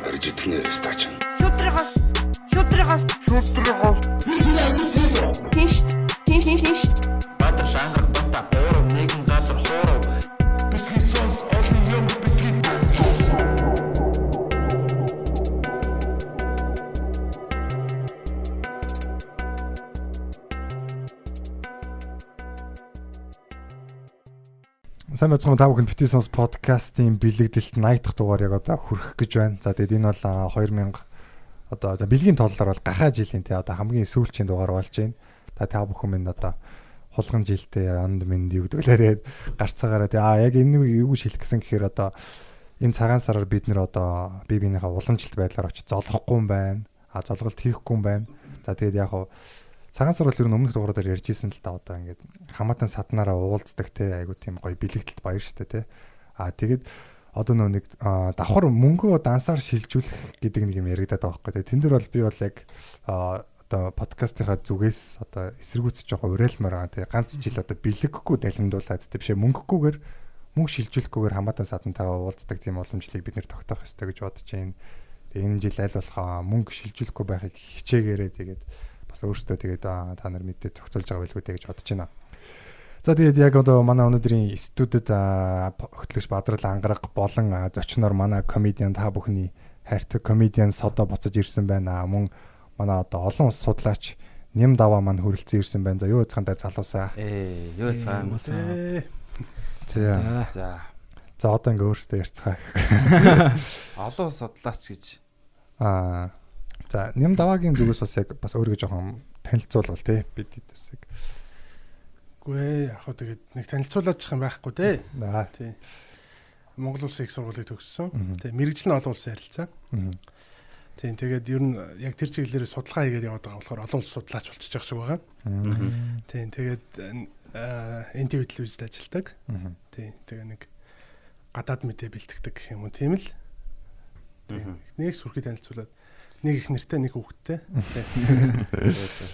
Барж итгэнэ стач. Шүтрихос шүтрихос шүтрихос Тинш тинш тинш Баатар Сайн байцгаана та бүхэнд Petitions podcast-ийн бэлэгдэлт 80 дахь дугаар яг одоо хүрэх гэж байна. За тэгээд энэ бол а, 2000 одоо за бэлгийн тооллоор бол гахаа жилийн те одоо хамгийн сүүлчийн дугаар болж байна. Та та бүхэн минь одоо хулган жилтэй онд минь юу гэдэг лээрээ гарцаагаараа те а яг энэ юу хэлэх гэсэн гэхээр одоо энэ цагаан сараар бид нэр одоо бие биенийхээ уламжлалт байдлаар очиж золгохгүй юм байна. А золголт хийхгүй юм байна. За тэгээд яг хуу цагаан сар бол ер нь өмнөх дугаар дээр ярьжсэн л та одоо ингээд хамаатан саднараа уулздаг те айгу тийм гоё бэлэгдэлт баяр штэ те. А тэгээд одоо нөө нэг давхар мөнгөө дансаар шилжүүлэх гэдэг нэг юм яригадаад байгаа байхгүй те. Тэн дээр бол би бол яг одоо подкастынхаа зүгээс одоо эсэргүүцэж жоохон уриалмаар байгаа те. Ганц жил одоо бэлэггүй далимдуулаад те. Бишээ мөнгөггүйгээр мөнгө шилжүүлэхгүйгээр хамаатан садантайгаа уулздаг тийм уламжлалыг бид нэр тогтоох ёстой гэж бодож байна. Энэ жил аль болох мөнгө шилжүүлэхгүй байхыг хичээгээрээ тэгээд бас өөртөө тэгээд та нар мэдээ зохицуулж байгаа байлгүй дээ гэж бодож байна. За тэгээд яг одоо манай өнөөдрийн студид хөтлөгч Бадрал Ангараг болон зочноор манай комедиан та бүхний хайртай комедиан Содо буцаж ирсэн байна. Мөн манай одоо олон улс судлаач Нэм даваа маань хүрэлцэн ирсэн байна. За юу яцгаантай залуусаа. Ээ, юу яцгаан. За. За. За одоо ингээ өөртөө ярьцгаа. Олон судлаач гэж Аа. За Нэм даваагийн зүгээс бас яг бас өөрийгөө жоохон танилцуулбал тий бид дэс яг. Үгүй ээ яг хөө тэгээд нэг танилцуулаачих юм байхгүй те. Аа. Тий. Монгол улсын их сургуулийг төгссөн. Тий. Мэргэжлийн олон улсын харилцаа. Тий. Тэгээд ер нь яг тэр чиглэлээр судалгаа хийгээд яваад байгаа болохоор олон улс судлаач болчихж байгаа шиг байгаа. Тий. Тэгээд энти хөдөлгөөнд ажилладаг. Мгм. Тий. Тэгээ нэг гадаад мэдээ бэлтгэдэг гэх юм уу тийм л. Тий. Нэг сүрхий танилцуулаад нэг их нэртэй нэг хүүхэдтэй.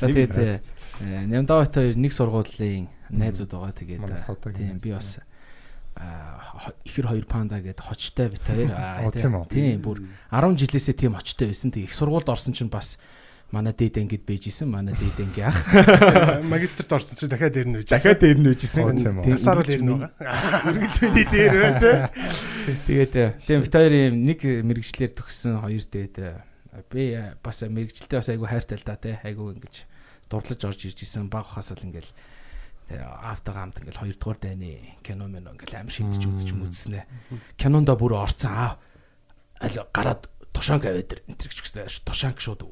Тэгээд Нямдават хоёр нэг сургуулийн найзууд байгаа тэгээд э, тийм би бас хо- ихэр хоёр панда гэдэг хочтой бит хоёр тийм бүр 10 жилээсээ тийм хочтой байсан. Тэг их сургуульд орсон чинь бас манай дээд ангид бэж исэн. Манай дээд анги ах. Магистрт орсон чинь дахиад нь үжиж. Дахиад Оо, үжсэн. Насаар л ирнэ байгаа. Үргэлж миний дээр байна те. Тэгээд э, тийм бит хоёрын нэг мэрэгчлэр төгссөн хоёр дээд э, би э, бас мэрэгчлээ бас айгу хайртай л да те. Айгу ингэж дурлаж орж ирж исэн баг хасал ингээл автога хамт ингээл хоёрдугаар дайны кино мэн ингээл амар шивдэж үзэж мүдснэ. Кинонда бүр орцсон аа. Аль гараад тушаанг аваад тэр энэ гэж хүснэ. Тушаанг шууд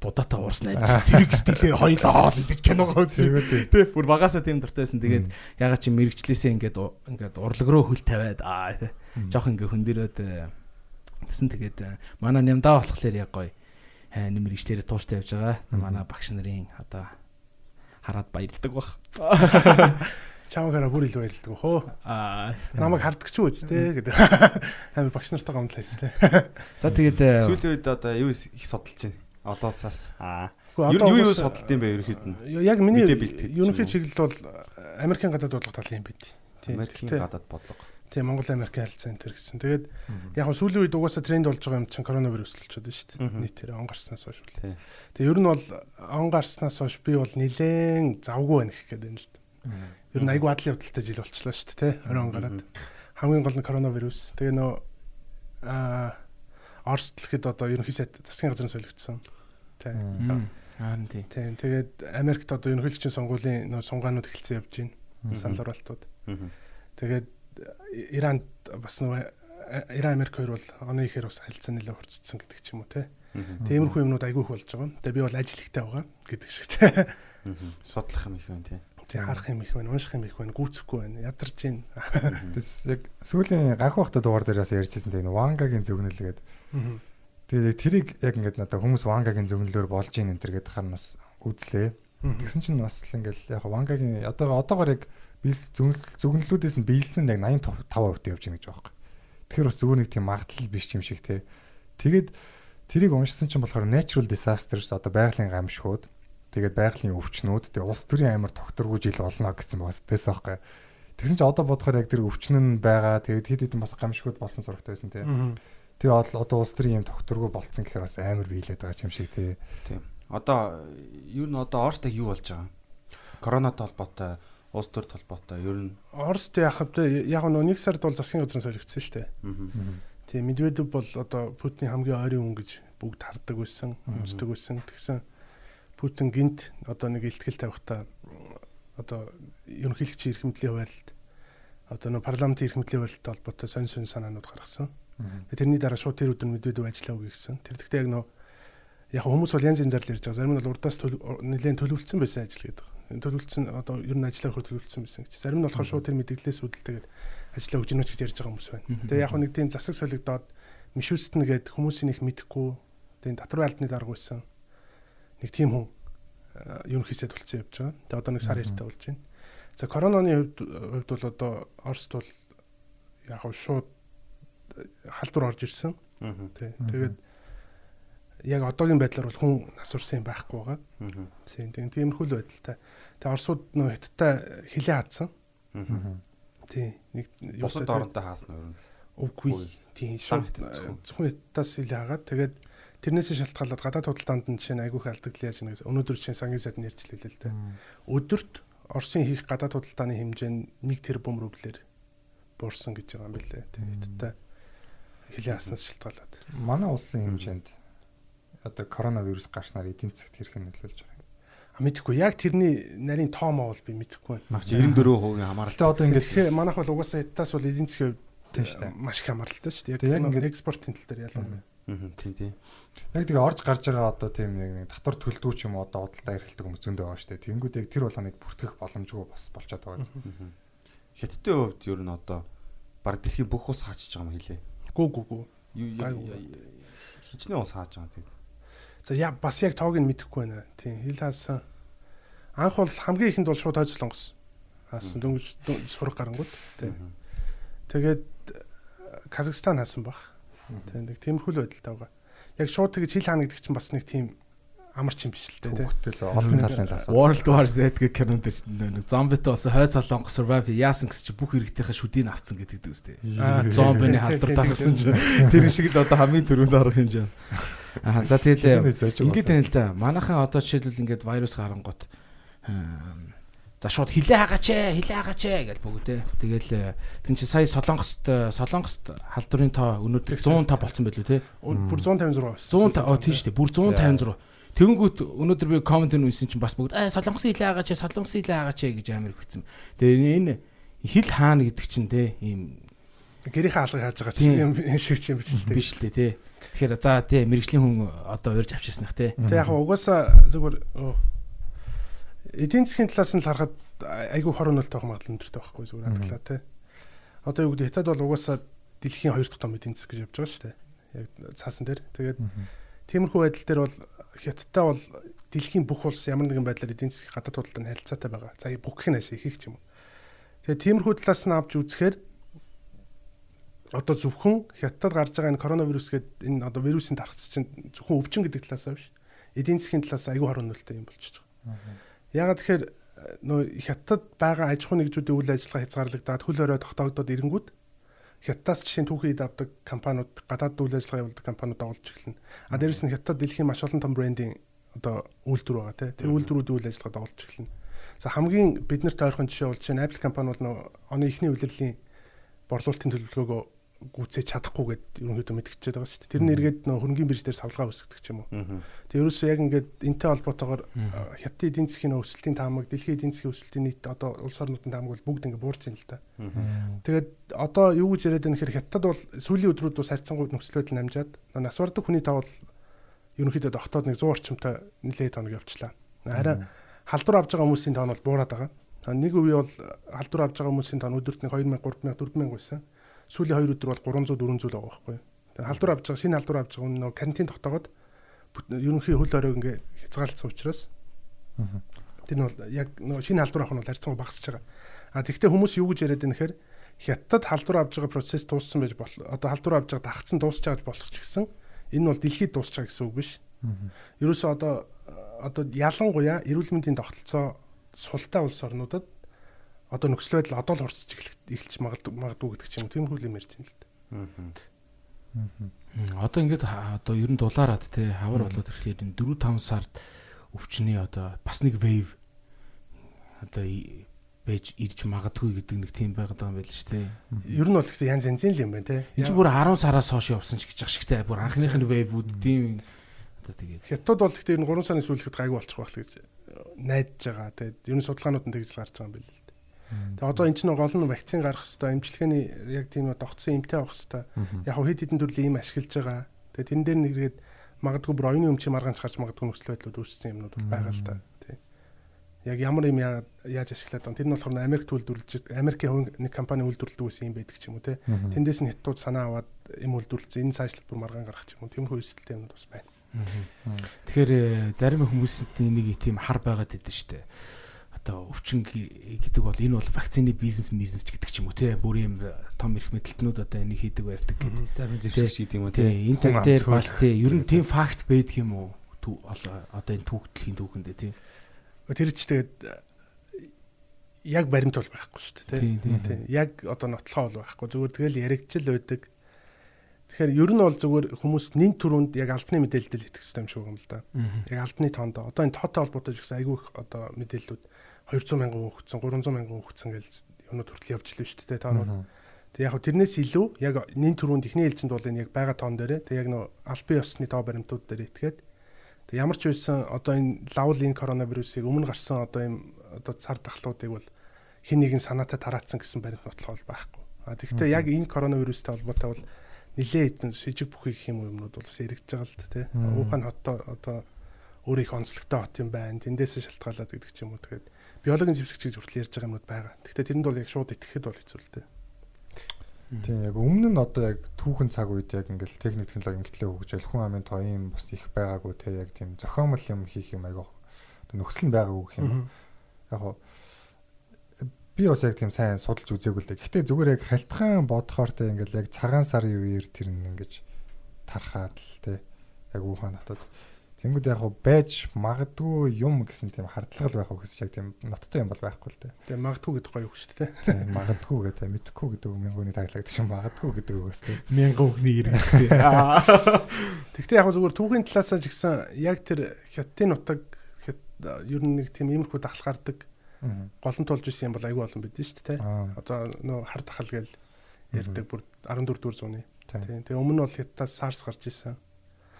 будаатай уурсан ажил зэрэг стилээр хоёлоо хоол идэж киногоо үзсэн. Тэ бүр багасаа тийм дуртайсэн. Тэгээд ягаад чи мэрэгчлээсээ ингээд ингээд урлаг руу хөл тавиад аа тэ. Жохо ингээ хөндөрөөд тэсэн тэгээд э, манай нямдаа болохоор яг гоё э, нэм мэрэгчлэрээ тууштай явж байгаа. Манай багш нарын одоо хараад баярлдаг бах. Чамаараа бүр илүү ярилдаг хөө. Аа Намайг харддаг ч үү те гэдэг. Амар багш нартай гомдлаа хэс те. за тэгээд э, сүүлийн үед одоо юу их судалж байна? Олон улсаас. Аа. Юу юу судалт юм бэ ерөөхдөө нь? Яг миний ерөнхий чиглэл бол Америкийн гадаад бодлого талын юм бид. Тийм. Америкийн гадаад бодлого. Тийм Монгол Америкийн харилцаа энэ төр гэсэн. Тэгээд яг нь сүүлийн үед угаасаа тренд болж байгаа юм чинь коронавирус болчиход байна шүү дээ. Нийтээр он гарснаас хойш. бол. Тий. Тэгээ ер нь бол он гарснаас хойш би бол нилээн завгүй байна гэх гээд байна л да. Ер нь айгүй адлын явдалтай жил болчлоо шүү дээ, тэ? Орон гараад. Хамгийн гол нь коронавирус. Тэгээ нөө аа Оросд л хэд одоо ерөнхий сайд засгийн газрын солигдсон. Тэ. мм, харин тий. Тийм. Тэгээд Америкт одоо ерөнхийлөгчийн сонгуулийн нөө сунгаанууд эхэлсэн явж байна. Санал. Мгм. Тэгээд Иранд бас нөгөө э, Иран Америк хоёр бол оны ихээр бас харилцаа нэлээд хурцсан гэдэг ч юм уу те. Тиймэрхүү юмнууд айгүй их болж байгаа. Тэгээ би бол ажил ихтэй байгаа гэдэг шиг те. Судлах юм их байна тий. Тэгээ харах юм их байна, унших юм их байна, гүйцэхгүй байна, ядарч байна. Тэс яг сүүлийн ганх бахта дугаар дээр бас ярьжсэн тийм Вангагийн зөвгнөл гээд тэгээд яг тэрийг яг ингээд надад хүмүүс Вангагийн зөвгнөлөөр болж ийн энэ төр гэдэг хань бас үзлээ. Тэгсэн чинь бас л ингээл яг Вангагийн одоо одоогоор яг биес зөвгнөл зөвгнлүүдээс нь биелсэн нь яг 85% явж байна гэж байгаа юм. Тэгэхээр бас зүгээр нэг тийм магадлал биш юм шиг те. Тэгээд тэрийг уншсан чинь болохоор natural disasters одоо байгалийн гамшгууд тэгээд байгалийн өвчнүүд тэгээд улс төрийн амар тогтворгүй жил болно гэсэн бас байсан байхгүй. Тэгсэн чинь одоо бодохоор яг тэр өвчин нь байгаа. Тэгээд хэд хэдэн бас гамшгууд болсон сурагтай байсан те. Тэгээ бол одоо улс төрийн юм докторгүй болцсон гэхээр бас амар биелээд байгаа юм шиг тий. Тийм. Одоо юу н одоо Оростыг юу болж байгаа? Коронавитой холбоотой, улс төр холбоотой ер нь Оросд яах вэ? Яг нөө нэг сард бол засгийн газрын солигдсон шүү дээ. Тийм Медведев бол одоо Путиний хамгийн ойрын хүн гэж бүгд хардаг байсан, үздэг байсан. Тэгсэн Путин гинт одоо нэг ихтгэл тавихтаа одоо ерөнхийлөгчийн эрхэмдлийн хуваалт одоо нэг парламентын эрхэмдлийн хуваалттай холбоотой сонь сонь санаанууд гаргасан. Тэрний дараа шууд тэр өдөр Медведев ажиллаа үгүй гэсэн. Тэр тэгтээ яг нөө яг хүмүүс бол янз янзаар л ярьж байгаа. Зарим нь бол урдаас нэлээд төлөвлөсөн байсан ажил гэдэг. Төлөвлөсөн одоо ер нь ажиллаа өгөх төлөвлөсөн байсан гэж. Зарим нь болохоор шууд тэр мэдээлэлээс үүдэлтэйгээр ажиллаа өгч гинөч гэж ярьж байгаа хүмүүс байна. Тэгээ яг нэг тийм засаг солигдоод мишүүстэн гээд хүмүүсийн их мэдхгүй тийм татвар алдны дарга байсан. Нэг тийм хүн э, ерөнхийсээ тулцсан явж байгаа. Тэгээ одоо нэг сар ярьтаа болж байна. За коронавигийн хувьд хувьд бол одоо Оросд бол яг шууд э, халдвар орж ирсэн. Тий. Тэгээд яг одоогийн байдлаар бол хүн насурсан юм байхгүй байгаа. Тийм тийм тиймэрхүү л байдалтай. Тэгээ Оросууд нөө хятадтай хилээ хадсан. Мгм. Тий. Нэг Бусад оронтой хаасна ер нь. үгүй. Тийм шууд зөвхөн. хятадаас хилээ хагаад тэгээд тэрнээсээ шалтгаалаад гадаад худалдаанд нь жишээ нь айгүйх алдагдал яаж нэгээс өнөөдөр чинь сангийн сайд нэрчлээ л дээ. Өдөрт Оросын хийх гадаад худалдааны хэмжээ нь 1 тэрбум рублээр буурсан гэж байгаа юм билээ. Тэгээд хятадтай хилээ хаснаас шалтгаалаад. Манай улсын хэмжээнд одоо коронавирус гарснаар эдийн засгт хэрхэн нөлөөлж байгаа юм. А мэдэхгүй яг тэрний нарийн тоомоо бол би мэдэхгүй байна. Нагч 94% хамаарал. Гэтэ одоо ингээд Тэгэхээр манайх бол угаасаа хятадаас бол эдийн засгийн Тийм шүү дээ. хувьд маш их хамааралтай шүү дээ. Яг ингээд экспортын тал дээр ялангуяа. Мгм. Тийм тийм. яг тэгээ орж гарч байгаа одоо тийм нэг нэг татвар төлдөө ч юм одоо худалдаа эрхэлдэг хүмүүс зөндөө байгаа шүү дээ. Тэнгүүд яг тэр болгоныг бүртгэх боломжгүй бас болчиход байгаа юм. Хятадын хувьд ер нь одоо баг дэлхийн бүх ус хаачиж байгаа юм хэлээ. Гүү. Юу Гайгүй. хичнээн ус хааж байгаа тэгээд. За я бас яг тоог нь мэдэхгүй байна. Тийм хил хаасан. Анх бол хамгийн ихэнд бол шууд хойд солонгос хаасан дөнгөж сурах гарангууд. Тийм. Тэгээд э, Казахстан хаасан баг. Тийм нэг тиймэрхүү л байдалтай байгаа. Яг шууд тэгж хил хаана гэдэг чинь бас нэг тийм амарч юм биш л дээ. тийм. Төвхтэл олон талын л асуудал. World War Z гэх кинонд дэр нэг зомбитой болсон хойд солонгос survive яасан гэсэн чи бүх хэрэгтийнхээ шүдийг авцсан гэдэг дээ үстэй. Зомбины халдвар тархсан чи тэр шиг л одоо хамгийн түрүүнд юм жаа. Аа за тэгээд ингээд байгаа. байна л да. Манайхан одоо жишээлбэл ингээд вирус гарангууд за шууд хилээ хагаач ээ, хилээ хагаач ээ гэж бүгдээ. Тэгэл э, тэн чи сая солонгост э, солонгост халдварын тоо өнөөдөр 105 болсон байлгүй те. Бүр 156 байсан. 100 оо тийм шүү дээ. Бүр 156. Тэгэнгүүт өнөөдөр би комент нүсэн чинь бас бүгд аа солонгосын хилээ хагаач, ээ, солонгосын хилээ хагаач ээ гэж амар ихвцэн. Тэгээ энэ хил хаана гэдэг чинь те ийм Гэрийнхээ алгыг хааж байгаа чинь юм шиг ч юм биш л дээ. биш л дээ те. Тэгэхээр за тий мэрэгжлийн хүн одоо урьж авчихснах те. Тэг яг угаасаа зүгээр эдийн засгийн талаас нь л харахад айгүй хор өнөлт байх магадлал өндөртэй байхгүй зүгээр хандлаа тий. Одоо юу гэдэг хятад бол угаасаа дэлхийн хоёр дахь том эдийн засаг гэж явж байгаа шүү дээ. Яг цаасан дээр. Тэгээд тиймэрхүү байдал дээр бол хятадтай бол дэлхийн бүх улс ямар нэгэн байдлаар эдийн засгийн гадаад худалдаанд харилцаатай байгаа. За бүх гэх нэш их их юм. Тэгээд тиймэрхүү талаас нь авч үзэхээр одоо зөвхөн хятад гарч байгаа энэ коронавирус гэдэг энэ одоо вирусын тархас чинь зөвхөн өвчин гэдэг талаас биш. Эдийн засгийн талаас айгүй хор өнөлттэй юм болчихж байгаа. Ягаад тэгэхээр нөө хятад байгаа аж ахуйн нэгжүүдийн үйл ажиллагаа хязгаарлагдаад хөл өрөө тогтоогдоод ирэнгүүт хятадаас жишээ нь түүхий авдаг компаниуд гадаад үйл ажиллагаа явуулдаг компаниуд олж эхэлнэ. А дээрэс нь хятад дэлхийн маш олон том брендийн одоо үйлдвэр байгаа тий. Тэр үйлдвэрүүдийн үйл ажиллагаад олж эхэлнэ. За хамгийн биднэрт ойрхон жишээ бол жишээ нь Apple компани бол нөө оны эхний улирлын борлуулалтын төлөвлөгөөгөө гүйцээж чадахгүйгээд ерөнхийдөө мэдгчээд байгаа шүү дээ. Тэр нь эргээд нөө хөрөнгөний бирж дээр савлгаа үүсгдэг ч юм уу. Тэгээ ерөөсөө яг ингээд энтэй холбоотойгоор хятадын эдийн засгийн өсөлтийн таамаг, дэлхийн эдийн засгийн өсөлтийн нийт одоо улс орнуудын таамаг бол бүгд ингээд буурч байна л да. Тэгээд одоо юу гэж яриад байна гэхээр хятад бол сүүлийн өдрүүд бас харьцангуй нөхцөл байдал намжаад нас бардаг хүний тав бол ерөнхийдөө тогтоод нэг 100 орчимтой нэлээд тоног явчлаа. Харин халдвар авж байгаа хүмүүсийн тоон бол буураад байгаа. Нэг үе бол халдвар авж байгаа хүмүүсийн тоон өдөрт нэг 2000 3000 4000 байсан. Сүүлийн 2 өдөр бол 300 400 л байгаа байхгүй. Тэгээд халдвар авж байгаа шинэ халдвар авж байгаа нөгөө карантин тогтоогоод бүт- ерөнхий хөл оройг ингээ хязгаарлалцсан учраас тэр нь бол яг нөгөө шинэ халдвар авах нь бол харьцангуй багасч байгаа. А тэгвэл хүмүүс юу гэж яриад байна гэхээр хятад халдвар авж байгаа процесс дууссан байж бол одоо халдвар авж байгаа даргацсан дуусч байгаа болох ч гэсэн энэ бол дэлхийд дуусч байгаа гэсэн үг биш. Ерөөсөө одоо одоо ялангуяа эрүүл мэндийн тогтолцоо султай улс орнуудад одоо нөхцөл байдал одоо л хурцж эхэлж магадгүй гэдэг ч юм уу тиймэрхүү юм ярьж байна л дээ. Одоо ингээд одоо ер нь дулаараад те хавар болоод ирэхлээр энэ 4 5 сард өвчний одоо бас нэг wave одоо байж ирж магадгүй гэдэг нэг тийм байгаад байгаа юм байл шүү дээ. Ер нь бол гэхдээ янз янзэн л юм байна те. Энэ ч бүр 10 сараас хойш явсан ч гэж ах шигтэй бүр анхных нь wave-үүд тийм одоо тэгээд хятад бол гэхдээ ер нь 3 сарын сүүлэхэд гайгүй болчих байх л гэж найдаж байгаа. Тэгээд ер нь судалгаанууд нь тэгж л гарч байгаа юм байл л дээ. Тэгээд одоо эн чинь гол нь вакцин гарах хэвээр эмчилгээний яг тийм тогтсон эмтэй авах хэвээр. Яг хэд хэдэн төрлийн юм ашиглаж байгаа. Тэгээд тэн дээр нэгээд магадгүй бүр оюуны өмчийн маргаанч гарч магадгүй нөхцөл байдлууд үүссэн юмнууд бол байгаа л та. Тийм. Яг ямар юм яа- яаж ашиглаад байгаа. Тэр нь болохоор Америкт үйлдвэрлэж Америкийн нэг компани үйлдвэрлэдэг байсан юм байдаг ч юм уу те. Тэндээс нь хятадууд санаа аваад юм үйлдвэрлэсэн. Энэ цаашлал бүр маргаан гарах ч юм уу. Тиймэрхүү эсэлтэй юмнууд бас байна. Тэгэхээр э, зарим хүмүүсийн нэг тийм хар байгаад идэв штэ. Одоо өвчин гэдэг бол энэ бол вакцины бизнес бизнес ч гэдэг ч юм уу те. Бүр юм э, том эрх мэдэлтнүүд одоо энийг хийдэг барьдаг гэдэг. Зарим зэвсэгч гэдэг юм уу тий. энэ тал дээр бас тий, ер нь тийм факт байдаг юм уу? Одоо энэ түүхтлийн түүхэндээ тий. Тэр ч тэгээд э, яг баримт бол байхгүй шүү дээ. Тий. Яг одоо нотлохоо бол байхгүй. Зүгээр тэгэл яригчл байдаг. Тэгэхээр ер нь бол зүгээр хүмүүс нэн төрөнд яг албаны мэдээлэлд итгэх хэрэгтэй юм шиг юм л да. Яг албаны тоонд одоо энэ тоотой холбоотой ч гэсэн айгүй их одоо мэдээллүүд 200 мянган хүн өгцөн 300 мянган хүн өгцөн гэж юмнууд хүртэл явж лээ шүү дээ тоонууд. Тэг яг тэрнээс илүү яг нэн төрөнд ихний ээлжинд бол энэ яг байгаа тоон дээрээ тэг яг нөө албан ёсны тоо баримтууд дээр итгээд тэг ямар ч байсан одоо энэ лавл энэ коронавирусыг өмнө гарсан одоо юм одоо цар тахлуудыг бол хин нэгэн санаатай тараацсан гэсэн баримт нотлох бол байхгүй. А тэгэхдээ яг энэ коронавирустай холбоотой бол нилээ хэдэн с жиг бүхий гэх юм юмнууд бол бас эргэж байгаа л тий. Уухань хотоо одоо өөр их онцлогтой хот юм байна. Тэндээс шалтгаалаад гэдэг ч юм уу. Тэгээд биологийн зэвсэгч гэж хүртэл ярьж байгаа юмуд байгаа. Гэхдээ тэрэнд бол яг шууд итгэхэд бол хэцүү л дээ. Тийм яг өмнө нь одоо яг түүхэн цаг үед яг ингээл техник технологи ингээдлээ хөгжөөл хүн амын тоон бас их байгаагүй те яг тийм зохиомл юм хийх юм айгаа нөхцөл нь байгаагүй гэх юм. Яг би бас яг тийм сайн судалж үзээгүй л дээ. Гэхдээ зүгээр яг халтгаан бодохоор те ингээл яг цагаан сарын үеэр тэр нь ингэж тархаад л те яг уухаан хотод Тэнгүүд яг хоо байж магадгүй юм гэсэн тийм хардлага байх уу гэсэн яг тийм ноттой юм бол байхгүй л дээ. Тэгээ магадгүй гэдэг гоё үг шүү дээ. Тийм магадгүй гэдэг мэдхгүй гэдэг үг мянганы таглагдаг шиг магадгүй гэдэг үгээс тийм. Мянган хүүхний иргэцээ. Тэгвэл яг зүгээр түүхийн талаасаа ч гэсэн яг тэр хятадын нутаг ер нь нэг тийм иймэрхүү дахал гардаг голон тулж исэн юм бол айгүй олон байдэн шүү дээ. Одоо нөө хар дахал гээл ярьдаг бүр 14 дэх зууны. тийм. Тийм. Тэгээ өмнө нь бол хятадаас SARS гарч исэн.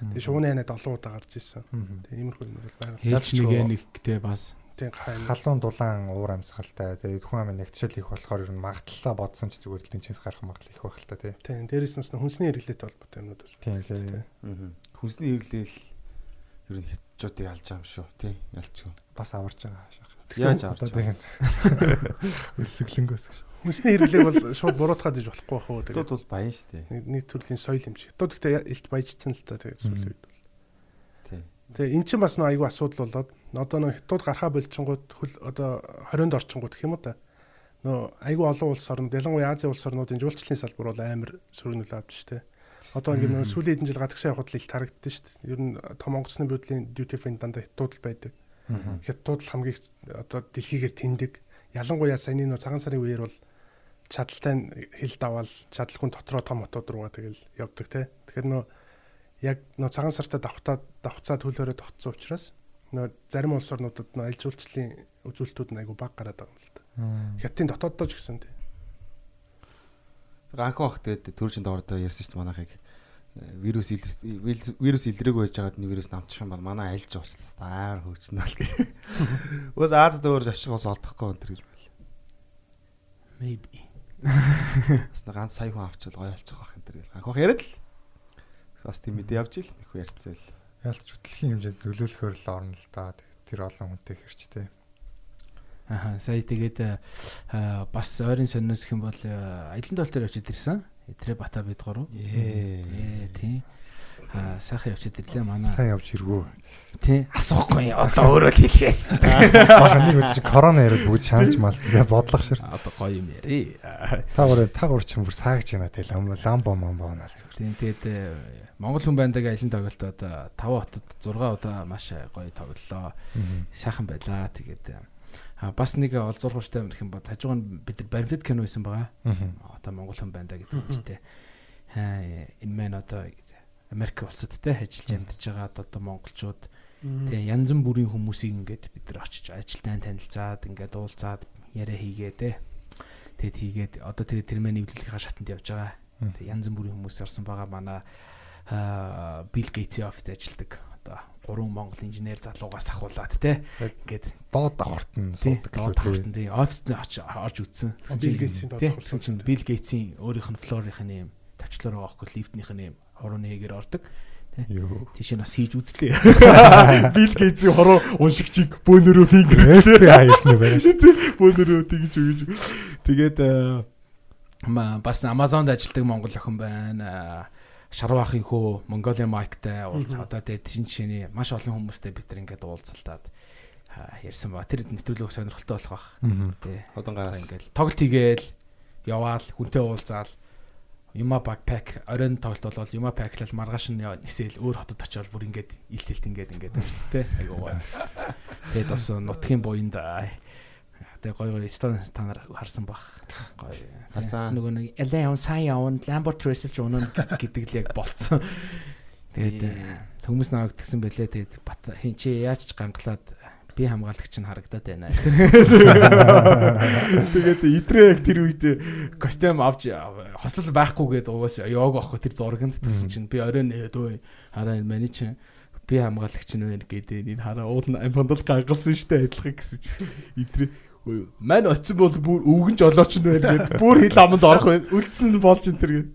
Тэгээ шууны ханаад олон удаа гарч. Мгм. Тэгээ иймэрхүү юм бол байгаа. Хэлж нэг нэгтэй бас Тийм халуун дулаан уур амьсгалтай тэгээд хүн амын нэгтшил их болохоор ер нь магадлалаа бодсон ч зүгээр л тэнцээс гарах магадлал их байх л та тийм. Тийм. Дээрээс нь хүнсний хэрэглээтэй холбоотой юмнууд бас. Тийм, л тийм. Хүнсний хэвлэл ер нь хятадчуудыг алж байгаа юм шүү тий ялчгүй. Бас аварч байгаа шах. Яаж Одоо байгаа? тийм өсөглөнгөөс. Хүнсний хэрэглээг бол шууд буруутгаад иж болохгүй байх уу. Хятад Тэгээ бол баян шүү дээ. нэг нэг төрлийн соёл юм шиг. Одоо гэхдээ илт баяжцсан л та тэгээ сүүлийн үед. Тий. Тэгээ эн чинь бас нэг айгүй асуудал болоод одоо нэг хятад гарахаа болчингууд хөл одоо 20-нд орчингууд гэх юм уу та. Нөө айгүй олон улс орнууд ялангуяа Азийн улс орнуудын жуулчлалын салбар бол амар сөргөнөл авч штэ. Одоо ингээд нөө сүүлийн хэдэн жил гадагшаа явхад л илт харагддаг штэ. Ер нь том онгоцны буудлын duty free дандаа хятад л байдаг. Хятад л хамгийн одоо дэлхийгээр тэндэг. Ялангуяа саяны нөө цагаан сарын үеэр бол чадaltaй хил даваал чадалгүй дотроо том хотууд руугаа тэгэл явдаг те. Тэгэхээр нөө яг нөө цагаан сартаа давхтаа давхцаа төлөөрөө тогтсон учраас нөө зарим улс орнуудад нөө аль жуулчлалын үзүүлэлтүүд нь айгу баг гараад байгаа юм л да. Хятадын дотооддоо ч гэсэн те. Анх бах тэгээд төржин доордоо ярьсан шүү дээ манайхыг э, вирус вирус- илрээгүй байж байгаад нэг вирус намчих юм бол манай айлж уучлаа амар хөгжнө л гэх. Өөс Азад өөр ашиг ус олдохгүй өнтер гэж байл. maybe. Бас нэг ганц сая хүн авчвал гоё болчих واخ энэ төр гэл. Анх бах яриад л. Бас тийм мэдээ явж ил их ярьцэл. Ялч хөтлөхийн хэмжээнд нөлөөлөхөр л орно л да. Тэр олон хүнтэй хэрчтэй. Аха сая тэгээд э, бас ойрын сониос гэх юм бол э, аялын тоол дээр очиж ирсэн. Этрэ бата бид гурав. Ээ тий. Аа сайхан явчихад ирлээ манай. Сайн явж иргүү. Тий. Асуухгүй одоо өөрөө л хэлхээс. Бага нэг үз чи корона яриад бүгд шаналж. Тэгээ бодлох ширс. Одоо гоё юм яри. Та гурав та гурав чинь бүр саагж байна те ламбо момбо наал. Тийм тэгээд э, Монгол хүн байндаг аялын тоглолтод 5 хотод 6 удаа маш гоё тоглолоо. Сайхан байлаа. Тэгээд э, а бас нэг олзуурхууштай гэх юм бол хажууг нь бид нар баримтат кино байсан байгаа. Одоо Монгол хүн байна да гэдэг нэртэй. энэ мэн одоо Америк улсад те ажиллаж амьдарч байгаа одоо монголчууд тэгээ янз бүрийн хүмүүсийг ингээд бид нар очиж ажилтаа танилцаад ингээд уулзаад яриа хийгээ те. Тэгэд хийгээд одоо тэгээ тэр мэн нэвлэлийнхаа шатанд явж байгаа. Тэгээ янз бүрийн хүмүүс орсон байгаа манай Билл Гейтсийн оффист ажилладаг. Одоо гурван монгол инженер залуугаас ахуулаад те. Ингээд доод давхарт нь суудаг доод давхарт нь оффист нь орж үзсэн. Билл Гейтсийн доод давхарт чинь Билл Гейтсийн өөрийнх нь флорынх нь юм тавчлаар байгаа хгүй лифтнийх нь юм хорооны хэгээр ордог. Тийш нь бас хийж үзлээ. Билл Гейтсийн хороо уншигчийг бөөнөрөө фингер FBI юм байна. Бөөнөрөө тэгж өгөж. Тэгээд бас Amazon-д ажилладаг монгол охин байна. Шарвахын хөө Mongolia Mike-тай уулзаа. Одоо тэгээд тийм жишээний маш олон хүмүүстэй бид нар ингээд уулзалтаад ярьсан ба. Тэр нэвтрүүлэг сонирхолтой болох бах. Тий. Одан гараас ингээд тоглолт хийгээл яваал хүнтэй уулзаал Юма backpack оройн тоглолт болол Юма pack-лал маргааш нь нисэл өөр хотод очиод бүр ингээд илт илт ингээд ингээд тэ айгуугаа. Тэгээд бас нутгийн буйнд тэгээ гой гой стон танаар харсан бах. Гой. Харсан. Нөгөө нэг LA он сайн явна Lambo Tracer унаа гэдэг л яг болцсон. Тэгээд хүмүүс наваг тгсэн байлээ тэгээд бат хин чи яаж ганглаад би хамгаалагч нь харагдаад байна. Тэгээд идрээ яг тэр үед костюм авч хослол байхгүйгээд угаас яг авахгүй тэр зурганд тасан чинь би оройн өөдөө хараа энэ маний чинь би хамгаалагч нь байна гэдэг энэ хараа уул амбандал гангалсан штэ адилхан гэсэн чинь. Идрээ мань очсон бол бүр өвгөнж олооч нь байна гэдэг бүр хил аманд орох үлдсэн болж энэ тэр гээд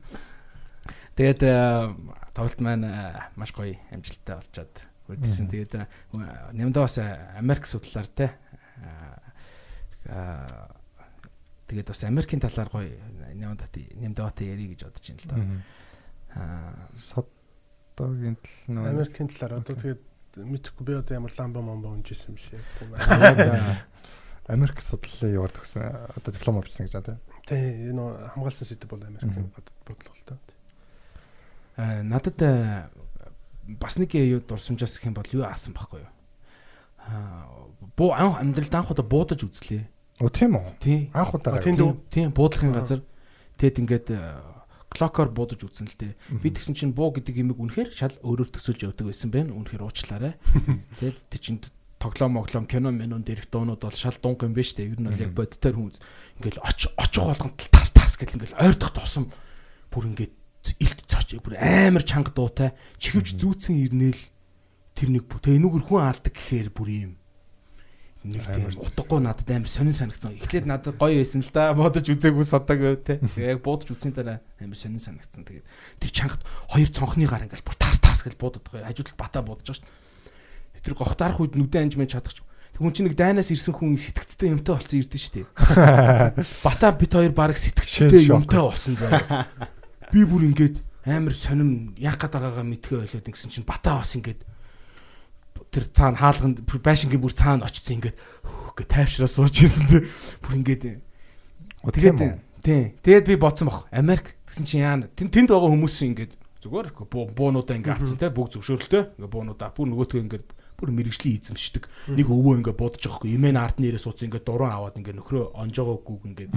тэгээд тоглолт маань маш гоё амжилттай болчоод Үдсэн тэгээд нямдаа бас Америк судлаар те тэгээд бас Америкийн талаар гоё нямдаатай ярих гэж бодож байна л да. Аа содогийн тал нөө Америкийн талаар одоо тэгээд мэдхгүй би одоо ямар ламба момбо унжсэн юм шиг тийм ээ. Америк судлалын яваар төгсөн одоо диплом авчихсан гэж байна тийм. Тий, энэ хамгаалсан сэдв бол Америкийн бодлого л та. Аа надад бас нэг юу дурсамжаас гэх юм бол юу аасан байхгүй юу. Аа буу амьдралд анх удаа буудаж үзлээ. Оо тийм үү? Тийм. Анх удаа. Тийм тийм буудлахын газар тэгэд ингээд клокоор буудаж үзсэн л дээ. Би тэгсэн чинь буу гэдэг юмыг үнэхээр шал өөрөөр төсөөлж явдаг байсан байх. Үнэхээр уучлаарай. Тэгэд тий чинь тоглоом моглоом кино минун дээрх дуунууд бол шал дунг юм байна шүү дээ. Ер нь бол яг бодитоор хүмүүс ингээл очих очих болгонд тас тас гэл ингээл ойрдох тусам бүр ингээд илт цаач бүр амар чанга дуутай чихвж зүүцэн ирнээл тэр нэг тэгээ энүүгэр хүн алдаг гэхээр бүр юм нэг тийм утгагүй надад амар сонин санагдсан. Эхлээд надад гоё байсан л да. Бодож үзээгүй содог те. Яг буудаж үзсийн дараа амар сонин санагдсан. Тэгээд тэр чангад хоёр цонхны гар ингээл бүр тас тас гэж буудаад байгаа. Хажууд бата буудаж байгаа шүү. Тэр гохт арах үед нүдэн анжмын чадах. Тэгүн чи нэг дайнаас ирсэн хүн сэтгцтэй юмтай болсон ирдэ шүү дээ. Бата бит хоёр баг сэтгцтэй юмтай болсон заа би бүр ингээд амар сонирм яах гээд байгаагаа мэдхээ ойлоод гэсэн чинь батаа бас ингээд тэр цаана хаалганд байшингийн бүр цаана очсон ингээд гэ тайвшраа сууж ийсэн тэр бүр ингээд тэгээд тий. Тэгээд би бодсон бах Америк гэсэн чинь яа тэнд тэнд байгаа хүмүүс ингээд зүгээр буунуудаа ингээд авцсан те бүгд зөвшөөрөлтэй ингээд буунуудаа бүр нөгөөтгөө ингээд бүр мэрэгжлийн эзэмшдэг. Нэг өвөө ингээ бодож байгаа хгүй. Имэн ард нэрээ суудсан ингээ дуран аваад ингээ нөхрөө онжоогоогүй ингээ.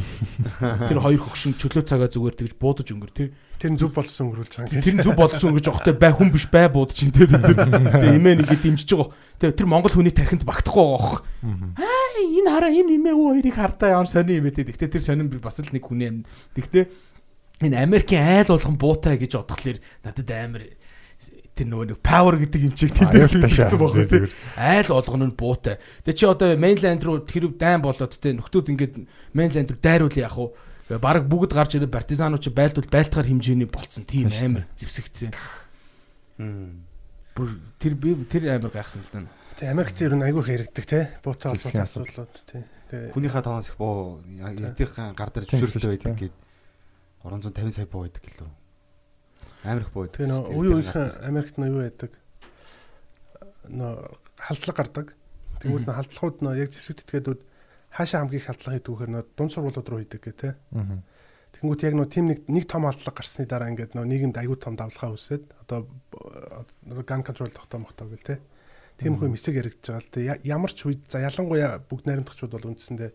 Тэр хоёр хөгшин чөлөө цагаа зүгээр тэгж буудаж өнгөр тий. Тэр зүв болсон өнгөрүүл цаан. Тэр зүв болсон өнгөрж явахтай бай хүн биш бай буудаж ин тий. Тэгээ имэн ингээ дэмжиж байгаа. Тэгээ тэр монгол хүний тархинд багтахгүй байгаа хөх. Аа энэ хараа энэ имээ өө хоёрыг хардаа ямар сони юм бэ тий. Тэгтээ тэр сонин би бас л нэг хүн юм. Тэгтээ энэ Америкийн айл болгон буутай гэж бодхолэр надад амар тэр нөгөө нэг power гэдэг юм чиг тэндээс хэлсэн байгаа тийм айл олгоно нь буутай. Тэгээ чи одоо mainland руу тэр дайн болоод те нөхдүүд ингээд mainland руу дайруул яах вэ? Бараг бүгд гарч ирээ партизанууд чи байлдвал байлтахаар хэмжээний болцсон тийм амар зевсэгцэн. Бүр тэр би тэр амар гайхсан л даа. Тэгээ Америкт ер нь айгүй хэрэгдэг те буутай холбоотой асуудлууд те. Хүнийхээ тоонос их буу эдийн гар дээр зөвшөөрлөө байдаг гээд 350 сая буу байдаг гэлөө. Амар их бууд. Тэгээ нөө үе үеийнхэн Америкт нөө юу байдаг? Нөө халдлага гардаг. Тэгвэл нөө халдлагууд нөө яг зэвсэгдэтгээдүүд хаашаа хамгийн хийдэг вэхэр нөө дунд сургуулиуд руу хийдэг гэх тээ. Тэгэнгүүт яг нөө тийм нэг нэг том халдлага гарсны дараа ингээд нөө нийгэмд аягүй том давлгаа үүсээд одоо ган контрол тогтоо мохтоо гэл тээ. Тийм хүн хэсэг яригдж байгаа л тээ. Ямар ч үед за ялангуяа бүгд найрамдагчуд бол үндсэндээ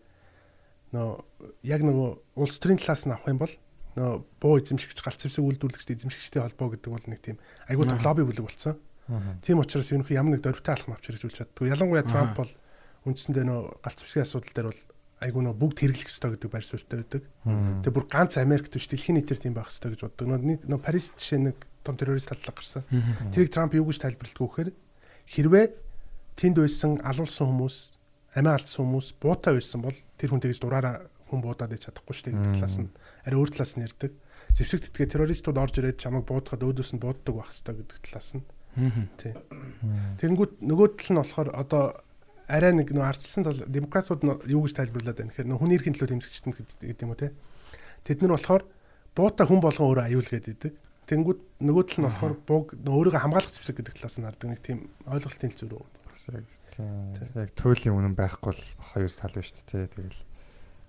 нөө яг нөгөө улс төрийн талаас нь авах юм бол нөө буу эзэмшигч галц зэвсэг үйлдвэрлэгчдийн эзэмшигчдийн холбоо гэдэг бол нэг тийм том лобби бүлэг болсон. Тийм учраас ерөнхий ямар нэг дөрвтэй алхам авч хэрэгжүүлж чаддгүй. Ялангуяа Трамп бол үндсэндээ нөө галц зэвсгийн асуудал дээр бол айгүй нөө бүгд хэрэглэх ёстой гэдэг байр суурьтай байдаг. Тэгээ бүр ганц Америкт биш дэлхийн нийтээр тийм байх ёстой гэж боддог. Нөө нөө Парис жишээ нэг том террорист татлаг гарсан. Тэрийг Трамп юу гэж тайлбарлалтгүй гэхээр хэрвээ тэнд байсан алуулсан хүмүүс, амиа алдсан хүмүүс буутай байсан бол тэр хүн тэгж дураараа хүн буудаад иж чадахгүй шүү дээ гэдэг талаас нь арай өөр талаас нь ярьдаг. Зэвсэг тэтгэ террористууд орж ирээд чамайг буудахад өөдөөс нь бууддаг байх хэрэгтэй гэдэг талаас нь. Тий. Тэнгүүд нөгөө тал нь болохоор одоо арай нэг нөө ардчилсан тал демократууд юу гэж тайлбарлаад байна гэхээр нөө хүний эрхийн төлөө тэмцэгчтэн гэдэг юм уу те. Тэд нар болохоор буута хүн болгон өөрөө аюулгээд идэг. Тэнгүүд нөгөө тал нь болохоор бууг өөрийгөө хамгаалах зэвсэг гэдэг талаас нь хардаг нэг тийм ойлголтын хэлцүү рүү. Яг тийм. Яг туйлын үнэн байхгүй бол хоёр тал байна шүү дээ. Тэгэл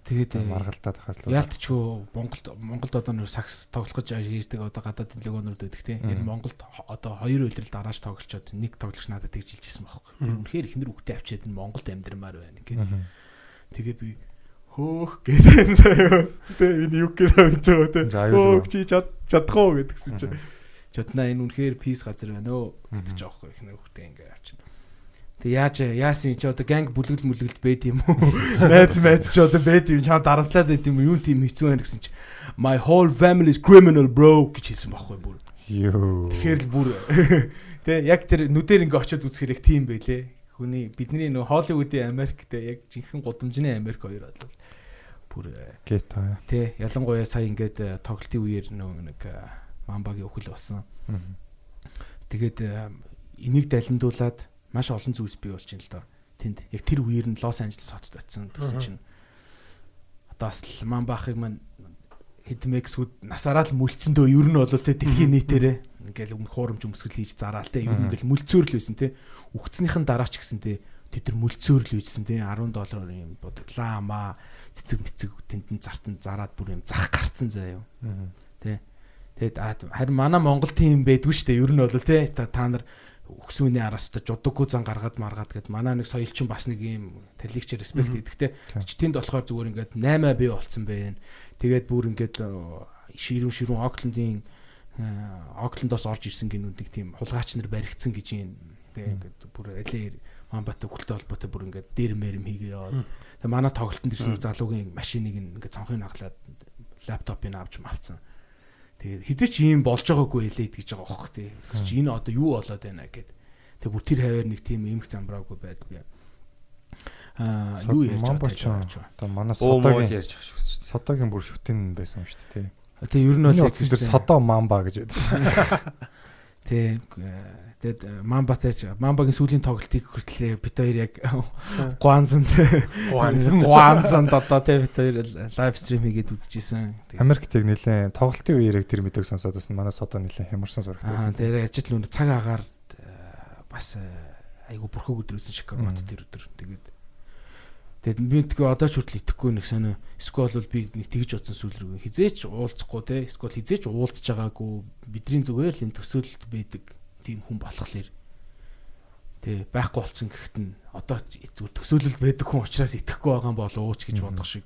Тэгээд маргалтаад хаас л яалтчгүй Монголд Монголд одоо нэр сакс тоглох гэж ирдэг одоо гадаад легонууд байдаг тийм. Энэ Монголд одоо хоёр үйлрэл дарааж тоглолцоод нэг тоглогч надад тэгж хэлжсэн байхгүй. Үнэхээр ихнэр үгтэй авчиад энэ Монголд амьдрмаар байна гэх. Тэгээд би хөөх гэдэг заяа. Тэгээ энэ юу гэж авч байгаа те. Хөөх чи чад чадах уу гэдгсэн чинь. Чаднаа энэ үнэхээр пис газар байна өө гэдэг ч аахгүй ихнэр үгтэй ингээ авчихна. Тэг яаж яасан чи одоо ганг бүлэгэл мүлгэлд бэд юм уу? Найз найз чи одоо бэд юм чам дарамтлаад байд юм юу тийм хэцүү байна гэсэн чи my whole family is criminal bro гэж хэлсэн байхгүй бүр. Йоо. Тэгэхээр л бүр тэг яг тэр нүдээр ингээ очиод үзэхээр яг тийм байлээ. Хүний бидний нөө Холливуудын Америктэй яг жинхэнэ гудамжны Америк хоёр бол бүр Гэт аа. Тэ ялангуяа сая ингээд тоглолтын үеэр нөө нэг мамбагийн өхөл болсон. Тэгээд энийг далимдуулаад маш олон зүйлс бий болж байна л доо. Тэнд яг тэр үеэр нь Лос Анжелес хотод очисон гэсэн чинь. Одоо бас ман баахыг маань хэдмэксүүд насаараа л мүлцэндөө ер нь бол тэ дэлхийн нийтээрээ ингээл хуурамч өмсгөл хийж зараал тэ ер нь ингээл мүлцөөр л байсан тэ. Үгцнийхэн дараа ч гэсэн тэ тэд нар мүлцөөр л үйсэн тэ. 10 доллар юм бодлаа маа цэцэг мэцэг тэнд нь зарцсан зараад бүр юм зах гарцсан заа юу тэ. Тэгээд харин манай Монгол тийм байдгүй шүү дээ ер нь бол тэ. Та нар өксүүний араас одоо жудаггүй зан гаргаад маргаад гэд манай нэг соёлчин бас нэг юм талигч респект гэдэгтэй ч тэнд болохоор зүгээр ингээд 8 бие болцсон байна. Тэгээд бүр ингээд ширүүн ширүүн Оклендийн Оклендоос орж ирсэн гинүүд нэг тийм хулгаач нар баригдсан гэж юм. Тэгээд ингээд бүр алей Манбат өвгөлтэй холбоотой бүр ингээд дээр мэрэм хийгээ яваад. Тэгээд манай тоглолтод ирсэн залуугийн машиныг ингээд цонхыг наглаад лаптопыг авч мавцсан. Тэгээд хизээч ийм болж байгаагүй элэд гэж байгаа бохох тий. Чи энэ одоо юу болоод байна гэд. Тэг бүр тэр хаваар нэг тийм эмх замбраагүй байд би. Аа юу ярьж байгаа одоо манай содогийн ярьж байгаа шүү. Содогийн бүр шүтэн байсан юм шүү дээ тий. Тэг ер нь бол яг тэр содо мамба гэж байдсан. Тэг Тэгэд Мамбатач Мамбагийн сүүлийн тоглолтыг хүртлээ бит хоёр яг Гуанзанд Гуанзанд одоо тэ бит хоёр лайв стрим хийгээд үзчихсэн. Америкт яг нэлээд тоглолтын үеэр яг тэр мэдээг сонсоод бас манай содо нэлээд хямарсан сурагтай. Аа тэр ажил нүн цаг агаар бас айгу бүрхөг өдрөөсөн Шикагот тэр өдөр. Тэгээд Тэгэд би тэгээ одоо ч хүртэл итгэхгүй нэг сонио. Эсвэл бол би нэг тэгж бодсон сүл рүү хизээч уулзахгүй те. Эсвэл хизээч уулзж байгаагүй бидний зүгээр л энэ төсөөлөлд байдаг тийм хүн болохлээр тий байхгүй болцсон гэхэд нь одоо зүгээр төсөөлөл байдаг хүн учраас итгэхгүй байгаа юм болов уу ч гэж бодох шиг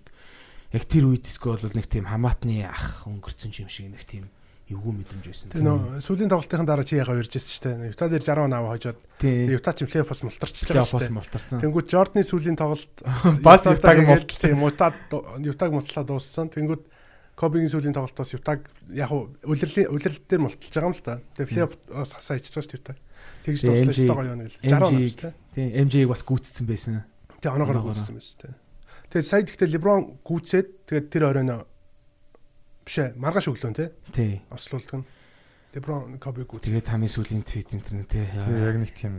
яг тэр үед диско бол нэг тийм хамаатны ах өнгөрцөн юм шиг нэг тийм эвгүй мэдрэмж байсан. Тэр нөө сүүлийн тоглолтын дараа чи ягаа ирж байсан шүү дээ. Юта дээр 60 наваа хожоод Юта ч плей-оффс мултарч байгаа шүү дээ. мултарсан. Тэнгүүд Жордны сүүлийн тоглолт бас Ютаг Юта Ютаг мултлаа дууссан. Тэнгүүд Кобигийн сүүлийн тоглолтоос Ютаг яг улирлын улирлал дээр мулталж байгаа юм л та. Тэгээ флип хасаа байгаа шүү Ютаг. Тэгж дуслаа шүү гоё юм гэл. 60 он шүү. Тийм MJ-г бас гүйтсэн байсан. Тэгээ оноогоор гүйтсэн байсан тийм. Тэгээ сая гэхдээ Леброн гүйтсээд тэгээд тэр оройно биш ээ маргааш өглөө те. Тий. Ослуулдаг нь. Леброн Коби гүйт. Тэгээд хамгийн сүүлийн твит энэ тий. Тэгээ яг нэг тийм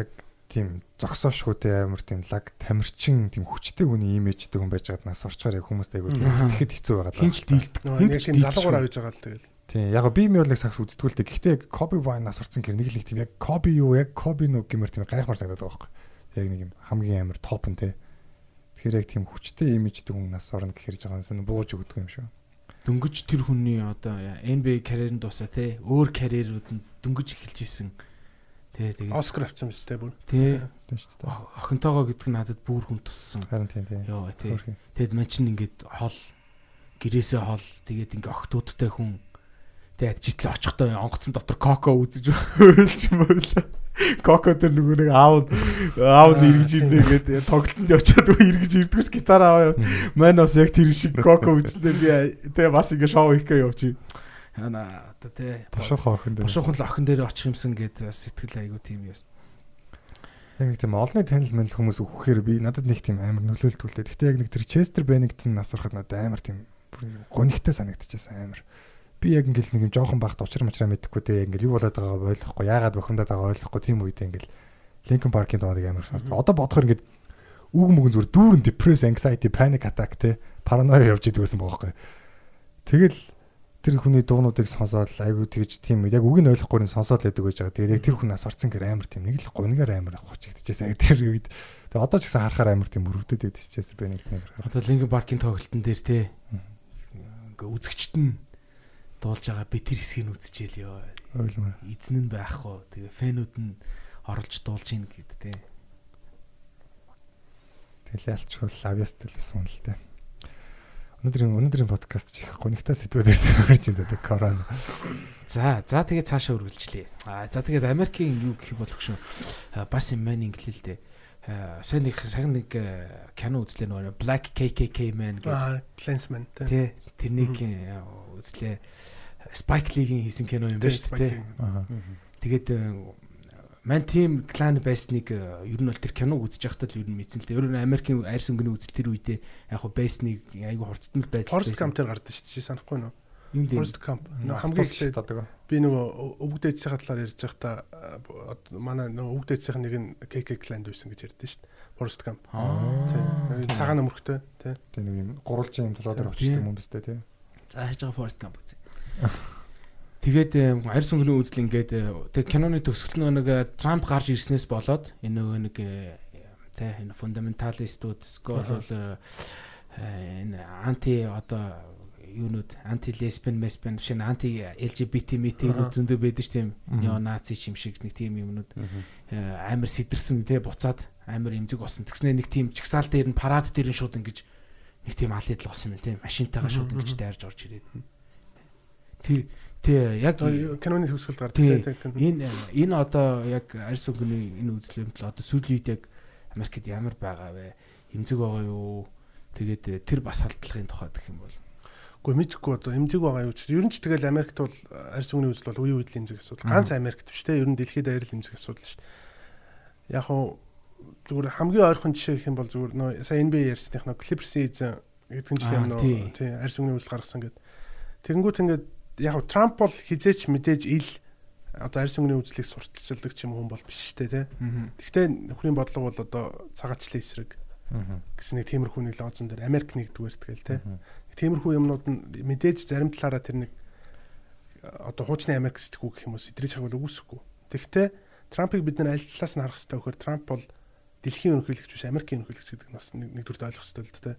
яг тийм зогсоошгүйтэй амар тийм лаг тамирчин тийм хүчтэй хүний имижтэй хүн байж байгаад нас орчоор яг хүмүүст айгуу тийм итгэхэд хэцүү байгаа даа. Хинч дийлдэг. Хинч тийм залуугаар авж байгаа л тэгэл. Тийм яг би ми бол нэг сакс үзтгүү л дээ. Гэхдээ Коби Брайан нас орсон гэр нэг л тийм яг Коби юу яг Коби нүг гэмээр тийм гайхмар санагдаад байгаа байхгүй. Яг нэг юм хамгийн амар топ нь те. Тэгэхээр яг тийм хүчтэй имижтэй хүн нас орно гэхэрж байгаа юм бууж өгдөг юм шүү. Дөнгөж тэр хүний одоо NBA карьерын дуусаа те өөр карьерүүд нь дөнгөж эхэлж исэн Тий, тэгээд Оскар авсан биз дээ бүр. Тий. Тийм шүү дээ. Охинтойгоо гэдэг нь надад бүр хүн туссан. Харин тийм тийм. Йоо, тий. Тэгэд мань чинь ингээд хол гэрээсээ хол тэгээд ингээ охтуудтай хүн тэгээд житлээ очихдоо онгоцон дотор коко үзэж өөлж мөөл. Коко тэр нөгөө нэг аав аав эргэж ирнэ гэдэг тоглолтод үе эргэж ирдгүүс гитар аваа. Мань бас яг тэр шиг коко үзсээр би тэгээ бас ингээ шоу хийх гэж явчих. Одоо тэ Бошоохон охин дээр. бошоохон л охин дээр очих юмсан гэд бас сэтгэл айгуу тийм яс. Яг нэг тийм олонний танил мэл хүмүүс өгөхээр би надад нэг тийм амар нөлөөлтүүлээ. Гэхдээ яг нэг тэр Chester Bennington нас урахад надад амар тийм гонигтай санагдчихсан амар. Би яг ингээл нэг юм жоохон багт учир мачраа мэдэхгүй те ингээл юу болоод байгааг ойлгохгүй яагаад бохимдаад байгааг ойлгохгүй тийм үедээ ингээл Linkin Park-ийн дуудаг амар сонсдог. Одоо бодохоор ингээд үг мөгөн зүгээр дүүрэн depress anxiety panic attack те параноя явж идэг байсан байгаа байхгүй. Тэгэл тэр хүний дуунуудыг сонсоод айгүй тэгж тийм яг үгийг нь ойлгохгүй нь сонсоод байдаг байж байгаа. Тэгээд яг тэр хүн нас орцсон гэр амар тийм нэг л гунигаар амар хучигдчихсэн. Яг тэр үед тэгээд одоо ч гэсэн харахаар амар тийм өрөвдөд байдаг чээс би нэг нэг. Одоо Linkin Park-ийн тоглолтын дээр те ингээ үзэгчт нь дуулж байгаа би тэр хэсгийг нь үзчихэл ёо. Ойлгомоор. Эзэн нь байхгүй. Тэгээ фэнүүд нь оролж дуулж ийн гэд те. Тэгэл ялчвал авьяастай л байсан л дээ. Өнөөдрийн өнөөдрийн подкаст ч их гонигтай сэдвүүдээр төвөрж байна дээ корона. За за тэгээ цаашаа үргэлжлэе. А за тэгээд Америкийн юу гэх болох шүү. А, Бас юм маань инглэлтэй. Сайн нэг сайн нэг кино үзлээ нөгөө Black KKK Man гэх Аа, Clansman тий. тэрнийг үзлээ. Spike Lee-ийн хийсэн кино юм байна шүү дээ. Тэгээд э, ман тим клан байсныг э, ер нь бол тэр киног үзэж байхдаа л ер нь мэдсэн л дээ. Ер нь Америкийн арьс өнгөний үзэл тэр үедээ яг хуу байсныг айгүй хурцтмал байдал Forest Gump дээр гардаг шүү дээ. санахгүй нөө. юм дээр Forest. Нөө хамгийн эхлээд одоо би нөгөө өвөг дээдсийн талаар ярьж байхдаа а, манай нөгөө өвөг дээдсийн нэг нь KK Clan байсан гэж ярьдэн шүү дээ. Forest Gump. Тий. Цагаан өмөрхтэй тий. тийм нэг юм гурвалжин юм толгой дээр очиж юм бистэй тийм. За хайж байгаа Forest Gump үзье. Тэгээд э, арьс өнгөний үзэл ингээд э, тэг киноны төгсгөл нэг э, Трамп гарч ирснээс болоод энэ нөгөө нэг э, тэ энэ фундаменталистууд скол э, э, энэ анти одоо юунууд анти лесбиан месбиан биш энэ анти LGBT митинг зөндөө байдаг ш тийм нео наци юм шиг нэг тийм юмнууд э, амар сэтэрсэн те буцаад амар эмзэг болсон. Тэгснэ нэг тийм чагсаал дээр нь парад дээр нь шууд ингэж нэг тийм ал идэл болсон юм тийм машинтайгаа шууд ингэж дайрж орж ирээд. Тэр тий яг Киноны төгсгөлд гардаг Тий. тий. кино. энэ энэ одоо яг арьс өнгөний энэ үзлэмт л одоо сүүлийн үед яг Америкт ямар байгаа вэ? Эмзэг байгаа юу? Тэгээд э, тэр бас халдлагын тухай гэх юм бол Гэхдээ мэдхгүй одоо эмзэг байгаа юу ч. Ер нь ч тэгэл Америкт бол арьс өнгөний үзэл бол үе үеийн эмзэг асуудал. Ганц Америкт биш те. Ер нь дэлхийд даяар л эмзэг асуудал шүү дээ. Яг хуу зүгээр хамгийн ойрхон жишээ гэх юм бол зүгээр нөө сая NBA ярьсных нөө Clippers-ийн эзэн гэдэг нь жишээ Аа, нөө тий. арьс өнгөний үзэл гаргасан гэд. Тэгэнгүүт ингээд яг Трамп бол хизээч мэдээж ил одоо арьс өнгөний үзлийг сурталчилдаг ч юм хүн бол биш шүү дээ те. Гэхдээ нөхрийн бодлого бол одоо цагаачлалын эсрэг гэсэн нэг тиймэрхүү нэг лозон дээр Америк нэгдүгээр тэгэл те. Тиймэрхүү юмнууд нь мэдээж зарим талаараа тэр нэг одоо хуучны Америк сэтгүү гэх юм уу сэдрийг чагвал үгүйсэхгүй. Тэгэхдээ Трампыг бид нар аль талаас нь харах хэрэгтэй вөхөр Трамп бол дэлхийн ерөнхийлөгч биш Америкийн ерөнхийлөгч гэдэг нь бас нэг- нэгдүгürt ойлгох хэрэгтэй л дээ.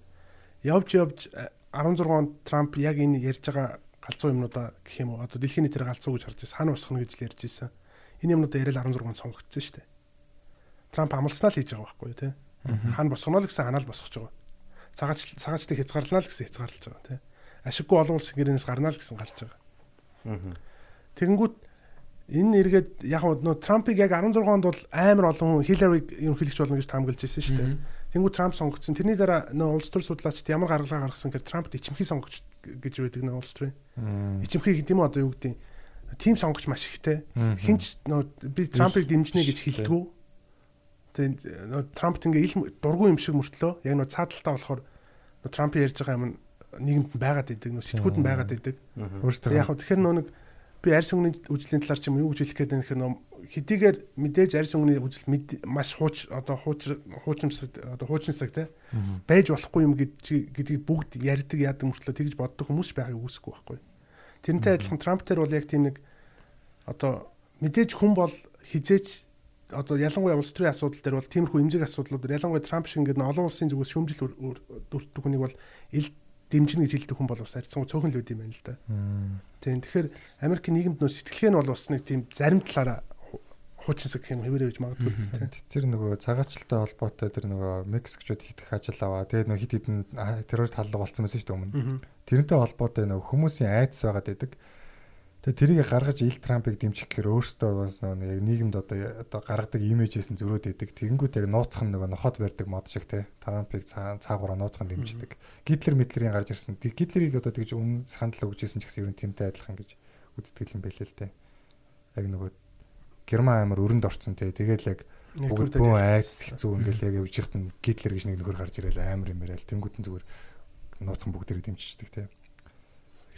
Явж явж э, 16 онд Трамп яг энэ ярьж байгаа галзуу юмнуудаа гэх юм уу одоо дэлхийн нийтээр галзуу гэж харж байсан хана усхна гэж л ярьж байсан. Энэ юмнуудаа яриад 16 онд сонгогдсон шүү дээ. Трамп амласнаа л хийж байгаа байхгүй юу те. Хан босгоно л гэсэн ханаал босгож байгаа. Цагаач цагаачлыг хязгаарлана л гэсэн хязгаарлаж байгаа те. Ашиггүй олон улсын гэрээс гарнаа л гэсэн гарч байгаа. Тэгэнгүүт энэ эргээд яг нөө Трампыг яг 16 онд бол амар олон хүн Хиллариг ерөнхийлөгч болно гэж таамаглаж байсан шүү дээ. Тэнгүү Трамп сонгогдсон. Тэрний дараа нөө улс төр судлаачид ямар гаргалгаа гаргасан гэхээр Трампд ичимхий сонгогч гэж байдаг нөө улс төрийн. Ичимхий гэдэг юм одоо юу гэдэг тим сонгогч маш ихтэй. Хинч нөө би Трампыг дэмжинэ гэж хэлдэггүй. Тэгээд нөө Трампт ингээ ил дургүй юм шиг мөртлөө яг нөө цаадалтаа болохоор нөө Трамп ярьж байгаа юм нь нийгэмд байгаад идэг нөө сэтгүүд нь байгаад идэг. Яг хөө тэгэхээр нөө нэг би арьс өнгөний үзлийн талаар ч юм юу гэж хэлэх гээд байна гэхээр хэдийгээр мэдээж арьс өнгөний мэд- маш хууч одоо хууч хуучимсаг одоо хуучинсаг те байж болохгүй юм гэдгийг бүгд ярьдаг яадаг мөртлөө тэгж боддог хүмүүс байгааг үүсэхгүй байхгүй. Тэрнтэй адилхан Трамп дээр бол яг тийм нэг одоо мэдээж хүн бол хизээч одоо ялангуяа улс төрийн асуудал дээр бол тиймэрхүү эмзэг асуудлууд ялангуяа Трамп шиг ингээд олон улсын зүгээс үр- дүртдэг хүнийг бол ил дэмжинэ гэж хэлдэг хүн бол бас арцсан цөөхөн л үт юм байна л да. Тийм тэгэхээр Америкийн нийгэмд нөө сэтгэлгээ нь бол бас нэг тийм зарим талаараа ху- хуучинсаг юм хэвээрээ гэж магадгүй л тий. Тэр нөгөө цагаачлалтай холбоотой тэр нөгөө Мексикчууд хит их ажил аваа. Тэгээд нөгөө хит хитэн террорист халлага болсон байсан шүү дээ өмнө. Тэрнтэй холбоотой нөгөө хүмүүсийн айдас байгаад байдаг. Тэгээд тэрийг гаргаж ил Трампыг дэмжих гэхээр өөртөө бас нөгөө яг нийгэмд одоо одоо гаргадаг имижээс нь зөрөөд идэг. Тэгэнгүүт яг нууцхан нөгөө нохот барьдаг мод шиг те. Трампыг цаагаараа нууцхан дэмждэг. Гитлер Митлерийн гарч ирсэн. Гитлерийг одоо тэгж өмнө санал өгчээсэн ч гэсэн ер нь тэмтэй адилхан гэж үздэг юм байлээ л те. Яг нөгөө Герман аймар өрөнд орцсон те. Тэгэл яг бүгд бөө айс хэцүү ингээл яг явж ихт нь Гитлер гэж нэг нөхөр гарч ирээл аймар юм яриад тэнгуүтэн зүгээр нууцхан бүгдээрээ дэмжиждэг те.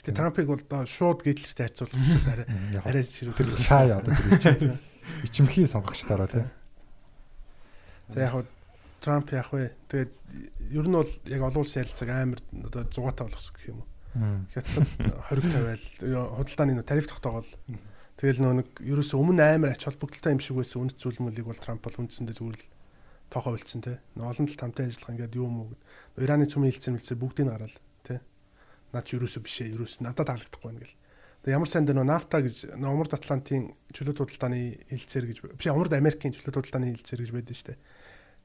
Гэтэ Трампыг бол шууд Гитлертэй харьцуулах гэсэн арай арай ширүү. Тэр шаа одоо тэр ичимхий сонгогч дараа те. Тэг яг Трамп яг вэ. Тэгээд ер нь бол яг олон улсын ярилцаг амар одоо 100 болгосон гэх юм уу. Хятад 20 тавиал худалдааны тариф тогтоогол Тэгэл нөө нэг ерөөсөө өмнө амар ач холбогдолтой юм шиг байсан үнэт зүйл мөлийг бол Трамп бол үндсэндээ зүгээр л тоохоо болцсон те. Олон тал тамтай ажиллах ингээд юу мүү гэд. Ираны цөмийн хилцэн мэлцээ бүгдийг гараал те. Наад чи ерөөсөө биш ээ. Ерөөсөө надад таалагдахгүй байна гэл. Тэгээ ямар сайн дээр нөө нафта гэж Умард Атлантын чөлөөт худалдааны хилцээр гэж биш Умард Америкийн чөлөөт худалдааны хилцээр гэж байдаг штэ.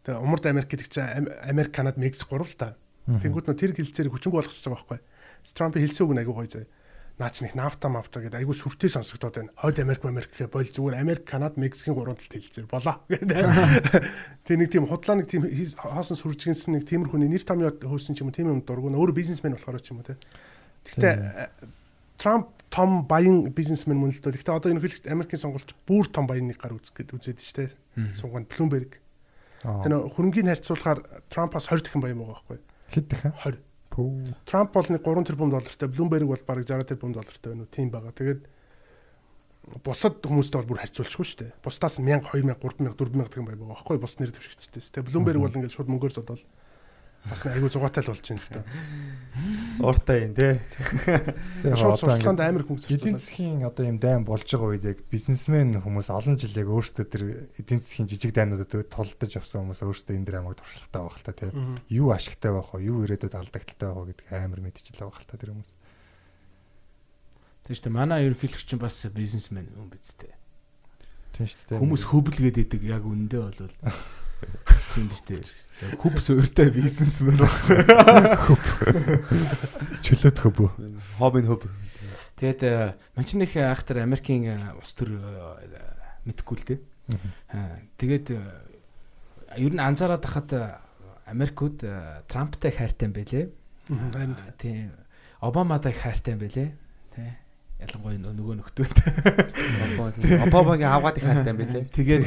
Тэгээ Умард Америк гэдэг чинь Америк, Канада, Мексик гурав л та. Тэнгүүд нөө тэр хилцээрийг хүчингү болгочихж байгаа байхгүй. Трампын хэлсэн үг нь айгүй гоё заяа наач нэг нафта мафта гэдэг айгүй сүртэй сонсогдоод байна. Хойд Америк Америк гэх бол зүгээр Америк, Канада, Мексикийн гурван талд хэлцээр болоо гэдэг. Тэг нэг тийм худлаа нэг тийм хоосон сүржигэнсэн нэг тиймэрхүү нэр томьёо хөөсөн ч юм уу тийм юм дургу. Өөрөө бизнесмен болохоор ч юм уу те. Гэхдээ Трамп том баян бизнесмен мөн л дөө. Гэхдээ одоо ерөнхийдөө Америкийн сонгуульч бүр том баян нэг гар үзэх гээд үзээд штэ. Сунганд Bloomberg. Тэр хөрөнгөний харьцуулахаар Трампаас 20 дахин баян байгаа байхгүй. Хэд дахин? 20. Трамп бол нэг 3 тэрбум доллартай, Bloomberg бол бараг 60 тэрбум доллартай байна уу? Тийм байгаа. Тэгээд бусад хүмүүстэй бол бүр харьцуулчихгүй шүү дээ. Бусдаас 1000, 2000, 3000, 4000 гэх юм байгаа байхгүй бус нэр дэвшигчтэй. Тэгээд Bloomberg бол ингээд шууд мөнгөөр зодвол бас айгүй зугаатай л болж байна л да. Ууртай юм тий. Шууд сурталчилгаанд амар хүн зэрэг. Эдийн засгийн одоо юм дайм болж байгаа үед яг бизнесмен хүмүүс олон жил яг өөрсдөө тэр эдийн засгийн жижиг дайнуудад тулдаж авсан хүмүүс өөрсдөө энэ дэр амаг туршлагатай байх л та тий. Юу ашигтай байх вэ? Юу ирээдүйд алдагдaltaй байх вэ гэдэг амар мэдчихлээ байх л та тэр хүмүүс. Тийм шүү дээ. Манай ерөнхийлөгч чинь бас бизнесмен юм биз дээ. Тийм шүү дээ. Хүмүүс хөблгээд идэг яг үндэ бол тийм биз дээ. Хүп сууртай бизнесмен хөп. Чөлөөт хөп. Хоббин хөп. Тэгээд манчнийх айхтар Америкийн ус төр мэдхгүй л дээ. Тэгээд ер нь анзаараад хахад Америкууд Трамптай хайртай юм байлээ. Тийм. Обаматай хайртай юм байлээ. Тий ялангуяа нөгөө нөхдөө Обамагийн авгаад их хайртай юм билээ. Тэгээд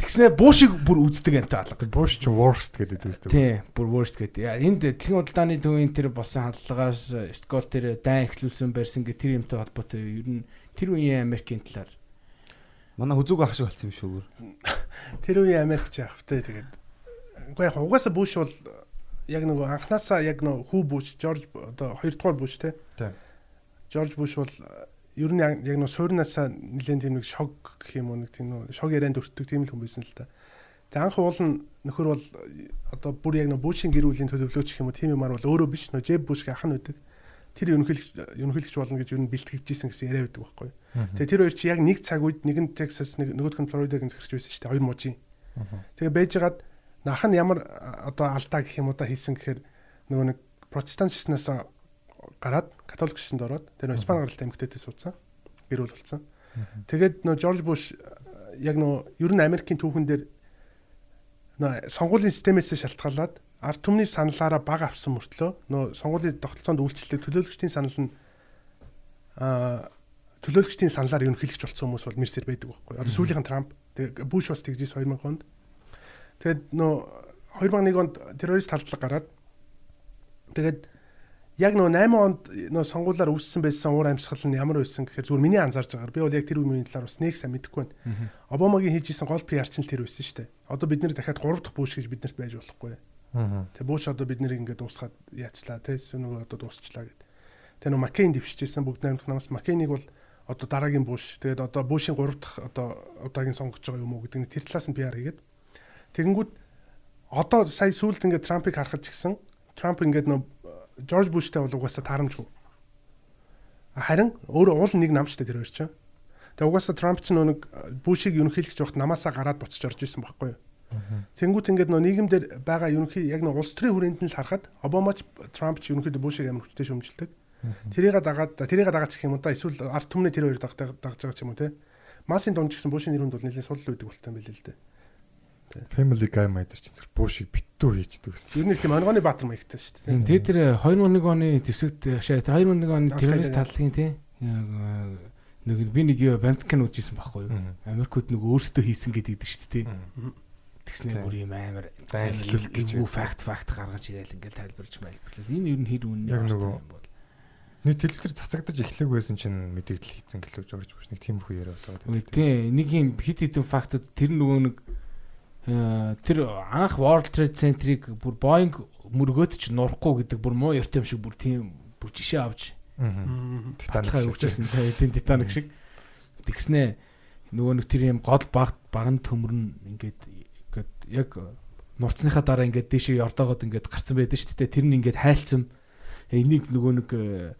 тэгснэ буушиг бүр үздэг амтай алга. Буш ч worst гэдэг үздэг. Тийм, бүр worst гэдэг. Энд дэлхийн удалдааны төвийн тэр болсон хандлагаас скол тэр дайн эхлүүлсэн барьсан гэх тэр юмтай холбоотой ер нь тэр үеийн Америкийн талаар манай хүзүүг ах шиг болсон юм шүү. Тэр үеийн Америкч яах вэ тэгээд. Уу яг угаасаа буш бол яг нөгөө анханасаа яг нөгөө хүү буш Жорж одоо хоёрдугаар буш те. Тийм Жорж Буш бол ер нь яг нэг суурнаасаа нэлээд тийм нэг шок гэх юм уу нэг тийм нэг шок ярианд өртдөг тийм л хүн байсан л да. Тэгээ анх уул нь нөхөр бол одоо бүр яг нэг Бушийн гэр бүлийн төлөвлөгөөч гэх юм уу тийм юмар бол өөрөө биш нөө Жеб Буш ах нь байдаг. Тэр ерөнхийлөгч ерөнхийлөгч болно гэж ер нь бэлтгэжсэн гэсэн яриа байдаг байхгүй. Тэгээ тэр хоёр чи яг нэг цаг үед нэг нь Texas нэг нөгөөх нь Florida-г захирч байсан шүү дээ. Хоёр мужийн. Тэгээ байжгаад нах нь ямар одоо алдаа гэх юм уу да хийсэн гэхээр нөгөө нэг протестант шашнаас гараад католик шишинд ороод тэр нөө Испани гаралтай эмгтээтэй суудсан. Гэр бүл болсон. Тэгээд нөө Жорж Буш яг нөө ер нь Америкийн түүхэн дээр нөө сонгуулийн системээс шалтгаалаад ард түмний саналаараа баг авсан мөртлөө нөө сонгуулийн тогтолцоонд үйлчлэлтэй төлөөлөгчдийн санал нь аа төлөөлөгчдийн саналаар ерөнхийлөгч болсон хүмүүс бол мэрсэр байдаг байхгүй. Одоо сүүлийнхэн Трамп тэгээ Буш бас тэгжээс 2000 онд. Тэгээд нөө 2001 онд террорист халдлага гараад тэгээд яг нөө 8 онд нөө сонгуулиар үүссэн байсан уур амьсгал нь ямар байсан гэхээр зүгээр миний анзаарж байгаагаар би бол яг тэр үеийн талаар бас нэг сайн мэдэхгүй байна. Обамагийн хийжсэн гол PR чинь л тэр байсан шүү дээ. Одоо бид нэр дахиад 3 дахь бүүш гэж биднэрт байж болохгүй. Тэгээ бүүш одоо бид нэрийг ингээд дуусгаад яачлаа те нөгөө одоо дуусчлаа гэд. Тэгээ нөө Маккейн дэвшижсэн бүгд найрамдах намаас Маккейнийг бол одоо дараагийн бүүш тэгээд одоо бүүшийн 3 дахь одоо удаагийн сонгогч байгаа юм уу гэдэг нь тэр талаас нь PR хийгээд тэгэнгүүт одоо сая сүүлд ингээд Трампыг харахад ч гэсэн Трамп ингээд нөө Жорж Буштай бол угаасаа таарамжгүй. Харин өөрөө уул нэг нам штэ тэр хоёр чинь. Тэгээ угаасаа Трамп ч нэг Бушийг ерөнхийлөгч байхад намаасаа гараад буцаж орж исэн байхгүй юу? Тэнгүүт ингээд нөө нийгэмдэр байгаа ерөнхий яг нэг улс төрийн хүрээнд нь л харахад Обамач Трамп ч ерөнхийдөө Бушийг амар хүчтэй шөмжилдэг. Тэрийг дагаад тэрийг дагаад гэх юм да эсвэл ард түмний тэр хоёр дагаж байгаа ч юм уу те. Масын донд ч гэсэн Бушийн нэрүнд бол нэлээд сул байдаг болтой юм билээ л дээ. Family Guy маядар чинь тэр буушиг битүү хийчдэг гэсэн. Ер нь их тийм онгоны баатар маягтай шүү дээ. Тэгээ тэр 2001 оны дэвсэгт шээ тэр 2001 оны террорист таллагын тий нэг би нэг бамткен үзсэн байхгүй юу. Америкууд нэг өөрсдөө хийсэн гэдэг шүү дээ. Тэгснээр бүр юм амар Дайрлуулах гэж. юу факт факт гаргаж ирээл ингээл тайлбарч мэлбэрлээс энэ ер нь хэр үнэ Яг нөгөө Нэг телевизээр цацагдаж эхлэх байсан чинь мэдээлэл хийцэн гэлж орж биш нэг тийм их яриа басаад. Тийм нэг юм хит хитэн фактууд тэр нөгөө нэг э, тэр анх World Trade Center-ыг бүр Boeing мөргөөд ч нурахгүй гэдэг бүр муу ёртой юм шиг бүр тийм бүр жишээ авч Титаник үржсэн сая тийм Титаник шиг. Тэгснэ. Нөгөө нэг тэр юм гол баг баган төмөрн ингээд ингээд яг нурцныхаа дараа ингээд дээшээ ордоогоод ингээд гарцсан байдаг шүү дээ. Тэр нь ингээд хайлцсан. Энийг нөгөө нэг э,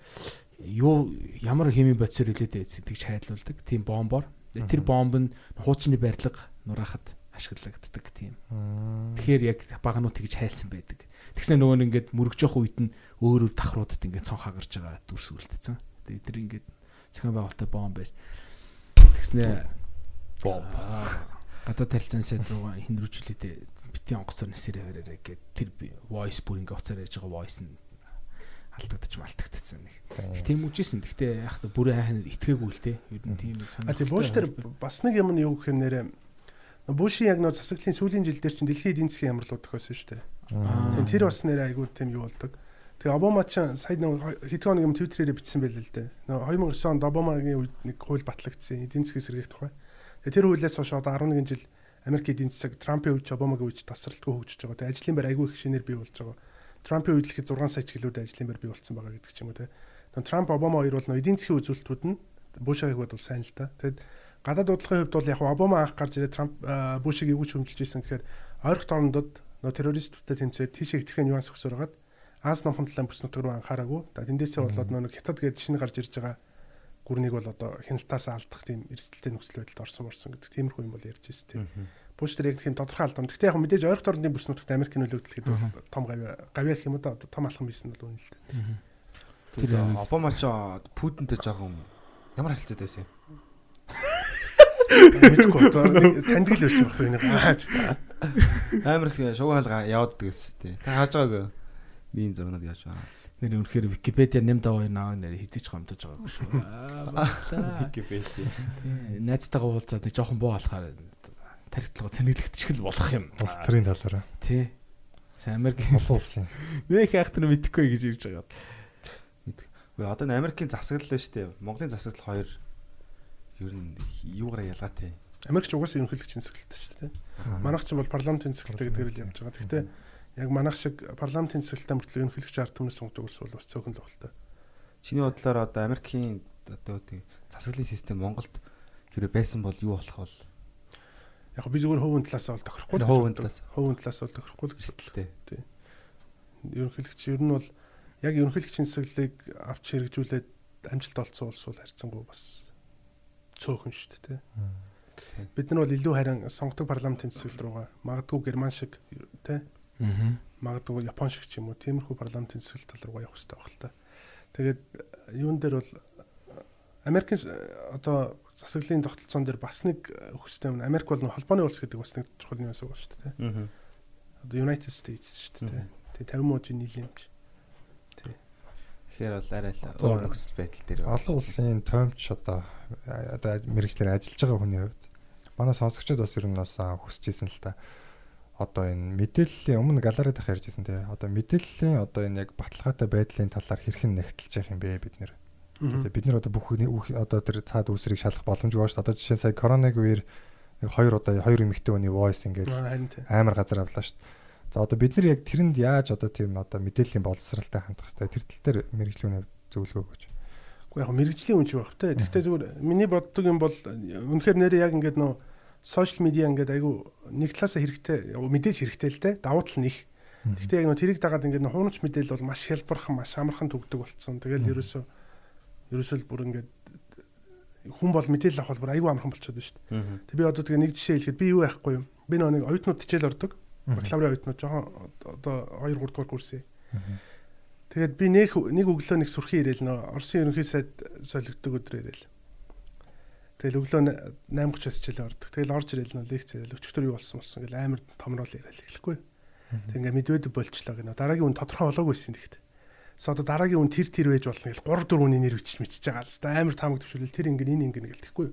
юу ямар хими бодисоор хэлээд байсан гэдгийг хайлуулдаг тийм бомбоор. Тэр бомб нь хуучны барилга нураахад ашиглагддаг тийм. Тэгэхээр яг багнууд тэгж хайлсан байдаг. Тэгснэ нөгөө нь ингээд мөрөгж явах үед нь өөр өөр давхруудад ингээд цонхаа гарч байгаа дүрс үлдсэн тэгээ тэр ингээд зохион байгуулалттай бомб байсан. Тэгснэ бомб. гадаад харилцааны сайд руу хиндрүүлээд бити онгоцоор нэсэрэ хараарэ гэд тэр voice бүр ингээд уцаар яж байгаа voice нь алдагдчих малтагдчихсан нэг. Тийм үжсэн. Гэхдээ яг та бүрэн хайхын итгээгүй л те. Ер нь тийм нэг А тийм Буш дээр бас нэг юм нь юу гэхээр нэрэ Бушийн яг нөө засаглалын сүүлийн жил дээр чинь дэлхийн эдийн засгийн ямарлууд тохиосон шүү дээ. Тэр бас нэрэ айгүй тийм юу болдог. Тэгээ Обама ч сая нэг хэдхэн хоног юм Твиттерээр бичсэн байл л дээ. Нөө 2009 онд Обамагийн үед нэг хууль батлагдсан эдийн засгийн сэргийх тухай. Тэгээ тэр хуулиас хойш одоо 11 жил Америк эдийн засаг Трампын үед Обамагийн үед тасралтгүй хөгжиж байгаа. Тэгээ ажлын байр айгүй их шинээр бий болж байгаа. Трампын үед л ихэд 6 сая чиглэлүүд ажлын байр бий болсон байгаа гэдэг ч юм уу те. Трамп Обама хоёр бол эдийн засгийн үзүүлэлтүүд нь Бушагийг бол сайн л та. Тэгэд гадаад бодлогын хувьд бол яг Обама анх гарч ирээд Трамп Бушийг юу ч хөндлөж исэн гэхээр ойрхон орондод нөө террористуудтай тэмцээд тийшээ хитгэн нюанс өгсөөр хагаад Аз номхон талын бүс нутаг руу анхаараагүй. За тэндээсээ болоод нөө хятад гээд шинэ гарч ирж байгаа гүрнийг бол одоо хяналтаас алдах тийм эрсдэлтэй нөхцөл байдалд орсон морсон гэдэг тиймэрхүү юм бол ярьж байсан тийм. Буш тэр яг тийм тодорхой алдам. Гэхдээ яг мэдээж ойрхон орны бүс нутагт Америкийн нөлөөдлөхэд бол том гавь гавь гэх юм уу да том алхам хийсэн бол үнэ л дээ. Тэр Обама ч Путинтэй жоохон ямар харилцаатай байсан юм? Мэдгүй нэг таньдаг л байсан байх юм гаач. Амар их шугаалга яваад гэсэн дээ. Та хааж байгаагүй. Миний зурнууд яаж байгаа. нэр үнэхээр Википедиа нэм даваа наа нэр хизэж гомдож байгаагүй шүү. Википедиа. Найзтайгаа уулзаад нэг жоохон буу алахаар тархитлага цэнэглэгдчих л болох юм. Улс төрийн талаараа. Тий. Сайн Америк Олон улсын. нэг хайхтар мэдхгүй гэж ирж байгаа. Үгүй одоо н Америкийн засаглал шүү дээ. Монголын засаглал хоёр ер нь юугаараа ялгаатай. Америкч угаасаа ерөнхийлөгчийн засаглалтай шүү дээ. Манайх ч бол парламентын засаглалтай гэдгээр л явж байгаа. Гэхдээ яг манайх шиг парламентын засаглалтай мөртлөө ерөнхийлөгч ард түмнээс сонгодог улс бол бас цөөхөн л багтай. Чиний бодлоор одоо Америкийн одоо тийм засаглалын систем Монголд хэрэв байсан бол юу болох вэ? Яг би зүгээр хөвөн талаас бол тохирохгүй. Хөвөн талаас. Хөвөн талаас бол тохирохгүй л боддог. Эрсдэлтэй. Ерөнхийлөгч ер нь бол яг ерөнхийлөгчийн засаглалыг авч хэрэгжүүлээд амжилт олцсон улс бол харьцангуй бас цөөхөн шүү дээ тий. Бид нар бол илүү харин сонгодог парламентын засаглал руугаа магадгүй герман шиг тий Аа. магадгүй япон шиг ч юм уу тиймэрхүү парламентын засаглал тал руугаа явах хэрэгтэй байх л та. Тэгээд юун дээр бол Америкийн с- одоо засаглалын тогтолцоон дээр бас нэг өгөхтэй юм. Америк бол холбооны улс гэдэг бас нэг чухал юм асуу шүү дээ. Аа. Одоо United States шүү дээ. Тэгээ 50 мужийн нийлэн юм шиг. Тэгэхээр бол арай л өөр нөхцөл байдал дээр Олон улсын томч одоо одоо мэрэгчлэр ажиллаж байгаа хүний хувьд манай сонсогчдод бас ер нь бас аа, хүсэж исэн л та. Одоо энэ мэдээллийн өмнө галерейд ах ярьжсэн тий. Одоо мэдээллийн одоо энэ яг баталгаатай байдлын талаар хэрхэн нэгтэлж явах юм бэ бид нэр. Тэгээ бид нар одоо бүх одоо тэр цаад үсрийг шалах боломжгүй шүү дээ. Одоо жишээ сая коронавиг үеэр нэг хоёр удаа хоёр эмэгтэй хүний voice ингээд амар газар авлаа шүү дээ. За одоо бид нар яг тэрэнд яаж одоо тийм одоо мэдээллийн боловсралтай хандах хэрэгтэй. Тэр тал дээр мэрэгжлийн зөвлөгөө өгөөч. Уу яг мэрэгжлийн үнч байх те. Гэхдээ зүгээр миний боддог юм бол үнэхээр нэрээ яг ингээд нөө сошиал медиа ингээд айгу нэг талаасаа хэрэгтэй мэдээж хэрэгтэй л те. Давуу тал нь их. Гэхдээ яг нөө тэрийг дагаад ингээд нөө хуурч мэдээлэл бол маш хялбархан маш амархан төгдөг болцсон. Тэгэл ерөөсөө ерөөсөө л бүр ингээд хүн бол мэдээлэл авах бол айгүй амархан болчиход шүү дээ. Тэг би одоо тэгээ нэг жишээ хэлэхэд би юу яахгүй юм. Би нэг оюутнууд хичээл ордог. Бакалаврын оюутнууд жоохон одоо 2 3 дугаар курсын. Тэгээд би нэг нэг өглөө нэг сүрхэн ирээл нөө Оросын ерөнхий сайд солигддог өдөр ирээл. Тэгэл өглөө 8:30-аас хичээл ордог. Тэгэл орж ирээл нөө лекц ирээл өчтөр юу болсон болсон гэл амар томрол ирээл эхлэхгүй. Тэг ингээ мэдвэд болчлоо гэнэ. Дараагийн үн тодорхой болоогүйсэн тэгт. So одоо дараагийн үн тэр тэр байж болно гэл 3 4 үний нэр бичиж мэдчихэж байгаа л та амар таамаг төвшүүлэл тэр ингээ энэ ингээ гэл тэгэхгүй.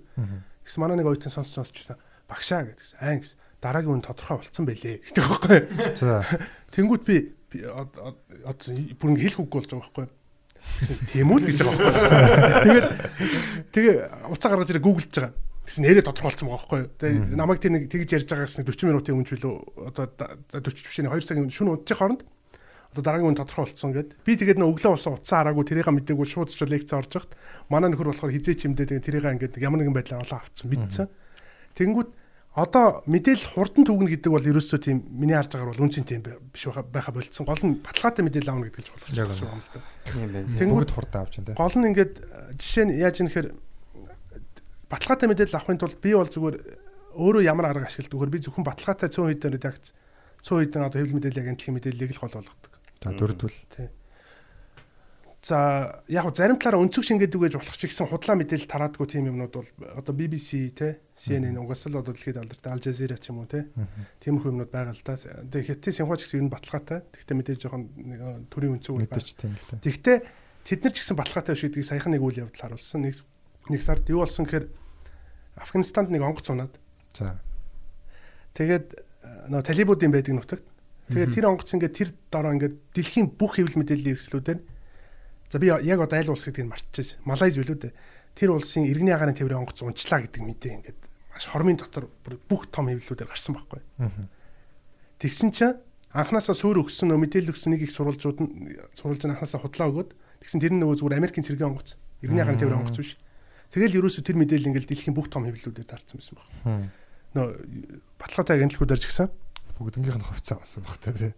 Тэгс манай нэг оюутан сонсч сонсч байсан. Багшаа гэдгсэн. Аа гэсэн. Дараагийн үн тодорхой болцсон байлээ гэдэг байхгүй. За. Тэнгүүд би одоо бүр ингээ хэлэх үггүй болж байгаа байхгүй. Тийм үү л гэж байгаа байхгүй. Тэгээд тэгээ уцаа гаргаж ирээ гуглдж байгаа. Тэгс нэрээ тодорхойлцсон байгаа байхгүй. Тэгээ намайг тэр нэг тэгж ярьж байгаагаас нэг 40 минутын өмнө ч үлээ одоо 40 биш 2 цагийн шөнө удчих хооронд одоо дараагийн үн тодорхой болцсон гэд. Би тэгээд нөө өглөө усан утсаа хараагүй тэрийг мэдээгүй шууд ч лекц орж хахад манай нөхөр болохоор хизээч юмдээ тэгээд тэрийг ингээд ямар нэгэн байдлаар олоо авцсан мэдсэн. Тэнгүүд одоо мэдээлэл хурдан түгнэ гэдэг бол ерөөсөө тийм миний харж байгаагаар бол үнцэн тийм биш байха болцсон. Гол нь баталгаатай мэдээлэл аавна гэдэг л болох ч юм л да. Тийм байна. Тэнгүүд хурдан авч энэ. Гол нь ингээд жишээ нь яаж юм нэхэр баталгаатай мэдээлэл авахын тулд би бол зүгээр өөрөө ямар арга ашигладаг вөхөр би зөвхөн баталгаатай цөөн хэдэн редакц цөөн хэдэн одоо хэвлэл мэдээлэл агентлагийн мэдээллийг л гол болгодог. За дөрөвдүл. Тий. За яг зарим талаараа өнцөг шингээдэг гэж болох ч гэсэн худлаа мэдээлэл тараадгүй тийм юмнууд бол одоо BBC те CNN угсаал одоо дэлхийд алдартай Al Jazeera ч юм уу те тиймэрхүү юмнууд байгаа л да. Тэгээ хятадын синхуач гэсэн ер нь баталгаатай. Тэгтээ мэдээж жоохон төрийн өнцөг да. Тэгтээ тэд нар ч гэсэн баталгаатай биш гэдгийг саяхан нэг үйл явдал харуулсан. Нэг нэг сард юу болсон гэхээр Афганистанд нэг онгоц унаад. За. Тэгээд нөө талибуудын байдаг нутагт Тэгээд тэр онгоц ингээд тэр дараа ингээд дэлхийн бүх хэвлэл мэдээллийн хэрэгслүүдээр за би яг одоо аль улс гэдгийг мартчихаж Малайз билүү дээ. Тэр улсын иргэний агаарын тээврийн онгоц унчлаа гэдэг мэдээ ингээд маш хормын дотор бүх том хэвлэлүүдээр гарсан байхгүй. Тэгсэн чинь анханасаа суур өгсөн нөө мэдээлэл өгсөн нэг их сурвалжууд нь сурвалж анханасаа худлаа өгөөд тэгсэн тэр нь нөгөө зүгээр Америкийн цэргийн онгоц иргэний агаарын тээврийн онгоц биш. Тэгэл ерөөсө тэр мэдээлэл ингээд дэлхийн бүх том хэвлэлүүдээр таарсан байсан байна. Нөө баталгаатай агентлагуудаар ч гэсэн бүгднгийнх нь хувьцаа авсан баг та тий.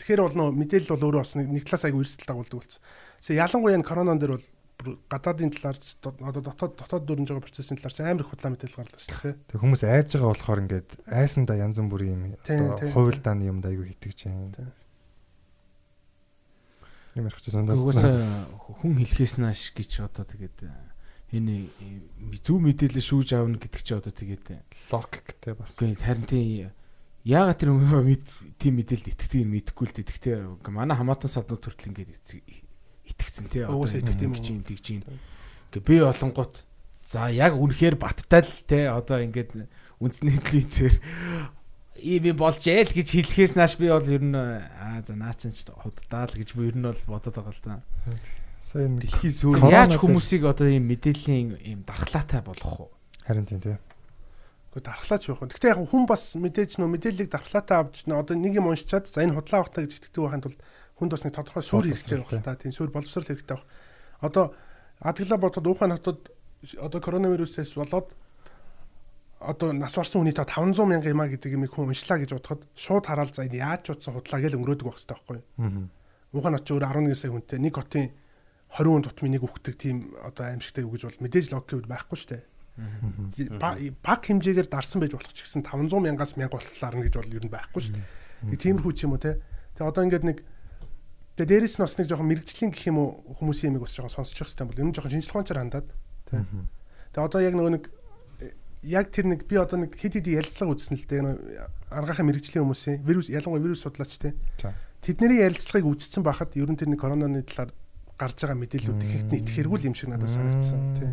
Тэгэхээр бол нөө мэдээлэл бол өөрөө бас нэг талаас айгүй эрсдэл дагуулдаг болсон. Тэсээ ялангуяа энэ коронавирус дээр бол гадаадын талаар одоо дотоод дотоод дөрнж байгаа процессын талаар ч амар их худлаа мэдээлэл гарлаа шүү дээ. Тэг хүмүүс айж байгаа болохоор ингээд айсандаа янз бүрийн юм одоо хувилдааны юмд айгүй хитгэж байна. Юм ярих чинь сондоос. Хүн хэлхээс нааш гэж одоо тэгээд энэ зөв мэдээлэл шүүж аавна гэдэг чи одоо тэгээд логиктэй бас. Үгүй харин тийм Яагаад тэр хүмүүс мэд тийм мэдээлэл итгэдэг юм мэдэхгүй л дээ. Гэхдээ манай хамаатан саднууд төртөл ингээд итгэцэн тий. Одоо итгэдэг юм чинь тэгж чинь. Ингээ би олонгууд за яг үнэхээр баттай л тий. Одоо ингээд үндэсний телевизээр ийм юм болж ял гэж хэлэхээс нааш би бол ер нь аа за наа чинь худдаа л гэж би ер нь бол бодоод байгаа л да. Сая дэлхийн сүүр яаж хүмүүсийг одоо ийм мэдээллийн ийм дархлаатай болгох вэ? Харин тийм тий. Гэхдээ дархлаач байх. Гэхдээ яг хүн бас мэдээж нөө мэдээллийг дархлаатай авч нөө одоо нэг юм уншичаад за энэ худлаа авахтаа гэж итгэдэг байхын тулд хүнд бас нэг тодорхой суурь хэрэгтэй байх та. Тийм суурь боловсрал хэрэгтэй байх. Одоо Адглаа ботод Ухаан хотод одоо коронавирусээс болоод одоо нас барсан хүний та 500 мянган юмаа гэдэг юм хүн уншлаа гэж бодоход шууд хараал за энэ яаж утсан худлаа гэж өнгөрөөдөг байх хэрэгтэй байхгүй юу. Ухаан хот ч өөр 11 сая хүнтэй нэг хотын 20 хүн тутмын нэг өгдөг тийм одоо аимшигтай үг гэж бол мэдээж логик байхгүй шүү дээ баг хэмжээгээр дарсан байж болох ч гэсэн 500 мянгаас 1000 болтлаарна гэж бол ер нь байхгүй шүү дээ. Тиймэрхүү ч юм уу те. Тэгээ одоо ингээд нэг тэгээ дээрэс нь бас нэг жоохон мэрэгжлийн гэх юм уу хүмүүсийн юмыг бас жоохон сонсчих хэрэгтэй бол юм жоохон шинжлэх ухаанчаар хандаад те. Тэгээ одоо яг нөгөө нэг яг тэр нэг би одоо нэг хэд хэд ярилцлага үзсэн л дээ аргахын мэрэгжлийн хүмүүсийн вирус ялангуяа вирус судлаач те. Тэдний ярилцлагыг үзсэн байхад ер нь тэр нэг коронавирусны талаар гарч байгаа мэдээлүүд ихэвчлэн итгэх хэрэггүй юм шиг надад санагдсан тий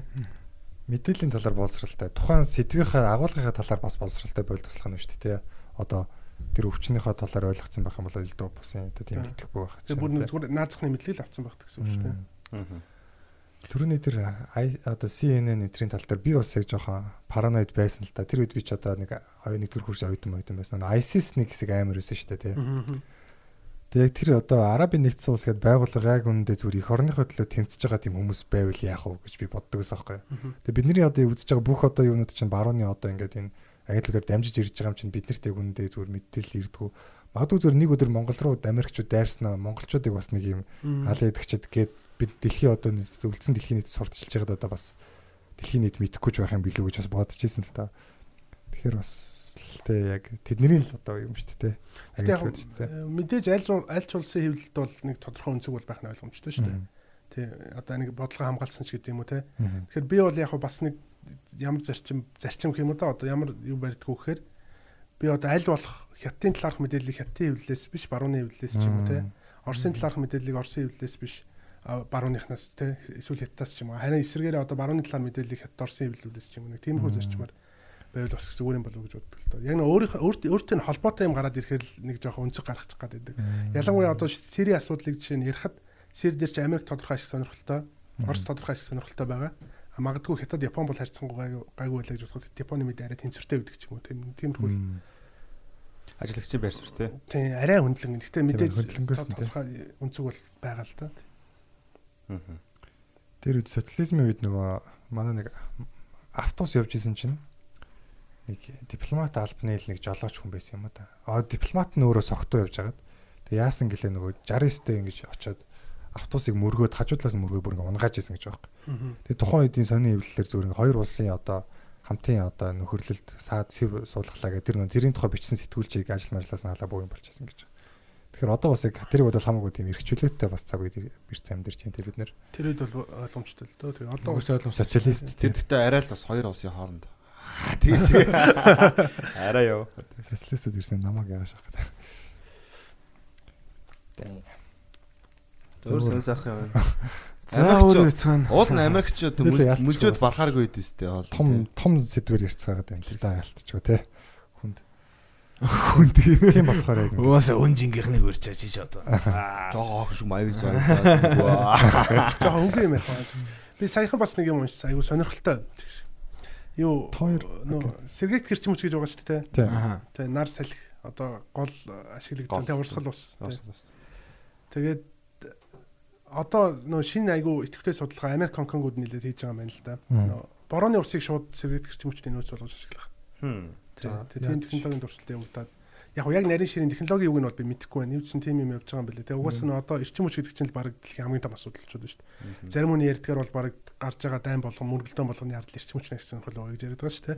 мэдээллийн талаар боловсралтай. Тухайн сэдвийнхээ агуулгынхаа талаар бас боловсралтай боловсрох нь шүү дээ. Одоо тэр өвчнийхөө талаар ойлгоцсон байх юм бол элдв бас юм тийм итгэхгүй байх. Тэгээ бүр нэг зүгээр наазахны мэдлэл авсан байх гэсэн үг шүү дээ. Төрөний тэр одоо CNN энтрийн тал дээр би бас яг жоохон параноид байсан л да. Тэр үед би ч одоо нэг нэг төр хурж оюутан оюутан байсан. ISIS нэг хэсэг амар байсан шүү дээ тийм. Тэгээ яг тэр одоо Арабын нэгдсэн улс гэдээ байгууллага яг үүндээ зүгээр их орныхоо төлөө тэмцэж байгаа тийм хүмүүс байвал яах вэ гэж би боддог байсан байхгүй. Тэгээ бидний одоо үзэж байгаа бүх одоо юунууд чинь барууны одоо ингээд энэ агентлагаар дамжиж ирж байгаа юм чинь бид нарт яг үүндээ зүгээр мэдээлэл ирдгүү. Магадгүй зүгээр нэг өдөр Монгол руу Америкчууд дайрснаа монголчуудыг бас нэг юм хаалаа идэгчэд гээд бид дэлхийн одоо үлдсэн дэлхийн нийт сурталчилж байгаад одоо бас дэлхийн нийт мэдэхгүй ч байх юм билүү гэж бас бодож ирсэн л та. Тэгэхээр бас л тэ яг тэдний л одоо юм шүү дээ. Гэтэ яг Англи шүү дээ. мэдээж аль аль улсын хэвлэлд бол нэг тодорхой өнцөг бол байх нь ойлгомжтой шүү дээ. Тий одоо нэг бодлого хамгаалсан ч гэдэг юм уу те. Тэгэхээр би бол яг бас нэг ямар зарчим зарчим гэх юм уу да одоо ямар юу барьдгүй гэхээр би одоо аль болох хятадын талаарх мэдээллийг хятадын хэвлэлээс биш барууны хэвлэлээс ч юм уу те. Оросын талаарх мэдээллийг Оросын хэвлэлээс биш барууныхнаас те эсвэл хятадаас ч юм уу харин эсвэргээр одоо барууны талаар мэдээллийг хятад Оросын хэвлэлүүдээс ч юм уу нэг тийм хүү зарчмаар байвал бас зүгээр юм болов уу гэж боддог л доо. Яг нэг өөрийнхөө өөрт өөртөө холбоотой юм гараад ирэхээр л нэг жоохон өнцөг гаргачих гад байдаг. Ялангуяа одоо Сири асуудлыг жишээ нь ярихад Сири дээр ч Америк тодорхой ашиг сонирхолтой, Орос тодорхой ашиг сонирхолтой байгаа. А магадгүй Хятад Япон бол харьцангуй гайгүй байлаа гэж бодоход Японы мэд арай тэнцвэртэй байдаг ч юм уу тийм тиймэрхүү л Мм. Ажлагчийн байр суурь тий. тийм арай хөндлөн. Гэхдээ мэдээж хөндлөнгөөс нь, тодорхой өнцөг бол байгаа л да. Тэр үед социализмын үед нөгөө манай нэг автобус явж исэн чинь нэг дипломат албаны л нэг жолооч хүн байсан юм уу да. Аа дипломат нь өөрөө согтуу явж байгаад тэг яасан гэлээ нөгөө 69-тэй ингэж очиод автобусыг мөргөөд хажуудлаас мөргөө бүр ингэ унгааж исэн гэж байгаа юм. Тэгээ тухайн үеийн сони хэвлэлээр зүгээр ингээ хоёр улсын одоо хамтын одоо нөхөрлөлд саад сэв суулгалаа гэдэг тэр нөө тэрийн тухай бичсэн сэтгүүлчийг ажил марлаас нь халаа буу юм болчихсон гэж. Тэгэхээр одоо бас яг тэрийг бодвол хамаагүй тийм эрхчлөөтэй бас цаг үед ирсэн амьдэрч юм те бид нэр Тэр үед бол ойлгомжтой л дөө. Тэгээ одоо Угсаа ойлгомжтой. социалист Тэр дэхтэй арай л бас хоёр улсын хооронд. Тэгээс арай яв. социалистууд ирсэн намайг яаш ах гэдэг. Зөөр сонсох юм. За өөрөө цаана. Уул нь Америкчууд бас. барахааргүй байдэн сте том том сэдвэр ярьцгаагаад байна. Тэ да ялтчихгүй те. Хүнд. хүн тийм. Болохоор яг Угаасаа өн жингийнхнийг өрч ажиж одоо. Жоо шиг маяг зоолоо. жоохон үгүй юм яхаа. Би саяхан бас нэг юм уншсан. Айгу сонирхолтой. Юу нөө сэргээгт гэрч мөч гэж байгаа шүү дээ. тийм. Аха. Тэ нар салхи одоо гол ашиглагдсан. Гол. Тэ урсгал ус. Тэ. Тэгээд одоо нөө шинэ айгу идэвхтэй судалгаа Америк Конконгууд нэлээд хийж байгаа юм байна л да. Нөө борооны урсыг шууд сэргээгт гэрч мөчтэй нөөц болгож ашиглах. Хм. Тэ. За, Тэ тийм технологийн дурсалтын явагдаад яг яг нарийн ширийн технологийн үг нь бол би мэдэхгүй байна. Нэвчсэн тийм юм явж байгаа юм билээ. Тэгээ угаасаа нь одоо эрчим хүч гэдэг чинь л баг дэлхийн хамгийн том асуудал болчиход байна шүү дээ. Зарим хүний ярьдгаар бол баг гарч байгаа дайм болгон мөргөлдөөн болгоны ардл эрчим хүч нэгсэн хөл байгаа гэж яриад байгаа шүү дээ.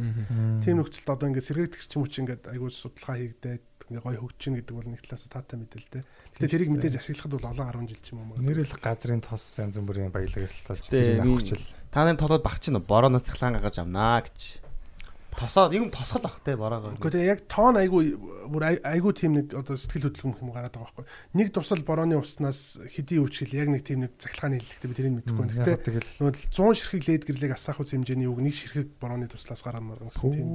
Тийм нөхцөлд одоо ингээд сэргээгт эрчим хүч ингээд айгүй судалгаа хийгдээд ингээд гой хөгжиж гэдэг бол нэг талаас таатай мэдээ л дээ. Гэтэ тэрийг мэдээж ашиглахад бол олон 10 жил ч юм уу. Нэрэл газрын тос янз бүрийн баялагаас л болж Тэ, тэрийг би- авах чил. Таны толгойд багч нь борооноос цахлаан гаргаж авнаа гэж. Тосоо юм тосгол ах те бороогоо. Гэхдээ тэгээ яг тоон айгүй бүр ай- айгүй тийм нэг одоо сэтгэл хөдлөм юм гараад байгаа байхгүй. Нэг тусал борооны уснаас хэдий өвчгөл яг нэг тийм нэг захилгааны хэллэгтэй би тэрийг мэдэхгүй байна. Гэхдээ тэгэл нөгөө 100 ширхэг лед гэрлийг асаах үс хэмжээний үг нэг ширхэг борооны туслаас гараад марган гэсэн тийм.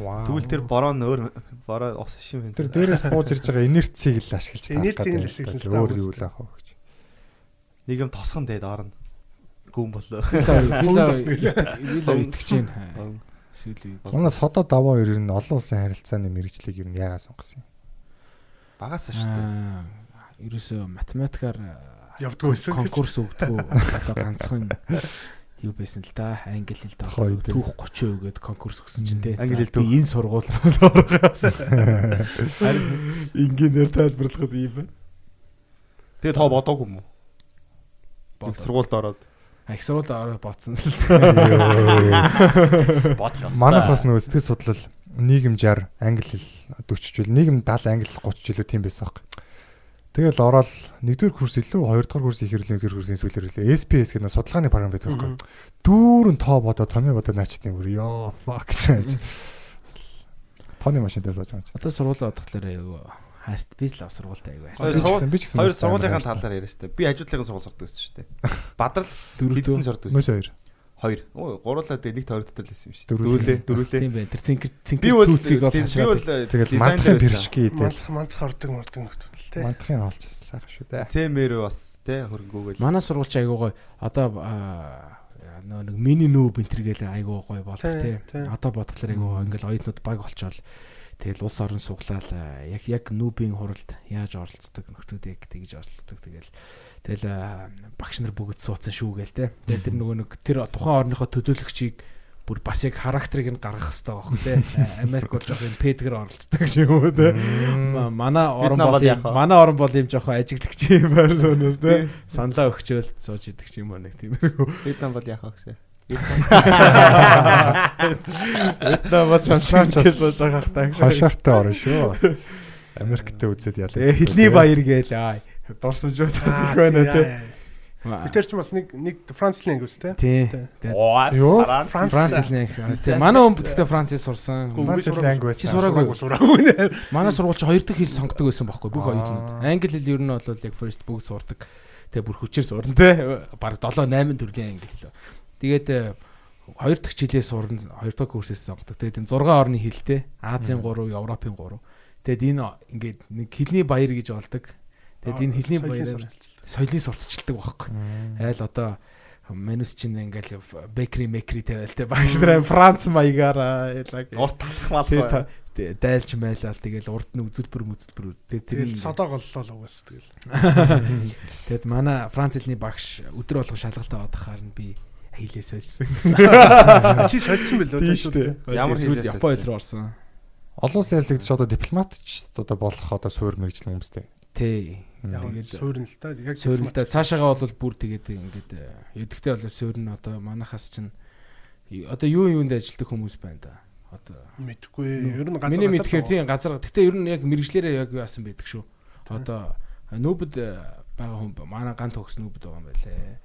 Вау. Тэгвэл тэр бороо нь өөр бороо ус шим юм. тэр дээрээс бууж ирж байгаа инерцийг л ашиглаж таах Инерцийг л ашиглаж л өөр юу л таах авах гэж. нэг юм тосхон дээд орно. Гүн болоо. Вила вила итгэж байна. Сүүлийн үед. Манай содо даваа хоёр нь олон улсын харилцааны мэрэгжлийг юу яагаад сонгосон юм? Багасаа шүү дээ. Ерөөсөө математикаар Явдгүй байсан. конкурс өгдөггүй одоо ганцхан юу байсан л да. Англи хэл үед. түүх 30% гээд конкурс өгсөн чинь те. Англи хэл түүх. энэ сургууль руу орохоос. Инженер тайлбарлахад юм байна. Тэгээ тоо бодоогүй юм уу? Сургуульд ороод Их сургууль ороо ботсон л да. бодлоо. Манайх бас нөгөө сэтгэл судлал нийгэм 60 англи хэл 40 жил нийгэм 70 англи хэл 30 жилөө тийм байсан баг. Тэгэл ороод нэгдүгээр курс илүү хоёрдугаар курс их хэрлэн нэгдүгээр курсын сүүлээр хэлээ. SPS гэдэг нь судалгааны програм байдаг байхгүй. Дүүрэн тоо бодоо томьёо бодоо наачтын бүр ёо fuck гэж. Тооны машинтай сууж байгаа юм чи. Одоо сургуулаа бодглохлоор аюу хайрт би л сургуультай хайрт. сургууль- би ч гэсэн Хоёр бас сургуулийн амар талаар яриа дээ. Би ажуудлын сургууль сурдаг байсан шүү дээ. Бадрал Дөрөв хэдэн дөө. сурдаг байсан? Мөс хоёр. Хоёр. Өө гурлаа дээ нэг тойрогдтол байсан юм шүү дээ. Дөрвөлээ. Дөрвөлээ. Тийм байна. Тэр цинкер бол түүцийг бол би хашаад. бол Тэгэл байсан. бэршки идэл Мандлах мандлах ордог мордог нөтөл те. мантахын олчсан сайхан шүү дээ. Цэмэр бас те хөрөнгөөгөл. Манай сургуульч аюу гой одоо нөө нэг мини нүүб энтер гээл аюу гой болох Тий. Одоо бодглохлоор аюу ингээл оюутнууд баг болчоол тэгэл улс орон суглаал аа, яг яг нүүбийн хуралд яаж оролцдог нөхдүүд яг тэгж оролцдог тэгэл тэгэл аа, багш нар бүгд суудсан шүү гээл тий. Тэгээд тэр нөгөө нэг тэр тухайн орныхоо төлөөлөгчийг бүр бас яг характерыг нь гаргах хэрэгтэй байх тий. А- Америк бол жоох юм педгэр оролцдог шиг тий. Ма- Манай орон нам бол манай орон бол юм жоохон ажиглагч юм байр соноос тий. Саналаа өгчөөл сууж идэх ч юм уу нэг тиймэрхүү. Вьетнам бол яах вэ? Намаа чамшаач сууж байгаа хта. Хашаартай орно шүү. Америктэй үзээд ялаа. Тэгээ хилний баяр гээл аа. Дорсомжуудаас их байна те. Би тэр ч бас нэг нэг Францлын ангиус те. Тий. Юу? Франц хэлний их. Тий. Манай хүн гэхдээ Францыг сурсан. Францын анги байсан. Чи сураагүй. Сураагүй. Манай сургууль чи хоёр дахь хэл сонгодог байсан байхгүй бүх хоёуланд. Англи хэл ер нь бол яг first бүгд сурдаг. Тэгээ бүр хүчээр сурна те. Бараг 7 8 төрлийн англи хэл. Тэгээд э, хоёр дахь жилээ сурна, хоёр дахь курсээс сонгодог. Тэгээд энэ 6 орны хэлтэй. Азийн 3, Европын 3. Тэгээд энэ ингээд нэг хэлний баяр гэж болдог. Тэгээд энэ хэлний баяраар соёлын сурталчилдаг байхгүй. Айл одоо менюс чинь ингээл бекри мекри тавиал те багш нар Франц маягаар ялаг Урт талах мал. дайлж майлал тэгэл урд нь үзүүлбэр мүзэлбэр тэгээд тэр содоо голлоо угаас тэгэл. Тэгэд манай Франц хэлний багш өдөр болго шалгалтаа авахаар нь би хийлээ сольсон. Чи сольсон билүү Тийм шүү дээ. Ямар хэлээс Япон хэл рүү орсон. Олон улсын ялагдчих одоо дипломатч одоо болох одоо суур мэрэгжлийн хүмүүстэй. Тий. Яг Тэгээд суурн л та. Яг суурилтаа цаашаагаа бол бүр тэгээд ингээд эдгтээ бол суурн одоо манахаас чинь одоо юу юунд ажилладаг хүмүүс байна да. Одоо мэдгүй. Ер нь газар. Миний мэдхээр тийм газар. Гэтэ ер нь яг мэрэгчлэрээ яг юу асан байдаг шүү. Одоо нүүбэд э, байгаа хүн манай гант төгс нүүбэд байгаа юм байлээ.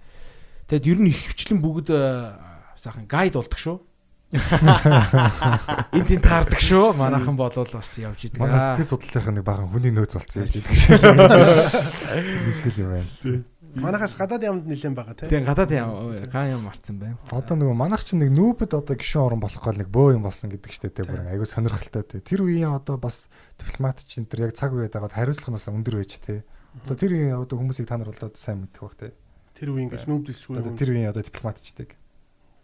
Тэгэд ер нь их хвчлэн бүгд э, сайхан гайд болдог шүү. Энд тийм таардаг шүү. Манайхан болвол бас явж идэг. Манай сэтгэл судлалын нэг бахан хүний нөөц болцсон явж идэг шиг. Жишээл юм байна. Манахаас гадаад ямд нэлээд байгаа те. Тийм гадаад яа ган юм марцсан байна. Одоо нөгөө манайх чинь нэг нүүбэд одоо гişүн орон болох гол нэг бөө юм болсон гэдэг штэ тэ бүр айгу сонирхолтой тэ. Тэр үеийн одоо бас дипломат чинь тэр яг цаг үед байгаад хариуцлага нас өндөр байж тэ. Одоо тэр үеийн одоо хүмүүсийг та нар болоод сайн мэдэх бах тэ. Тэр үеийн гэж нүбдэлсгүй. Одоо тэр үеийн одоо дипломатчдаг.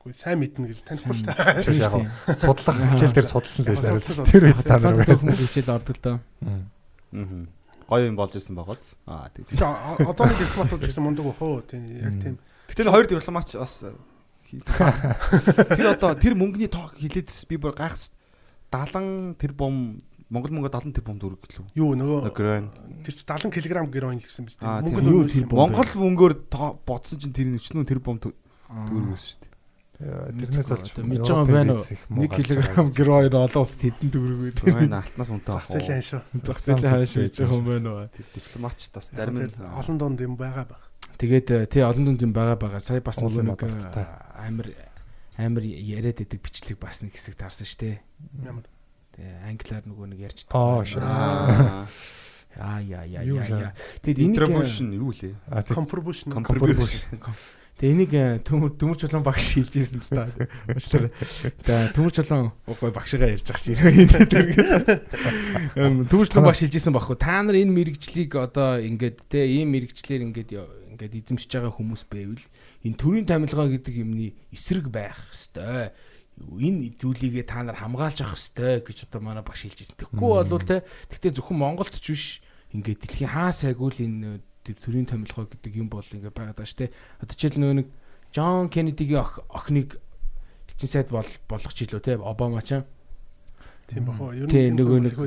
Үгүй сайн мэднэ гэж танихгүй шүү дээ. Яг судлах хичээл дээр судалсан л байж судалсан. Тэр үед та нар байсан. хичээл ордог л доо. Аа. Гоё юм болж исэн байгааз. Аа тийм. Чи одоо нэг дипломатууд гэсэн мундаг бах уу? Тийм яг тийм. Гэтэл хоёр дипломатч бас тэр одоо тэр мөнгөний тоо хилээдс би бүр гайхс 70 тэр бом Монгол мөнгө 70 тэр бом дүрэг гэлөө. Юу нөгөө тэр чи 70 кг героин л гэсэн биз дээ. тийм. Мөнгө Юу нь тэр бом? Монгол мөнгөөр бодсон чинь тэр өчнөө тэр бом дүрэг байсан шүү дээ. Тэрнээс олж мэдж байгаа юм байна уу? 1 кг героин олон улсад хэдэн төгрөг үү? Тэр алтнаас үнэтэй зах зээлийн шүү. Зах зээлийн хааш хийж байгаа юм байна уу? Тэр дипломатч бас зарим нь Олон донд юм байгаа ба. Тэгээд э, тий олон дүнд юм байгаа байгаа. Сая бас нэг амар амар яриад идэг бичлэг бас нэг хэсэг таарсан шүү дээ. Ямар. Англиар нөгөө нэг ярьж Аа, шээ. Аа. Яа яа яа. Тэгээд энийг Contribution юу лээ? Contribution. Contribution. Тэгээ энийг э, төмөр төмөр чулуун багш хэлж ирсэн л та. Уучлаарай. Тэгээ төмөр чулуун гой багшигаа ярьж ах чи. Төмөр чулуун багш хэлж ирсэн байхгүй. Та нар энэ мэрэгжлийг одоо ингээд те ийм мэрэгчлэр ингээд ингээд эзэмшиж байгаа хүмүүс байвал энэ төрийн тамилгаа гэдэг юмны эсрэг байх хэвээр энэ зүйлийгээ та нар хамгаалж авах хэвээр гэж одоо манай багш хэлж ирсэн. Тэгэхгүй болвол те гэхдээ зөвхөн Монголд ч биш ингээд дэлхийн хаа сайгүй л энэ тэр төрийн томилгоо гэдэг юм бол ингээд байгаад байгаа шүү те. Одоо жишээл нөгөө нэг Джон Кеннедигийн ох- охиныг элчин сайд бол болгох ч илүү те Обама ч. Тийм бах уу. Ер нь нөгөө нэг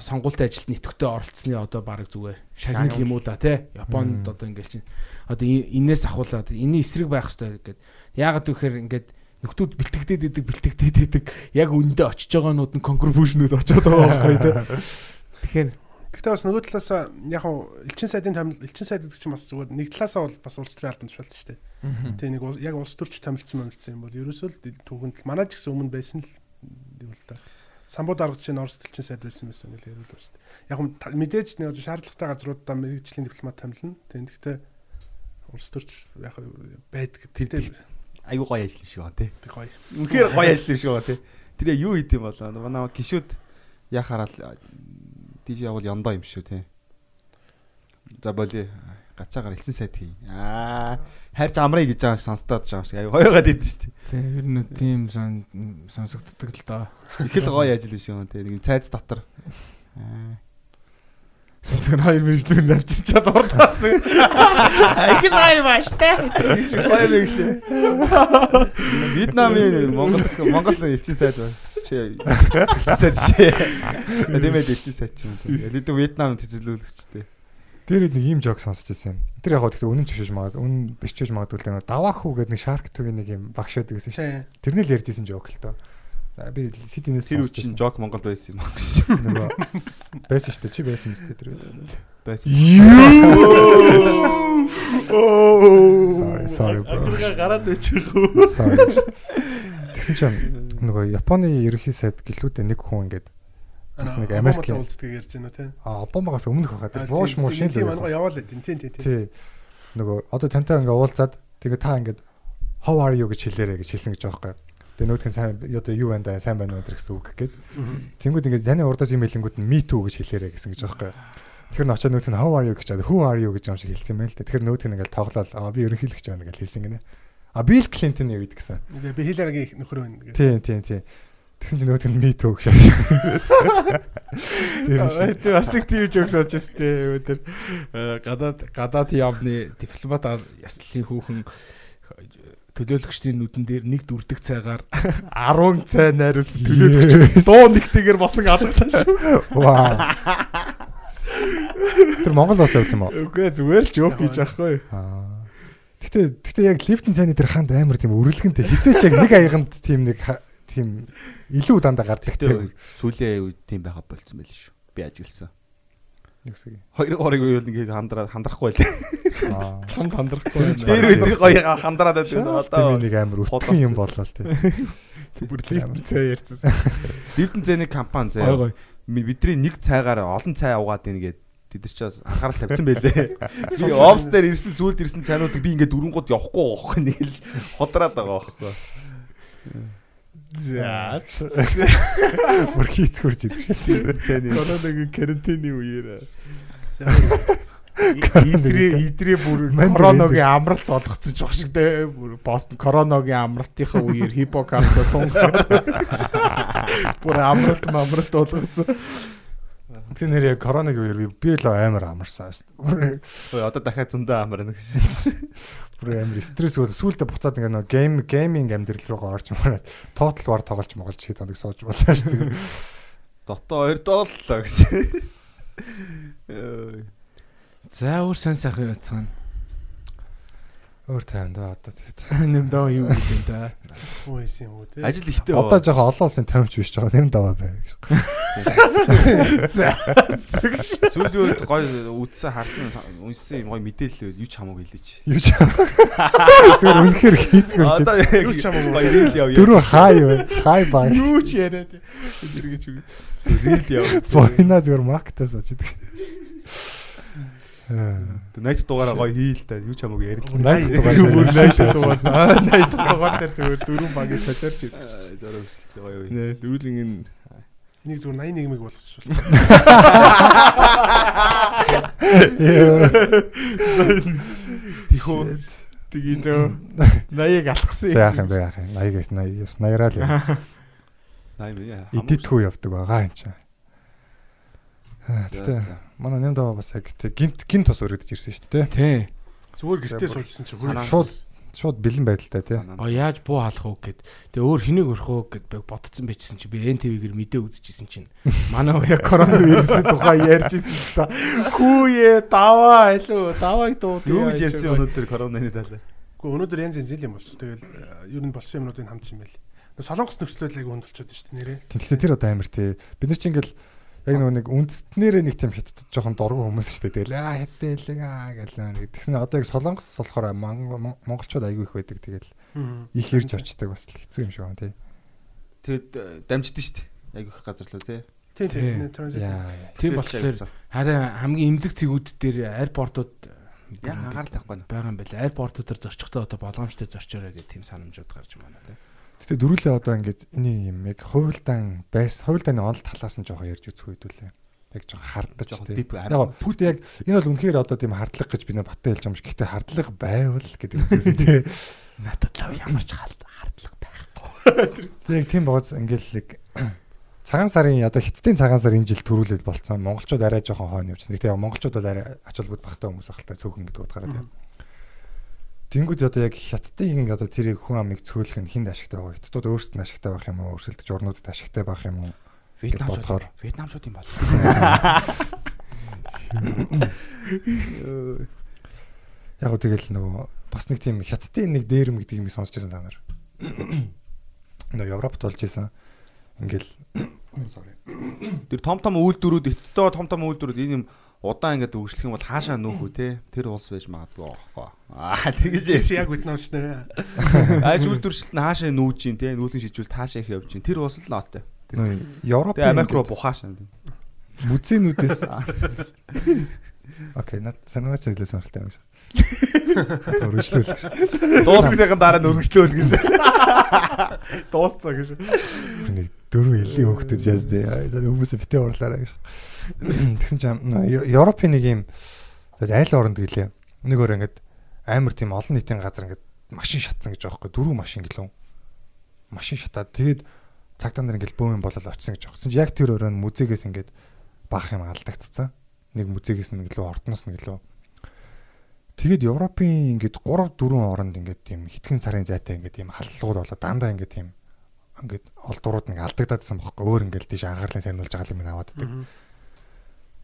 сонгуультай ажилд нэтгэвтэй оролцсны одоо баг зүгээр шагнал юм уу да те Японд одоо ингээл чинь одоо энээс ахуулаад энэний эсрэг байх хэрэгтэй гэдэг. Яагаад гэвэл ингээд нөхдүүд бэлтгэдэд идэг бэлтгэдэд идэг яг үндэ очиж байгаанууд нь контрибьюшнүүд очиод байгаа байхгүй те. Тэгэхээр Гэхдээ бас нөгөө талаас яг хав элчин сайдын тамил элчин сайд гэдэг чинь бас зүгээр нэг талаасаа бол бас улс төрийн албан тушаалт шүү дээ. Тэгээ нэг яг улс төрч тамилцсан мэлцсэн юм бол ерөөсөө л түүхэнд л манай ч гэсэн өмнө байсан л юм л та. Самбуу даргач чинь Орос элчин сайд байсан байсан гэж ярил шүү дээ. Яг мэдээж нэг шаардлагатай газруудаа мэрэгжлийн дипломат тамилна. Тэгээ гэхдээ улс төрч яг байдаг. Тэр Аюу гоё ажил шиг байна те. гоё. Үнэхээр гоё ажил шиг байна те. Тэр яг юу хийд юм бол манай гişүүд яхаарал тийж явал яндаа юм шүү те. За боли гацаагаар элсэн сайд хий. Аа хайрч амрыг гэж байгаа юм сонстоод байгаа юм шиг аюу гоёгаад идэв шүү дээ. тэгээ ер нь тийм сон сонсогддог л доо. Их л гоё ажил биш юм те. Нэг цайз дотор. Аа Зөвхөн хоёр мэржлэг навчиж чад урдаас. Их л гоё бааш те. Гоё юм шүү дээ. Вьетнамын Монгол Монгол элчин сайд байна. Шээ. Элчин сайд шээ. Тиймээд элчин сайд ч юм те. Элэдэ Вьетнам тэзэлүүлэгчтэй. Тэр нэг ийм жок сонсч байсан юм. Тэр яг гоо гэхдээ үнэн ч биш магад үнэн биш магадгүй л нэг даваахуу гэдэг нэг шарк төгийн нэг юм багшаад гэсэн шүү. Тийм. Тэрний л ярьж исэн жок л тоо. Би сидинээс Тэр үчин жок Монголд байсан юм аа гэж. нөгөө байсан шүү дээ. Чи байсан мэт тэр үед. Байсан. Sorry, sorry bro. Ахиргаа гараад байчихгүй. Sorry. Тэгсэн чинь нөгөө Японы ерөнхий сайд гэлүүдээ нэг хүн ингээд Бас нэг Америкийн- уулздаг ярьж байна те. а Обамагаас өмнөх байхад тэр бууш муу шин л Тийм манайгаа яваал байт. Тийм тийм тийм. Тий. Нөгөө одоо тантай ингээ уулзаад тэгээ та ингээд how are you гэж хэлээрэй гэж хэлсэн гэж байгаа байхгүй. Тэгээ нөгөөх нь сайн одоо юу байна да сайн байна уу гэсэн үг гээд. Тэнгүүд ингээд таны урдаас юм хэлэнгүүд нь me too гэж хэлээрэй гэсэн гэж байгаа байхгүй. Тэгэхээр н очоод нөгөөх нь how are you гэж чад who are you гэж юм шиг хэлсэн байл та. Тэгэхээр нөгөөх нь ингээд тоглоал аа би ерөнхийлөгч байна гэж хэлсэн гинэ. А Clinton юу гэдэг гэсэн. Тэгээ би Хилларигийн нөхөр байна гэх. Тийм тийм тийм. Тэгсэн чинь нөгөөх нь me too гэж. Тэр шиг. Бас нэг тийм жокс очж тээ өдөр гадаад гадаад яамны дипломат яслын хүүхэн төлөөлөгчдийн нүдэн дээр нэг дүрдэг цайгаар 10 цай найруулсан төлөөлөгч дуу нэгтэйгээр босон алгатаа шүү. Вау. Тэр Монгол бас явл юм уу? Үгүй зүгээр л жок хийж ахгүй. Аа. Гэтэ гэтэ яг лифтэн цайны тэр ханд амар тийм өрөлгөнтэй хизээч яг нэг аяганд тийм нэг тийм илүү дандаа гардаг Тэгтээ сүүлийн үед тийм байха болцсон байл шүү. Би ажилласан. Юм? Хоёр горыг үйл ингээд хандраа хандрахгүй байл. Аа. Чамд хандрахгүй. Тэр үед гоё хандраад байсан. Одоо нэг амар өтгөн юм боллоо л тий. Бүр лифт цай ярьсан. Ливдэн зэний компани заяа. гой. Ми- Бидний нэг цайгаар олон цай угаад ийн гээд тэд нар ч бас анхаарал тавьсан байлээ. Би офс дээр ирсэн сүүлд ирсэн цайнуудыг би ингээд дөрөнгөд явахгүй байхгүй нэг л ходраад байгаа байхгүй. За. Бүр хийцгүрж идэг шээ. Цайны Коронавигийн карантины үеэр идрээ идрээ бүр короногийн амралт болгоцсон ч багш дээ. Бүр Бостон короногийн амралтынхаа үеэр хипокарца сунгаар. Бүр амралт амралт болгоцсон. Тэр нэр яг коронавигийн үеэр би- л амар амарсан шүү дээ. Одоо дахиад зөндөө амарна гэсэн. Бүр амар стресс өөр сүултээ буцаад ингээ нэг гейм гейминг амьдрал руугаа орж мараад тотал бар тоглож моголж хий тоног сууж болоо шүү дээ. Дото хоёр дооллоо гэж. За өөр сон сайхан яцгаана. Өөр тайван да одоо тэгээд. Нэм даа юу юм да. Үгүй юм уу те. Ажил ихтэй. Одоо жоохон олон улсын тавьж биш жоо нэм даваа бай гэж. Сүүлийн үед гоё үдсэн харсан уншсан юм гоё мэдээлэл юу ч хамаагүй хэлээч. Юу ч зүгээр үнэхээр хийцгэрч. Одоо Юу ч хамаагүй. гоё рил яв. Дөрөв хай бай. Хай бай. Юу ч яриад. Зэрэгч үг. рил яв. Бойна зүгээр мактаас очдөг. Найт дугаараа гоё хийл та юу ч хамаагүй ярил. Найт дугаар найш дугаар. Аа найд дугаар дээр зүгээр дөрвөн багийг солиорч идэв. Зарим өсөлтөө гоё юу. Нэ дүүлэн Нэг зүгээр 81 мэг болгочихвол. Тэхөө тгий зөө 80-ыг алхсан. За яах юм бэ яах юм. 80-аас 80 явс 80-аа л яа. Най яа. Идэтгүй явдаг байгаа юм чинь. За. Манай нэм даваа бас яг тэг гинт гинт бас өргөдөж ирсэн шүү дээ. Тий. Зүгээр гэртээ суужсэн чинь Санаа- Шууд шууд бэлэн байдалтай тий. А яаж буу халах уу гэд. Тэгээ өөр хэнийг өрөх үү гэд би бодсон байжсэн чи би NTV-гэр мэдээ үзчихсэн чинь манай уяа коронавирусын тухай ярьжсэн л та. Хүүе даваа илүү давааг дуу. Юу гэж ярьсан өнөөдөр коронавирусны талаар. Гэхдээ өнөөдөр янз янз юм болсон. Тэгэл э, ер нь болсон юмнуудыг хамт юм байл. Солонгос нөхцөл байдлыг өндөлчөөд шүү дээ нэрээ. Тэнхлээ тэр одоо амар тий. Бид нар чинь ингээл яг нөгөө нэг үндснээрээ нэг тийм хятад жоохон дургу хүмүүс шүү дээ. Тэгэл аа хятад хэлэг аа гэл нэг. Тэгсэн одоо яг солонгос болохоор мон- монголчууд айгүй их байдаг. Тэгэл их ирж очдаг бас л хэцүү юм шиг байна тий. Тэгэд э, дамждсан шүү дээ. Айгүйх газар лөө тий. Тийм Тий. тийм болохоор харин хамгийн эмзэг цэгүүд дээр аэропортууд Яг анхаарал тавихгүй байна. байгаа юм байна. Аэропортуудаар зорчихдоо одоо боломжтой зорчоорой гэх тийм санамжууд гарч байна тий. Гэтэ дөрүлээ одоо ингээд энийг юм яг хувилдаан байс хувилдааны онол талаас нь жоохон ярьж үзэх үйдүүлээ. Яг жоохон хардаж Жоохон тий. deep Яг пүт яг энэ бол үнэхээр одоо тийм хардлага гэж би нэ баттай хэлж байгаа юм шиг. Гэтэ хардлага байвал гэдэг үгээс тий. Надад л ямар ч хардлага байхгүй. Тэг яг тийм бооз ингээл нэг цагаан сарын одоо хиттийн цагаан сар энэ жил төрүүлээд болцсон. Монголчууд арай жоохон хойно явчихсан. Гэтэ яг монголчууд бол арай ач холбогд багтаа хүмүүс ахaltaа цөөхөн гэдэг утгаараа тийм. Тэнгүүд одоо яг хятадын одоо тэрийг хүн амыг цөөлөх нь хинд ашигтай байгаа. Хятадууд өөрсдөд нь ашигтай байх юм уу? Өрсөлдөж орнуудад ашигтай байх юм уу? Вьетнамчууд. Вьетнамчууд юм бол. Яг гоо тэгэл нөгөө бас нэг тийм хятадын нэг дээрэм гэдэг юм сонсч байсан та нар. Нөгөө Европт болж исэн. Ингээл sorry. Тэр том том үйлдвэрүүд эттөө том том үйлдвэрүүд энэ юм удаан ингээд үргэлжлэх юм бол хаашаа нөөхөө те тэр улс байж магадгүй аахгүй. Аа тэгэж яг үтнэ уучнаа. Айж үйлдвэрчлэлт нь хаашаа нүүж чинь те нүүлгэн шижүүл таашаа их явж чинь тэр улс л. Нөгөө Европ Америк руу бухаашаа. музейнүүдээс Окей, над санаач нэлээ сонирхолтой юм шиг. Өргөжлөл. Дуусныхын дараа нь өргөжлөөл гэж. Дуусцаа гэж. Нэг дөрөв элийн хөвгөдөд жаз дээ. Хүмүүс битээ урлаарай гэж. Тэгсэн чинь Европын нэг юм айл оронд гэлээ. Нэг өөр ингээд амар тийм олон нийтийн газар ингээд машин шатсан гэж байхгүй дөрөв машин гэлөө. Машин шатаад тэгээд цагтаа нар ингээд бөөм болол очсон гэж байгаа. Яг тэр өрөө музейгээс ингээд баах юм алдагдцсан. Нэг музейгээс нэг лөө ордноос нэг лөө. Тэгээд Европын ингээд 3 4 оронд ингээд тийм хитгэн сарын зайтай ингээд тийм халдлагууд болоо дандаа ингээд тийм ингээд олдурууд нэг алдагдаадсан бохоггүй өөр ингээд тийш анхаарлаа сарниулж байгаа юм аваад байдаг.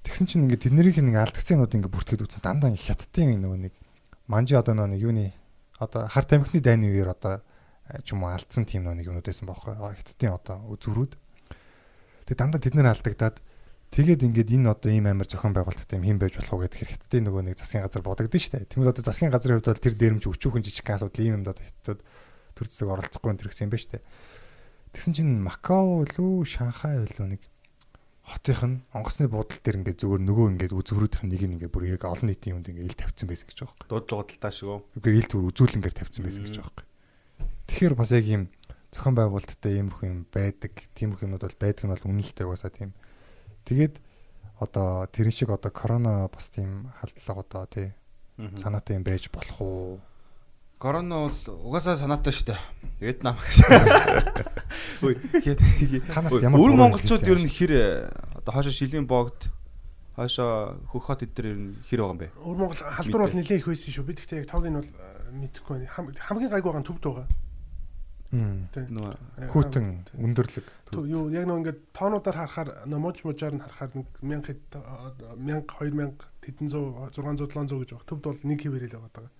Тэгсэн чинь ингээд тэднэрийнх нэг алдагцсан юмуд ингээд бүртгэд үзсэн дандаа ингээд хятадын нөгөө нэг манжи одоо нөгөө юуны одоо харт амхны дайны үеэр одоо ч юм уу алдсан тийм нэг юмуд байсан бохоггүй. Хятадын одоо зүрүүд. Тэг дандаа тэд нэр алдагдаад Тэгээд ингээд энэ одоо ийм амар зохион байгуулалттай юм хэн байж болох вэ гэхээр хятадын нөгөө нэг засгийн газар бодогдсон шүү дээ. Тэгмэл одоо засгийн газрын хувьд бол тэр дээрэмж өчүүхэн жижиг асуудал ийм юмдад хятад төр зэсэг оролцохгүй энэ гэсэн юм ба шүү дээ. Тэгсэн чинь Макао лүү Шанхай лүү нэг хотынх нь онгоцны буудал дээр ингээд зүгээр нөгөө ингээд үзүүрүүдийнх нь нэг нь ингээд бүр яг олон нийтийн юмд ингээд ил тавьсан байсан гэж байгаа юм. Дуудлага талаа шиг үү. Үгүй ил зүгээр үзүүлэнгээр тавьсан байсан гэж байгаа юм. Тэгэхээр бас яг ийм зохион байгуулалттай ийм их юм байдаг. Тиймэрхүү юмуд бол байдаг нь бол үнэлтэй угаасаа тийм Тэгээд одоо тэрэн шиг одоо корона бас тийм халдлага одоо тий санаатай юм байж болох уу? Корона бол угаасаа санаатай шүү дээ. Вьетнам. Үй Өр монголчууд ер нь хэр одоо хаашаа шилийн богд хаашаа хөх хот эдэр ер нь хэр байгаа юм бэ? Өр монгол халдвар бол нэлээд их байсан шүү. Би тэгтээ яг тоог нь бол мэдэхгүй байна. Хамгийн гайг байгаа нь төвд байгаа. Нөгөө хүүтэн өндөрлөг. Юу яг нөгөө ингээд тоонуудаар харахаар мууж мужаар нь харахаар 1000 хэд 1000 2000 хэдэн зуун 600 700 гэж баг. Төвд бол нэг хിവэрэл байгаа даа.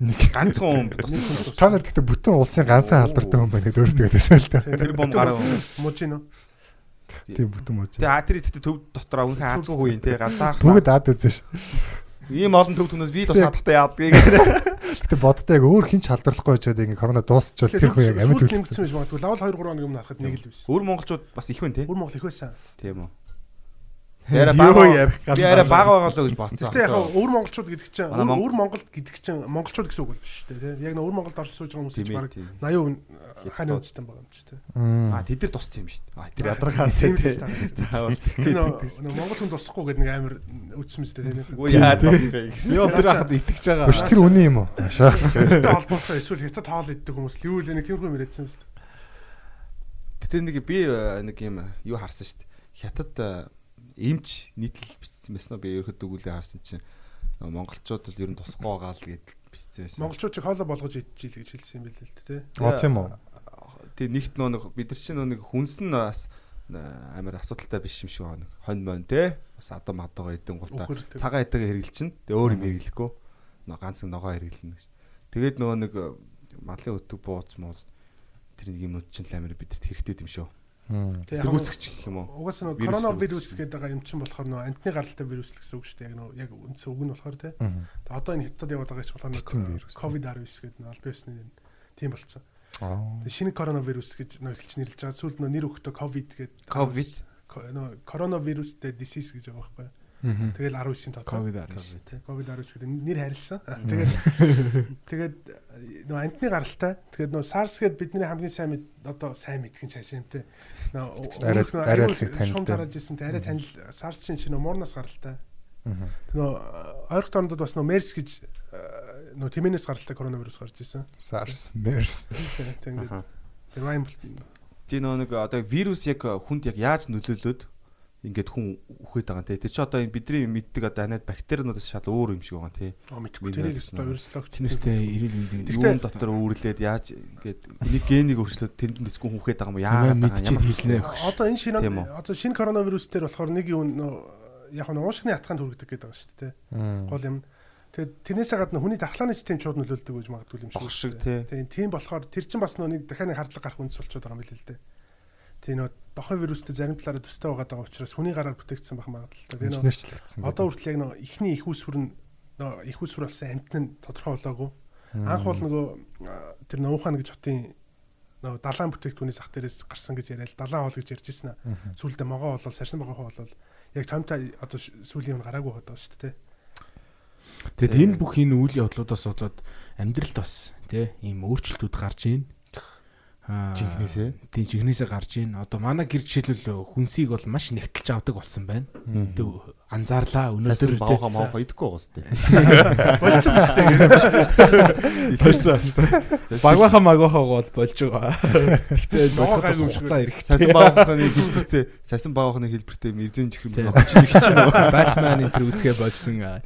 Нэг ганцхан хүн. Та нар гэхдээ бүтэн улсын ганцхан халдвартай хүн байна гэдэг өөртөө гэсэн л та. Тэр бом гараа. Мужийн уу? Тийм бүтэн мууж. Тэгээ а тэр ихтэй төв дотор өнхөн хаацгүй хүн тий ганцаах. Бүгд аад үзэж. Ийм олон төв түнээс би л бас хаттай яадгийг. Гэтэ боддоо яг өөр хинч халдварлахгүй очиод ингээ корона дуусчихвал тэр хүн яг амьд үлдсэн юм биш магадгүй. Лавл 2 3 хоног юм харахад нэг л биш. Өөр монголчууд бас их байна тий. Өөр монгол их байсан. Тийм үү. Яра бага ярих гал. Яра бага байгаа л гэж бодсон. Гэтэ яг өөр монголчууд гэдэг чинь өөр монгол гэдэг чинь монголчууд гэсэн үг биш шүү дээ. Яг нэг өөр Монголд орж сууж байгаа хүмүүс чинь баг 80% хааны үндэстэн байгаа юм чи тий. Аа тэд нар тусцсан юм шүү дээ. Аа тэр ядаргаа тий. Заавал нөө монгол хүн тусахгүй гэдэг нэг амар үтсэн мэт тий. Үгүй яа тусах гэсэн. Йоо тэр хахад итгэж байгаа. Биш тэр үнэн юм уу? Ашаа. Тэ холбоотой эсвэл хятад хоол иддэг хүмүүс юу л нэг тиймэрхүү юм яриадсан шүү дээ. Гэтэ нэг би нэг юм юу харсан шүү дээ. Хятад эмч нийтлэл бичсэн байсан уу би ерөөхдөө үгүүлээ харсан чинь монголчууд л ер нь тусахгүй байгаа л гэдэл бичсэн байсан. Монголчууд ч хоолой болгож идчихил гэж хэлсэн юм билээ л дээ. А тийм үү. Тэг нэгт нөө нэг бид нар чинь нөө нэг хүнс нь бас амар асуудалтай биш юм шиг байна. Хонь мон те бас одоо мадгаа идэн гутаа цагаан идэгээ хэрэгэлчин. Тэг өөр юм хэрэглэхгүй. Нөө ганц ногоо хэрэглэнэ гэж. Тэгээд нөгөө нэг малын өтөг бууц мууз тэр нэг юм өт чинь амар бидэрт хэрэгтэй юм шүү. Эсэргүүцэгч гэх юм уу? Угаасаа нөгөө коронавирус гэдэг байгаа юм чинь болохоор нөгөө антны гаралтай вирус л гэсэн үг шүү дээ. Яг нөгөө яг үндсэн үг нь болохоор тий. Тэгээ одоо энэ хятад яваад байгаа ч болохоор нөгөө ковид-19 гэдэг нь албан ёсны тийм болцсон. Шинэ коронавирус гэж нөгөө эхэлж нэрлэж байгаа. Сүүлд нөгөө нэр өгөхдөө ковид гэдэг. Ковид нөгөө коронавирустэй disease гэж байгаа байхгүй юу? Тэгэл 19-ийн тоо COVID-19 тий. COVID-19 гэдэг нэр харилсан. Тэгээд тэгээд нөө антны гаралтай. Тэгээд нөө SARS гээд бидний хамгийн сайн мэд одоо сайн мэдхэн цааш юм тий. Нөө арай. Шум тараж ирсэн тий. Арай танил SARS чинь чинь муурнаас гаралтай. Нөө ойрхон тоондод бас нөө MERS гэж нөө тэмээнээс гаралтай коронавирус гарч ирсэн. SARS, MERS. Тэгээд тэр вайн тий нөө нэг одоо вирус яг хүнд яг яаж нөлөөлөд ингээд хүн үхээд байгаа тий. Тэр чи одоо энэ бидний мэддэг одоо анаад бактериудаас шал өөр юм шиг байгаа тий. Аа мэдгүй тэрийг өстой вируслогч Чинээсээ эрүүл мэндийн юун дотор үүрлээд яаж ингээд нэг генийг өөрчлөөд тэнд дэсгүй хүн үхээд байгаа юм яа мэдчихэд хэлнэ. Одоо энэ шинэ одоо шинэ коронавирус дээр болохоор нэг юм яг нь уушгины атгаанд хүргэдэг гэдэг байгаа шүү дээ. Мм. Гол юм. Тэгээд тэрнээсээ гадна хүний дархлааны систем шууд нөлөөлдөг гэж магадгүй юм шиг. Тий. Тийм тийм болохоор тэр чинь бас нүг дахианы хардлага гарах үндэс болчиход байгаа юм билээ л дээ. Тийм нөө дохой вирустэй зарим талаараа төстэй байгаа учраас хүний гараар бүтээгдсэн байх магадлалтай. Тэгээ нөө одоо хүртэл яг нөө ихний их усүр нь нөө их усүр болсон амтны тодорхой болоогүй. Анх бол нөгөө тэр нуухан гэж хотын нөгөө далайн бүтээгдэхүүний зах дээрээс гарсан гэж яриад далайн хоол гэж ярьжсэн аа. Сүүлдээ могоо болол сарсан байгаа хоо болол яг томтой одоо сүүлийн нь гараагүй байгаа шүү дээ. Тэгэд энэ бүх энэ үйл явдлуудаас болоод амьдралд бас тий ийм өөрчлөлтүүд гарч ийн. Аа Жинхнээсээ? тий жигнэсээ гарч ийн. Одоо манай гэр жишээлбэл хүнсийг бол маш нэгтэлж авдаг болсон байна. Тэг анзаарлаа өнөөдөр баахаа маахаа идэггүй гоос тий. Болцсон үстэй. болсон. Багваха магвахаа бол болж байгаа. Гэтэ бас гайгүй хугацаа ирэх. Сасан баахны хэлбэртэй сасан баахны хэлбэртэй мэрзэн мөн очиж нэг чинь нөгөө. Батман энэ төр үзгээ болсон.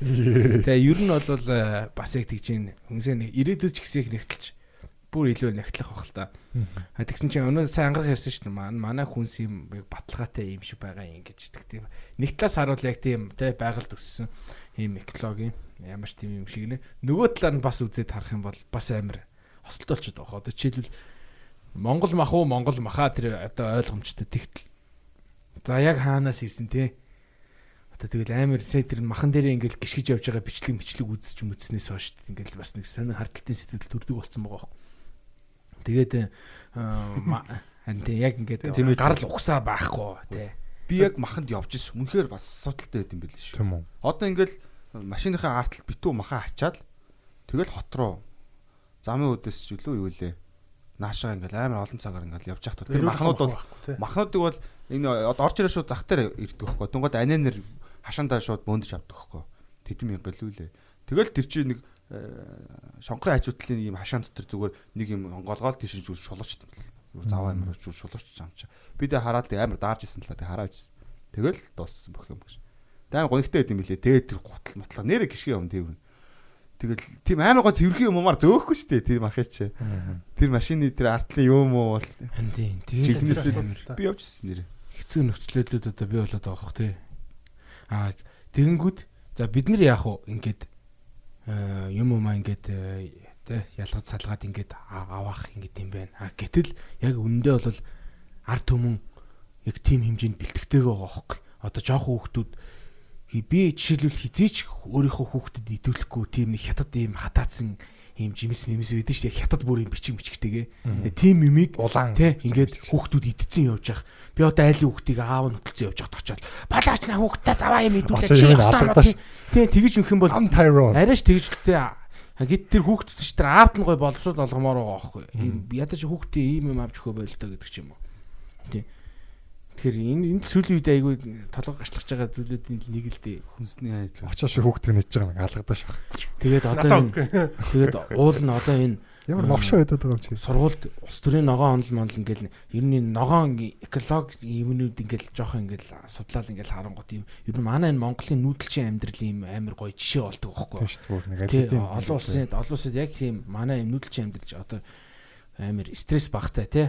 Тэгээ ер нь бол э, бас яг тэгж ин хүнсээ нэг ирээдүйд ч гэсэн их нэгтэлж бүр илүү нэгтлэх бах л та. Тэгсэн чинь өнөө сайн ангарах ярьсан шүү дээ. Манай манай хүнс юм баталгаатай юм шиг байгаа юм гэж тэгт тийм. Нэг талаас харуул яг тийм те байгальд өссөн ийм экологийн ямар ч тийм юм шиг нэ. Нөгөө талаар нь бас үзээд харах юм бол бас амар хосолтолчод байгаа. Одоо жишээлбэл Монгол мах уу Монгол маха тэр одоо ойлгомжтой тэгтэл. За яг хаанаас ирсэн те. Одоо тэгэл амар сая тэр махан дээрээ ингээл гიშгэж явж байгаа бичлэг бичлэг үзэж мэдснээс хойш ингээл бас нэг сонир хардталтын сэтгэл төрдөг болсон байгаа юм. Тэгээд харин тийм яг ингээд гарал ухсаа байхгүй тий. Би яг маханд явж ирсэн. Үнэхээр бас асуудалтай байт юм байл шүү. Тийм үү. Одоо ингээл машиныхаа артал битүү махаа ачаад тэгэл хот руу замын үдээс ч үлээ юу лээ. Наашаа ингээл амар олон цагаар ингээл явж явах. Тэр махнууд бол махнуудыг бол энэ одоо орч ирээ шууд зах дээр ирдэг байхгүй. Тунгад анинер хашаандаа шууд бөөндж авдаг байхгүй. Тэдэм юм гэлүүлээ. Тэгэл тэр чинь нэг э, шонхрын хажуудлын ийм хашаан дотор зүгээр нэг юм онгоолгоол тийш зүгээр шулуучдаг. Зүгээр заваа амар зүгээр шулуучж юм чи. Би дэ хараад амар даарж исэн л та хараад ирсэн. Тэгэл дууссан бүх юм гэж. Амар гонигтай байд юм билээ. Тэгээд тэр гутал мотлоо нэрэ гიშгэ юм тийм. Тэгэл тийм амар гоо цэвэрхэн юмар зөөхгүй шүү дээ. Тэр махыг чи. Тэр машины тэр артлын юм уу бол тийм. Жигнэсээ би явж ирсэн нэрэ. хэцүү нөхцөлөдлүүд одоо бий болоод байгаа хөх тий. Аа тэгэнгүүт за бид нар яах вэ? Ингээд юм уу маа ингээд э, тий ялгаж салгаад ингээд а- авах ингээд юм байна. А гэтэл яг үнэндээ бол ард түмэн яг тийм хэмжээнд бэлтгэдэг байгаа хөх. Одоо жоох хүүхдүүд би жишээлбэл хизээч өөрийнхөө хүүхдэд идэвхлэхгүй тийм нэг хятад ийм хатаацсан ийм жимс мэмс шүү дээ. Хятад бүр ийм бичиг бичгтэйгээ. Тэгээ тийм мимиг Улаан. тий ингээд хүүхдүүд идсэн явж явах. Би одоо айлын хүүхдийг аав нь хөтөлцөн явж явахд очиод балаач на хүүхдтэй заваа юм идүүлээ чи ястаа алдагдаж. тий. Тэгэж мөх юм бол арайш тэгэж үлтэй гэд тэр хүүхдүүд ч тэр аавд нь гой боловсрол олгомоор байгаа байхгүй. Ийм ядаж хүүхдээ ийм юм авч хөө байлаа гэдэг ч юм уу. Тий Тэгэхээр энэ энд сүүлийн үед айгүй толгой гачлах байгаа зүйлүүдийн нэг л дээ. Хүнсний айдлаа. Очоо шүү хүүхдээ нэж байгаа нэг алгадаа шах. Тэгээд одоо энэ тэгээд уул нь одоо энэ Ямар новшоо байдаг байгаа юм чи. сургуульд ус төрийн ногоон онол монл ингээл ер нь энэ ногоон экологи юмнууд ингээл жоох ингээл судлаад ингээл харангуут юм ер нь манай энэ Монголын нүүдэлчин амьдрал юм амар гоё жишээ болдог Тийм байхгүй шүү дээ. бүр Нэг тий алидын олон улсын олон улсад яг тийм манай юм нүүдэлчин амьдрал одоо амар стресс багтай тий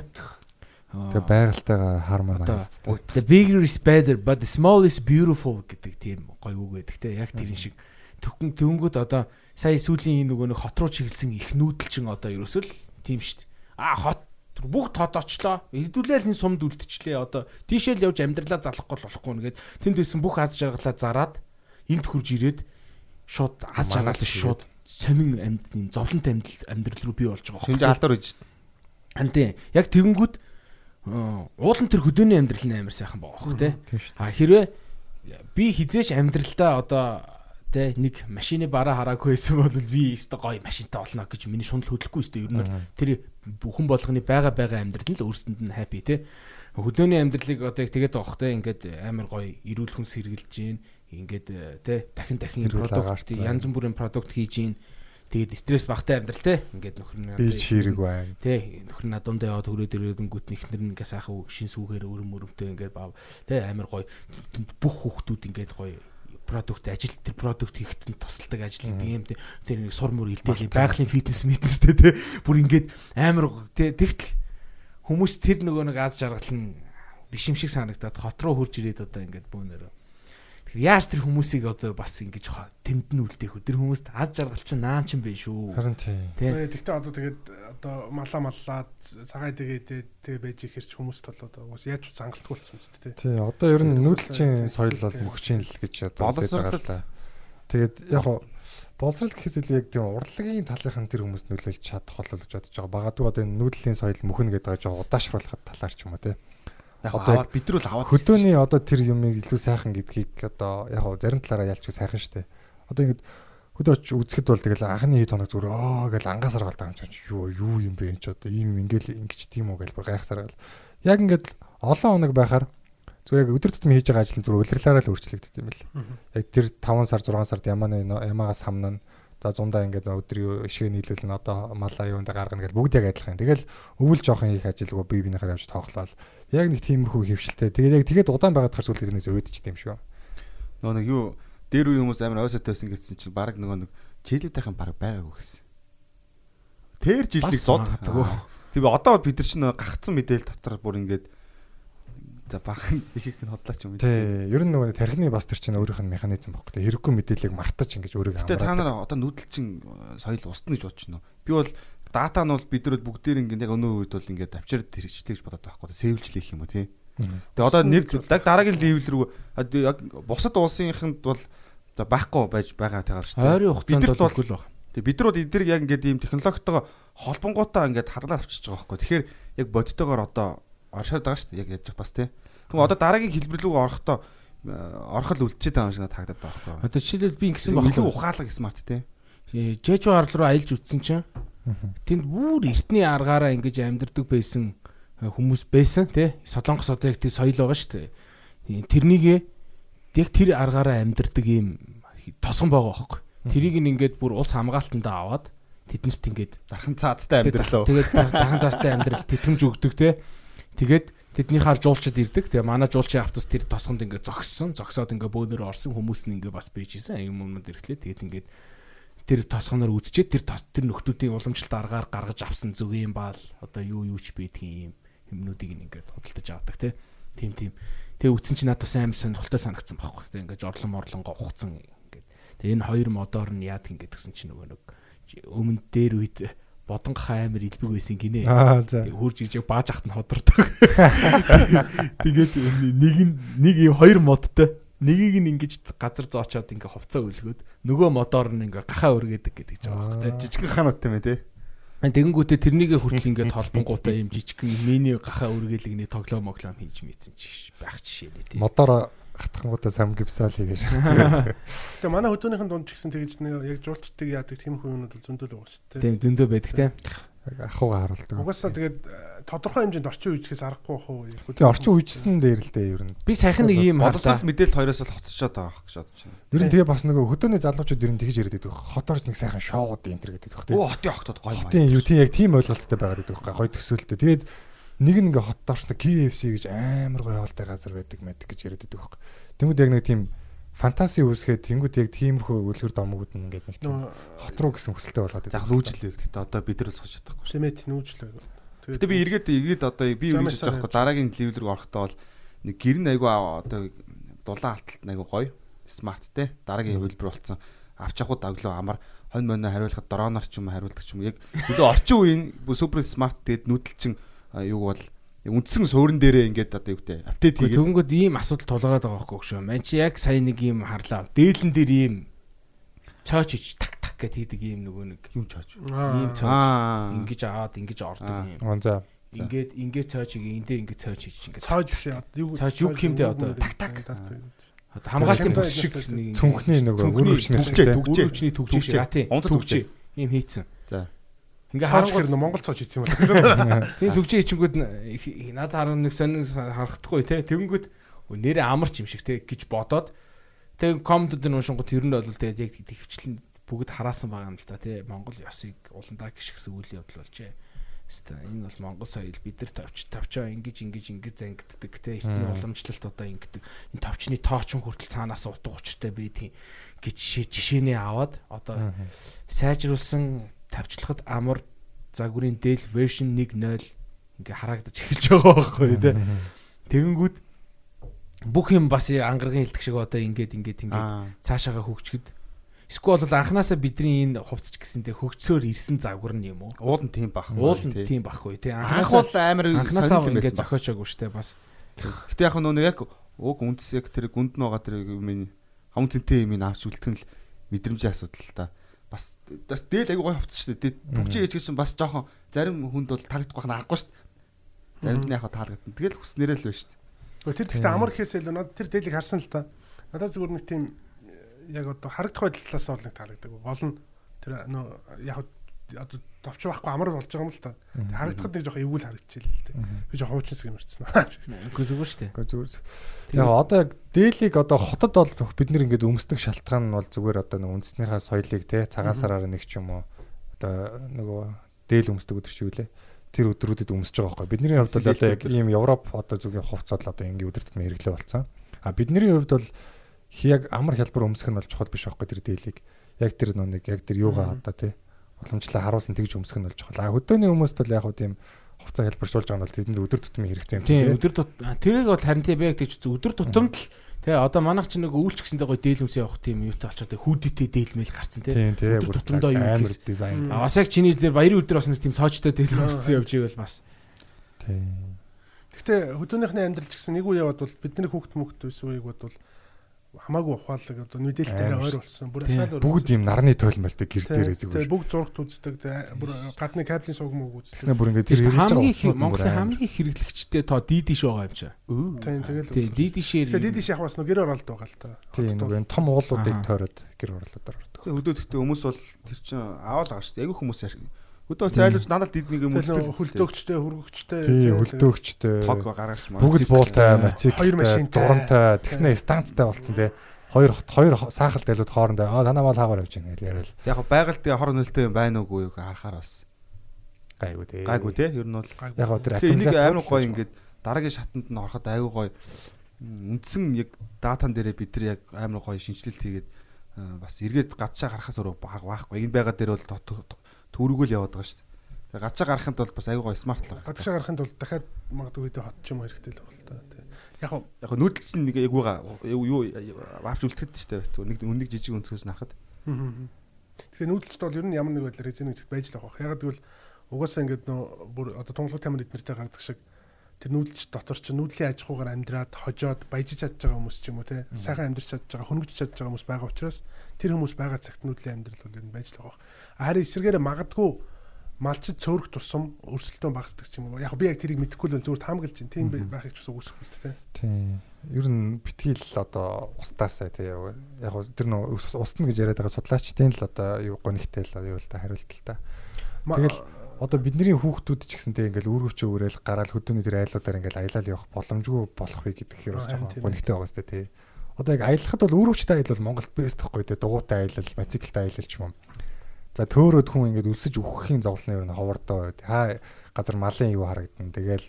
Тэгээ байгальтайгаа хармон хайст. the bigger is better but the small is beautiful гэдэг тийм гоё үг гэдэг те. Яг тэрэн шиг төгөн төвнгүүд одоо сая сүүлийн энэ нөгөө нэг хот руу чиглэсэн их нүүдэлчин одоо ерөөсөө л тийм штт а хот бүгд хот очлоо. Хэдүүлээл энэ сумд үлдчихлээ. Одоо тийшэл явж амьдралаа залахгүй болохгүй нэгэд тэнд байсан бүх аз жаргалаа зараад энд хурж ирээд шууд аз жаргал биш шууд сонин амьд юм зовлонтой амьдрал амьдрал руу бий болж байгаа Шинж алдар үж Хантин яг тэгэнгүүт уулан тэр хөдөөний амьдрал нь амар сайхан хөх те. А хэрвээ би хизээч амьдралдаа одоо те нэг машины бараа хараагүй байсан бол би өстой гоё машинтай олно гэж миний шунал хөдлөхгүй өстой ер нь тэр бүхэн болгоны байгаа байгаа амьдрал нь л өөрсөнд нь хаппи те. Хөдөөний амьдралыг одоо яг тэгээд хөх те. Ингээд амар гоё эрүүл хүнс хэрглэж гин ингээд э, те дахин дахин продукт янз бүрийн продукт хийж гин тэгээд стресс багтай амьдрал те ингээд нөхөр нь Би ч хэрэг байна. Тэ нөхөр нь дундаа яваад хөрөөд ирэнгүүт нэхнэр нь ингээ сайхан шин сүүгээр өрөм өрөмтэй ингээ бав. Тэ амар гоё. Бүх хүүхдүүд ингээд гоё продукт ажил тэр продукт хийхэд нь тусалдаг ажил гэдэг юм тэ тэр нэг сур мөр илдээлийн байгалийн фитнес митнестэй тэ бүр ингээд амар тэ тэгтэл хүмүүс тэр нөгөө нэг аз жаргал нь биш юм шиг санагдаад хот руу хурж ирээд одоо ингээд бөөнөрөө Тэгэхээр яаж тэр хүмүүсийг одоо бас ингэж тэмдэн үлдээх үү? Тэр хүмүүст аз жаргал чинь наан чинь биш шүү. Харин тийм. Тэ. Гэхдээ одоо тэгээд одоо малла маллаад цагаа тэгээд тэгээ байж ихэрч хүмүүст бол одоо уус яаж ч зангалтгүй болсон юм шүү дээ. Тий, одоо ер нь нүүдэлчин соёл бол мөхчин л гэж одоо үзээд байгаа л да. Тэгээд яг хоо боловсрал гэхээс илүү яг тийм урлагийн талынхан тэр хүмүүс нөлөөлж чадах болол гэж бодож байгаа. Багадгүй одоо энэ нүүдлийн соёл мөхнө гэдэг байгаа жоо удаашруулахад талаар ч юм уу тий. Яг Одоо бид нар л аваад Хөдөөний одоо тэр юмыг илүү сайхан гэдгийг одоо яг зарим талаараа ялч сайхан штэ. Одоо ингэж хөдөө очиж үзэхэд бол тэгэл анхны хэд хоног зүгээр аа гэл ангаас аргаал таамч юу юу юм бэ энэ ч одоо ийм ингээл ингэж тийм үү гэл бүр гайхсаар гал. Яг ингээд олон хоног байхаар зүгээр яг өдөр тутмын хийж байгаа ажил нь зүгээр улирлаараа л өөрчлөгддөг юм бэл. Яг тэр 5 сар 6 сард ямааны ямаагаас хамнаа за зундаа ингээд өдөр ишгээ нийлүүлнэ одоо малаа юунд гаргана гэл бүгд яг адилхан. Тэгэл өвөл жоохон хийх ажилгүй бие биенийхээр явж тоглоал. Яг нэг тиймэрхүү хөвшилтэй. Тэгээд яг тэгээд удаан байгаад хар сүүл тэрнээс өөдөж тийм шүү. Нөгөө нэг юу дээр үе хүмүүс амар ойсоо тавьсан гэсэн чинь баг нөгөө нэг чийлэдийнхэн баг байгаагүй гэсэн. Тэр жилдийг Бас зод магадгүй. Тэгээ одоо бид нар чинь гагцсан мэдээлэл дотор бүр ингээд за бахан ихийг нь хотлаач юм. Тий, ер нь нөгөө тархины бас тэр чинь өөрийнх нь механизм баггүй. Тэ хэрэггүй мэдээллийг мартаж ингэж өөрийгөө Гэтэ та хамраад. нар одоо нүүдэлчин э, соёл устна гэж бодож байна уу? Би бол дата нь бол бид нар бүгдээр ингээд яг өнөө үед бол ингээд авчирд хэрэгжлэх гэж бодоод байхгүй. Сэвэлжлэх юм уу тий? Тэгээ одоо нэг дараагийн левел рүү яг бусад улсынханд бол за байхгүй байж байгаа тагаар шүү дээ. Ойрын хугацаанд бол үгүй л баг. Тэгээ бид нар бол эдгээр яг ингээд ийм технологитойгоо холбонгуудаа ингээд хадгалаад авчиж байгаа байхгүй. Тэгэхээр яг бодитойгоор одоо оршоод байгаа шүү дээ. Яг яаж бас тий. Тэгвэл одоо дараагийн хэлбэр рүү орохдоо э, орхол үлдчихэд байгаа юм шиг харагдаад байгаа байхгүй. Одоо жишээлбэл би ингэсэн Илүү баггүй. ухаалаг смарт тий. Жэжүү арал руу аялж утсан чинь тэнд бүр эртний аргаараа ингэж амьдардаг байсан э, хүмүүс байсан тий. Солонгос одоо яг тэр соёл байгаа шүү дээ. Э, Тэрнийг яг тэр аргаараа амьдардаг ийм тосгон байгаа байхгүй. Тэрийг нь ингээд бүр улс хамгаалтандаа аваад тэднэрт ингээд Дархан цаазтай амьдралаа. Тэгээд дахан цаастай амьдрал тэтгэмж өгдөг те. Тэгээд тэднийхээ жуулчд ирдэг. Тэгээ манай жуулчийн автобус тэр тосгонд ингээд зогссон. Зогсоод ингээд бөөнөр орсон хүмүүс нь ингээд бас бийжсэн. Юм юмуд ирэхлээ. Тэгээд ингээд тэр тосгоноор үзчихэд тэр тэр нөхдүүдийн уламжлалт аргаар гаргаж авсан зүгийн баал одоо юу юу ч бийдгийн юм юмнуудыг нь ингээд худалдаж авдаг те. Тим тим. Тэгээ үтсэн чи надад амар сонирхолтой санагдсан байхгүй. Тэгээ ингээд жорлон морлонго ухцсан ингээд. Тэгээ энэ хоёр модоор нь яадаг ингээд гэсэн чи нөгөө нэг өмнө дээр үед бодонгох амар илбэг байсан гинэ. Хурж ижиг бааж ахт нь ходордог. Тэгээд нэг нь нэг юм хоёр модтой. Нэгийг нь ингэж газар зоочоод ингээ хувцаа өлгөөд нөгөө модоор нь ингээ гахаа өргөдөг гэдэг ч байгаа байхгүй. Жижигхэн хануудтай мэ тий. Тэгэнгүүтээ тэрнийгээ хүртэл ингээ толбонгуудаа юм жижигхэн миний гахаа өргөөлгний тоглоо моглоо хийж мэдсэн чи байх жишээ нэ тий. Мотор хатхангуудаа сам гипсаал хийж. Тэгээ манай хөдөөнийхэн дунд ч гэсэн тэгж нэг яг жуулчдыг яадаг тийм хүмүүнүүд бол зөндөл байгаа шүү дээ. Тийм зөндөө байдаг те. Ахууга харуулдаг. Угаасаа тэгээд э, тодорхой хэмжээнд орчин үеичгээс аргагүй бах уу? Тэгээ орчин үеичсэн дээр л дээ ер нь. Би сайхан нэг юм харлаа. мэдээлэл хоёроос л хоцорчод байгаа гэж бодож байна. Ер нь тэгээ бас нөгөө хөдөөний залуучууд ер нь тэгж яриад байдаг. Хотоорч нэг сайхан шоуд энэ төр гэдэг байх тийм. Оо хотын охтод гоё юм. Тийм юу тийм яг тийм ойлголттой байгаад байдаг байхгүй гоё төсөөлтөй. Тэгээд нэг нь ингээ хотоорч KFC гэж амар гоё хоолтой газар байдаг мэдэг гэж яриад байдаг байхгүй. Тэнгүүд яг нэг тийм фантаси үүсгээд тэнгүүд яг тиймэрхүү үлгэр домогуд нь ингээд нэг хот руу гэсэн хүсэлтэй болоод За нүүжлээ. Гэтэ одоо бид нар л цоч чадахгүй. Шимэт нүүжлээ. Гэтэ би эргээд эргээд одоо би бодож байгаа дараагийн левел рүү орохдоо бол нэг гэр нь айгу одоо дулаан алталт айгу гоё. Смарт те. Дараагийн хөлбөр болцсон авч авахд аглоо амар хонь моно хариулахад дроноор ч юм хариулдаг ч юм яг илүү орчин үеийн супер смарт тэгээд нүүдэлчин а, юу бол үндсэн суурин дээрээ ингээд одоо юу гэдэг апдейт хийгээд Тэгэнгүүт ийм асуудал тулгараад байгаа байхгүй шүү. Ман чи яг сая нэг ийм харлаа. Дээлэн дээр ийм цооч ич так так гэд хийдэг ийм нөгөө нэг юм чааж. ийм цооч ингэж аваад ингэж ордог Аа. юм. Аа за. Ингээд ингээд цоочиг эндээ ингэж цооч хийж ингэж. цааж биш. Юу Цааж юу гэмдэ одоо? Так так. Одоо хамгаалтын бүс шиг нэг Цүнхний нөгөө үр тийм. түгжээ. үр өвчний төгжиж Түгжээ. аа тийм. Төгжээ. Ийм хийцэн. За. Ингээ Цааж харангуй хэр Монгол цааж хийсэн юм байна. тийм төгжээ ичингүүд надад харан нэг сонин харагдахгүй те. Тэгэнгүүт нэрээ амарч юм шиг те гэж бодоод тэг комментод нь уншингууд ер нь бол тэгээд яг төвчлэн бүгд хараасан байгаа юм л та тий Монгол ёсыг уландаа гიშгсэн үйл явдал болжээ. Хэвээ энэ бол Монгол соёл бид нар товч товчоо ингэж ингэж ингэж зангиддаг тий эртний уламжлалт одоо ингэдэг энэ товчны тоочин хүртэл цаанаас утга учиртай байдгийг гэж жишээ жишээнээ аваад одоо сайжруулсан тавчлахад амар загварын дээл вершн 1.0 ингээ харагдаж эхэлж байгаа байхгүй тий Тэгэнгүүт бүх юм бас ангаргийн хилдэг шиг одоо ингээд ингээд ингээд Аа. цаашаага хөгжгöd. Эсвэл бол анханасаа бидний энэ хувцч гэсэнтэй хөгжсөөр ирсэн загвар нь юм уу? Уул нь тийм бах. Уул нь тийм байхгүй тий. Анх бол амар анханасаа ингээд зохиочоогүй штэ бас. Гэтэ яг нөө яг уг үндэс яг тэр гүнд нь байгаа тэр миний хам цэнтэй юм авч үлдэх нь л мэдрэмжийн асуудал л та. Бас бас дээл аягүй гоё хувцсан шүү дээ. Төвчээ ээж гэсэн бас жоохон зарим хүнд бол таалагдах байх нь аргагүй шүү дээ. Заримд нь яг таалагдана. Тэгэл хүснээрээ л байна шүү дээ. Гэхдээ тэр гэхдээ амар гэхээс илүү надад тэр дээлийг харсан л та. Надад зүгээр нэг тийм яг одоо харагдах байдлаас бол нэг таалагддаг. Гол нь тэр нөө яг одоо товч байхгүй амар болж байгаа юм л та. Харагдахад нэг жоохон эвгүй л харагдчихэ л дээ. Би жоохон хуучинс гэмэрсэн. Үгүй зүгээр штэ. Гэхдээ зүгээр. Яг одоо яг дээлийг одоо хотод бол бид нэр ингээд өмсдөг шалтгаан нь бол зүгээр одоо нэг үндэснийхаа соёлыг те цагаан сараар нэг ч юм уу одоо нөгөө дээл өмсдөг өдөр чи юу лээ. Тэр өдрүүдэд өмсөж байгаа байхгүй. Бидний хувьд бол одоо яг ийм Европ одоо зүгийн хувцад л одоо ингээд өдөр тутмын хэрэглээ болсон. А бидний хувьд бол яг амар хялбар өмсөх нь бол чухал биш байхгүй тэр дээлийг. Яг тэр нөө нэг яг тэр юугаа одоо те уламжлаа харуулсан тэгж өмсөх нь бол чухал. А хөдөөний хүмүүст бол яг хөө тийм хувцас хэлбэржүүлж байгаа нь бол тэдэнд өдөр тутмын хэрэгцээ юм Тийм өдөр тут тэрийг бол харин тийм яг тийч өдөр тутамд л тий одоо манайх ч нэг үүлч гэсэндээ гоё дээлмс явах тийм юутай болчиход хүүдитэй дээлмэл гарцсан тий. Өдөр тутамдаа юу гэхээс. дизайн. А бас яг чиний дээр баярын өдөр бас нэг тийм цоочтой дээлмссэн явж ивэл бас. Тийм. Гэхдээ хөдөөнийхний амьдрал гэсэн нэг үе яваад бол бидний хүүхд мөхт байсан үеиг бодвол хамаагүй ухаалаг одоо мэдээлэлтэй арай ойр болсон. Бүр ахаад Бүгд ийм нарны тойлмолтой гэр дээрээ зүгээр. бүгд зургт үздэг. Бүр гадны кабелийн сувг мөг үздэг. Тэснэ бүр ингээд Тэр хамгийн Монголын хамгийн хэрэглэгчтэй тоо дидиш байгаа юм чаа. Тийм тэгэл. Тийм дидишээр Тэгээд дидиш яг бас нэг гэр оролт байгаа л та. Тийм нөгөө том уулуудыг тойроод гэр орлуудаар ордог. Тэгээ тэгтээ хүмүүс бол тэр чинь шүү дээ. Айгүй хүмүүс хөдөө зайлууч надад диднийг юм үздэг. хөлдөөгчтэй, хөргөгчтэй. Тийм хөлдөөгчтэй. тог гаргаж маа. Бүгд буултай, машинтай. дурамтай, тэгснэ станцтай болцсон тий. Хоёр хоёр саахал дэлүүд хоорондоо аа танаа мал хаагаар явж байна гэж яриад Яг байгальд хор нөлтөө юм байна уугүй юу харахаар бас гайгүй тий. гайгүй тий. Ер нь бол Яг тэр Тэгээ энийг амар гоё ингээд дараагийн шатанд нь ороход аюу гоё үндсэн яг датан дээрээ бид нар яг амар гоё шинжилэлт хийгээд э, бас эргээд гадшаа гарахаас өөрөө баг байхгүй. Энэ байга дээр бол төрөгөл яваад байгаа шүү дээ. Тэгээ гадшаа гарахын тулд бас аюу гоё смарт л байгаа. Гадшаа гарахын тулд дахиад магадгүй видео хот ч юм уу хэрэгтэй л байна л та. тий. Яг хоо Яг нүүдэлч нэг ягууга юу юу авч үлдэхэд шүү дээ. Нэг үнэг жижиг өнцгөөс нарахад. Тэгэхээр нүүдэлчд бол ер нь ямар нэг байдлаар эзэн үзэгт байж л байгаа. Яг гэвэл угаасаа ингээд нөө бүр одоо тунгалаг тамир эднэртэй гардаг шиг тэр нүүдэлч дотор ч нүүдлийн аж ахуйгаар амьдраад хожоод баяжиж чадж байгаа хүмүүс ч юм уу те сайхан амьдрч чадж байгаа хөнгөж чадж байгаа хүмүүс байгаа учраас тэр хүмүүс байгаа цагт нүүдлийн амьдрал бол нь байж л байгаа. Харин эсэргээрээ магадгүй малчид цөөрөх тусам өрсөлдөөн багасдаг ч юм уу. Яг би яг тэрийг мэдэхгүй л зүгээр таамаглаж байна. Тийм байхыг ч бас үгүйсэхгүй л те. Тийм. Ер нь битгий л одоо устаасаа тий яг тэр нөө устна гэж яриад байгаа судлаачдын л одоо юу гонигтэй л юу л та хариулт л та. Тэгэл одоо бидний хүүхдүүд ч гэсэн тий ингээл үүргэвч өгөөрэл гараал хөдөөний тэр айлуудаар ингээл аялал явах боломжгүй болох вэ гэдэг хэрэг бас жоохон тийм. гонигтэй байгаа сте тий. Одоо яг аялахад бол үүргэвчтэй аялал Монголд бэст тахгүй тий дугуйтай аялал, мотоциклтай аялал ч юм. За төөрөөд хүн ингээд өсөж өгөхийн зовлон ер нь ховордоо хаа газар малын юу харагдан тэгэл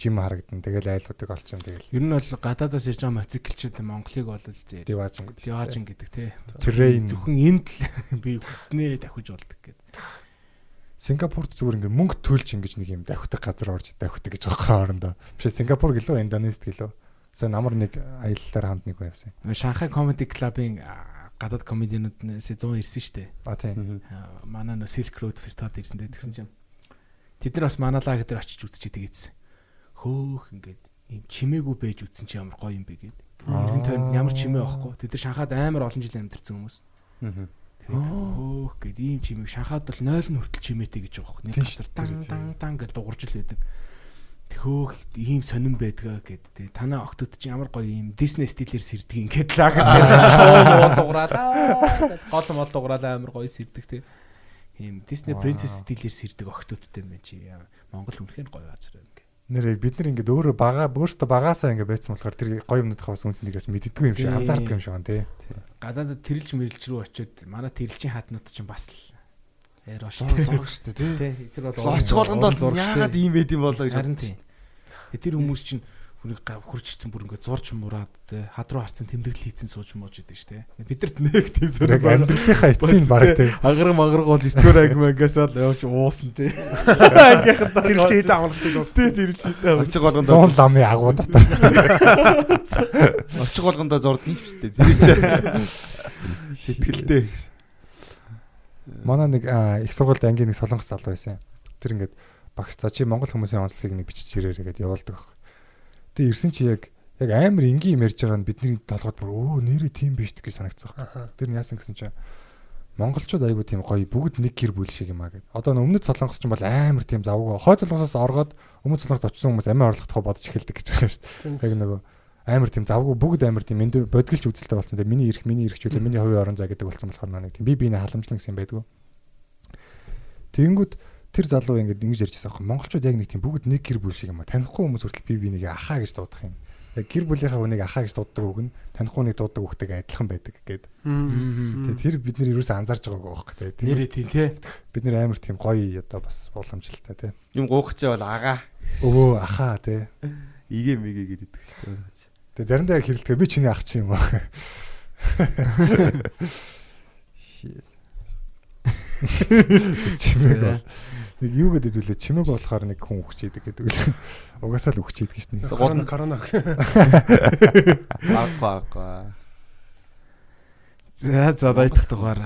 жим харагдан тэгэл айлуудыг олчихын тэгэл Ер нь бол гадаадаас ирж байгаа мотоциклчид Монголыг бол зээ. диваажин гэдэг. Диваажин гэдэг тий. Terrain. Зөвхөн энд л би хүснээрээ давхиж болдог гэдэг. Сингапурт зүгээр ингээ мөнгө төлж ингэж нэг юм давхдаг газар орж давхдаг гэж байгаа хоорондоо. Биш Сингапур гэлөө Индонезид гэлөө. Сайн амар нэг аяллаар хамт нэг байвсан. Шанхай Comedy Club-ын а, гадаад комедианууднаас 100 ирсэн штэ. А тийм. Манай нөө Silk Road Festival ирсэн дээ тэгсэн чинь. Тэд нар бас маналаа гэдэр очиж үзчихээ тэгээдсэн. Хөөх ингээд юм чимээгүй байж үтсэн чи ямар гоё юм бэ гээд. Иргэн тойронд ямар чимээ байхгүй. Тэд нар Шанхайд амар олон жил амьдарсан хүмүүс. Тэгээд хөөх гээд ийм чимээг Шанхайд бол 0 нь хүртэл чимээтэй гэж байгаа хөөх. Нэг газар дан дан дан гэж дуурж л байдаг. Тэхөөх ийм сонирн байдгаа гэд тэ танаа октод чи ямар гоё юм Disney стилээр сэрдэг ингээд лаг шоу дуграалаа гол мол дуграалаа амар гоё сэрдэг тэ ийм Disney Princess стилээр сэрдэг октодтой юм чи. Монгол үнэхээр гоё газар байна. Нэр яг бид нар ингээ өөрөө бага өөртөө багаасаа ингээ байцсан болохоор тэр гоё юмнуудыг бас үнцнийг бас мэддэггүй юм шиг анзаардаг юм шиг байна тий. Гадаадд тэрэлж мэрэлж рүү очиод манай тэрэлжийн хатнууд чинь бас л яар Зураг шүү. зураг дээ тий. Тэ тэр бол Очих болгонд бол яагаад ийм байд юм болоо гэж Харин тийм. Тэр хүмүүс чинь Хүнийг гав хурж ирсэн бүр ингээд зурж мураад те хад руу харцсан тэмдэглэл хийцэн сууж мууж идэг штэ. Бидэрт нэг тийм байна. амьдралынхаа эцсийн баг тий. Агар магарг бол стөр аг мангасаад явж уусан те. Ангийнхан Тэр чийд амралтыг дуус. тий тэр чийдээ. Очиг болгондоо 100 ламын агуу дотор. очиг юм шүү дээ. Тэр чинь сэтгэлдээ. Манай нэг их сургуульд ангийн нэг солонгос залуу байсан. Тэр ингээд багш за чи монгол хүмүүсийн онцлогийг нэг бичиж ирээрэй гэдээ явуулдаг баг. Тэгээ ирсэн чи яг яг амар энгийн юм ярьж байгаа нь бидний толгойд бүр өө нэрээ тийм биш гэж санагцсан. Аха. Тэр нь яасан гэсэн чинь монголчууд айгу тийм гоё бүгд нэг гэр бүл шиг юм аа гэд. Одоо өмнөд солонгос ч юм бол амар тийм завгүй. Хой солонгосоос оргоод өмнөд солонгост очсон хүмүүс амиа орлогдохоо бодож эхэлдэг гэж байгаа шүү дээ. Яг нөгөө амар тийм завгүй бүгд амар тийм энд бодгилж үзэлтэй болсон. Тэгээ миний ирэх миний ирхжүүлээ миний хувийн орон зай гэдэг болсон болохоор нэг тийм би биенээ халамжлан гэсэн юм байдгүй. Тэгэнгүүт тэр залуу ингэж ингэж ярьж байгаа юм. Монголчууд яг нэг тийм бүгд нэг гэр бүл шиг юм аа. Танихгүй хүмүүс хүртэл би бинийг ахаа гэж дуудах юм. Яг гэр бүлийнхаа хүнийг ахаа гэж дууддаг үг нь танихгүй хүнийг дууддаг үгтэйгээ адилхан байдаг гэдэг. Тэгээ тэр бид нэр юусэн анзаарч байгаагүй байхгүй тий. Нэрээ тийм те. Бид нэр амар тийм гоё одоо бас боломжтой тий. Юм гоохчаа бол агаа. Өвөө ахаа тий. Игээ мэгээ гэдэг шүү дээ. Тэгээ заримдаа хэрэлдэхээр би чиний ах чи юм аа. Shit. Чимэг бол нэг юу гэдэг вүлээ чимэг болохоор нэг хүн өгчээдэг гэдэг үл. Угасаал өгчээдэг шүү дээ. Корона корона. Аггаа аггаа. За за баядах дугаар.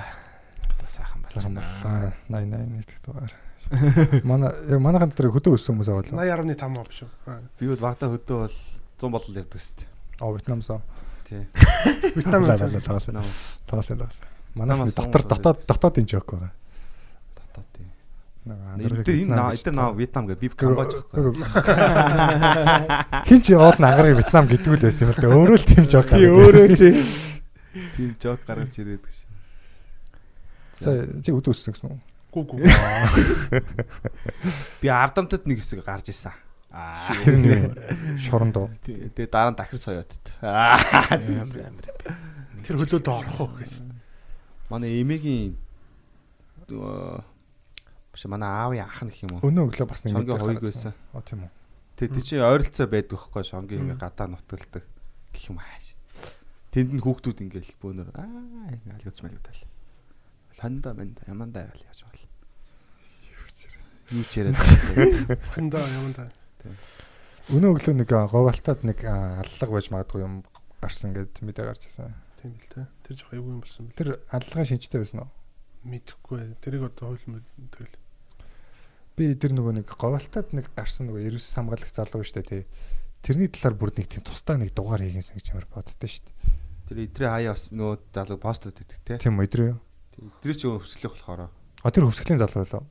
Одоо сайхан байна. Саламаллаа. 88 нэг дугаар. Манай манайхан дотор хөдөө өссөн хүмүүс аваад. 80.5 ав шүү. Би бол багтаа хөдөө бол 100 болол явдаг шүү дээ. Аа Вьетнамсоо. Тий. Вьетнам тагаас. Тагаас. Манай дотор дотоод байдаг. дотоодын жок байгаа. Нэг энэ энэ наа Вьетнам гэ би Камбож байхгүй. Хин ч оол ангарыг Вьетнам гэдэг л байсан юм л да. Өөрөө л тийм жок. Тий өөрөө тийм. Жок гаргаж ирээд гэж. Сая чи өдөө өссөн гэсэн үү? Гү гү. Би ардамтад нэг хэсэг гарч исэн. Аа. Тэр нь юу? Шоронд уу? Тэгээ дараа нь дахир соёотд. Аа. Тэр хөлөөд орох уу гэж. Манай эмээгийн биш манай аавын ах нэх юм уу? Өнөө өглөө бас нэг Шонгийн хоёуг байсан. Оо тийм үү. Тэгээ тий чи ойролцоо байдаг байхгүй шонгийн ингээ гадаа нутгалдаг гэх юм ааш. Тэнд нь хүүхдүүд ингээл бөөнөр аа алгууч малгуудал. Ханда манд ямандаа гал яаж бол. Юу ч яриад. Ханда юм да. Өнөө өглөө нэг говалтад нэг аллаг байж магадгүй юм гарсан гэд мэдээ гарч ирсэн. Тийм л те. Тэр жоо аюу юм болсон бэл. Тэр аллагын шинжтэй байсан уу? Мэдхгүй. Тэрийг одоо хууль тэгэл. Би тэр нөгөө нэг говалтад нэг гарсан нөгөө ерөөс хамгаалагч залуу шүү дээ тий. Тэрний талаар бүр нэг тийм тусдаа нэг дугаар хийгэнсэн гэж ямар боддоо шүү дээ. Тэр идрээ хаяа бас нөгөө залуу постод өгдөг те. Тийм үү өдрөө. Идрээ ч өсгөлөх болохоор А тэр хөвсгөлийн залуу байлаа.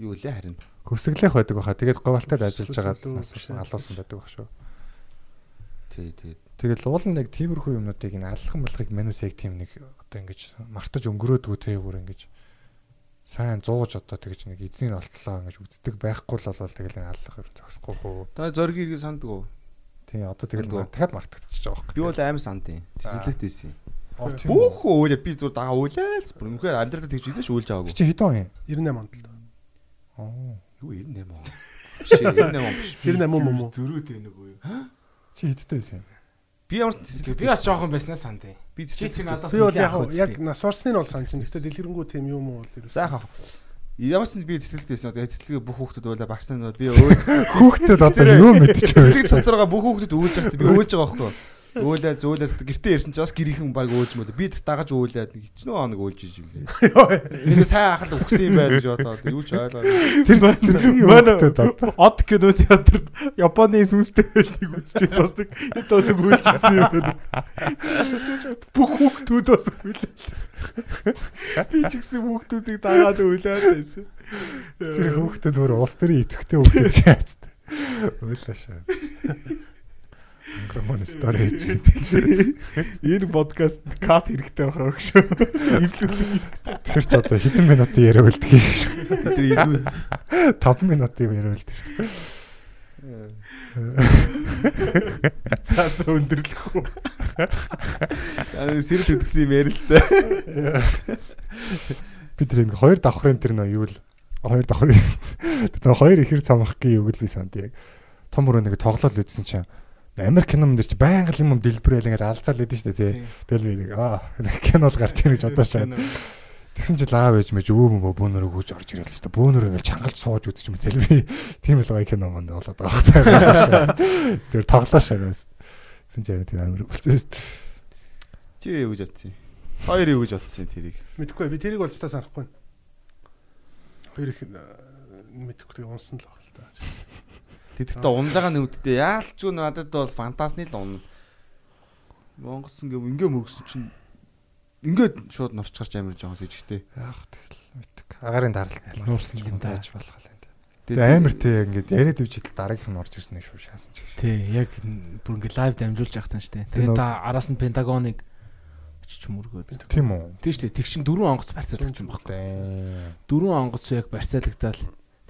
юу лээ харин. Хөвсгөлийнх байдаг баха. Тэгээд говалтад ажиллаж байгаад нас алуусан байдаг бах шүү. Тий, тий. Тэгэл уул нь яг тиймэрхүү юмнуудыг ин аллах малхыг манус яг тийм нэг одоо ингэж мартаж өнгөрөөдгөө тэ бүр ингэж сайн зууж одоо тэгэж нэг эзнийг олтлоо ингэж үздэг байхгүй л болвол тэгэл энэ аллах юм зогсохгүй хөө. Та зориг иргэн санддаг уу? Тийм одоо тэгэл дахиад мартагдчихж байгаа байхгүй. Би бол аим санд юм. Оо, тийм үү? Бүх өөлө би зур дагаа өөлөөл. Бүр үнэхээр амьдралаа тэгж идэж өөлж байгаагүй. Чи хэдэн он юм? 98 онд л. Оо. Юу 98 он. Биш 98 он биш. 98 юм уу? Зөрүү тэнэг үү? Чи хэдтэй байсан юм? Би ямар ч цэцэлэг Би бас жоохон байснаа санд. би надаас Би бол яг яг нас орсны нь бол санаж байна. Гэхдээ дэлгэрэнгүй тийм юм уу бол ерөөс. Сайхан. Ямар ч би цэцэлэгт байсан. Тэгээ цэцэлгээ бүх хүүхдүүд байлаа багш нар би өө Хүүхдэд одоо юу мэдчих цэцэлэг вэ? дотороо бүх хүүхдүүд өөлж байхдаа би өөлж байгаа байхгүй. Өөлөө зөөлөөс гэртээ ирсэн чи бас гэрийнхэн баг өөлж мөлөө. Би дагаж өөлээд нэг хичнээн хоног өөлж иж үлээ. Энэ сайн ахал өгсөн юм байна гэж бодоод юу ч ойлгоо. Тэр Манай Од кино театрт Японы сүнстэй байж нэг үзчих бас нэг хэд бол үйлчсэн юм байна. Бүх хүүхдүүд бас үйлэлсэн. Би ч гэсэн хүүхдүүдийг дагаад үйлээд байсан. тэр хүүхдэд өөр улс төрийн идэвхтэй хүүхдэд шаац. Ойлаашаа. Микрофон стори хийж. Энэ подкаст кат хэрэгтэй байгаа гэж шүү. Эвлүүлэх Тэр ч одоо хэдэн минутын яриа үлдэх юм шиг. Тэр илүү 5 минутын яриа үлдэх шиг. цаа цаа өндөрлөх үү. сэрэл хөдгсөн юм ярил л та. Би тэр ингээ хоёр давхрын тэр нөө юу л хоёр давхрын тэр хоёр ихэр цамхгийн үг л би санд яг том өрөө нэг тоглол үзсэн чинь Америк кином дээр чи байнга л юм дэлбэрэл ингээд алцаал лээдэн шүү дээ тий. Тэгэл би нэг аа кино л гарч ийн гэж бодож шаа. Тэгсэн чинь лаа байж мэж өө мөө бөөнөр өгөөж орж ирэл л та бөөнөр ингээл чангалж сууж үзчих юм зэл би тийм л гоё кино манд болоод байгаа. Тэр тоглоо шагаас. Тэгсэн чинь тийм амир болчихсон шүү дээ. Чи юу гэж бодсон юм? Хоёр юу гэж бодсон юм тэрийг? Мэдхгүй би тэрийг бол цаа санахгүй. Хоёр их мэдхгүй тэгээ унсан л баг л та. Тэгэхдээ унж байгаа нүдтэй яалч юу надад бол фантасны л унна. Монгос ингээ ингээ мөргсөн чинь ингээд шууд нурч гарч амирж байгаа сэжигтэй. Яах тэгэл мэддэг. Агарын даралт нуурсан юм да. байж болох юм. Тэгээ амар тий ингээд яриад ивчил дараагийнх нь орж ирсэн шүү шаасан ч гэж. Тий, яг бүр ингээ лайв дамжуулж яхтан штэ. Тэгээ та араас нь Пентагоныг очиж мөргөөд. Тийм үү? Тий штэ. Тэг чин дөрвөн онгоц барьцаалагдсан байхгүй. Дөрвөн онгоц яг барьцаалагдаад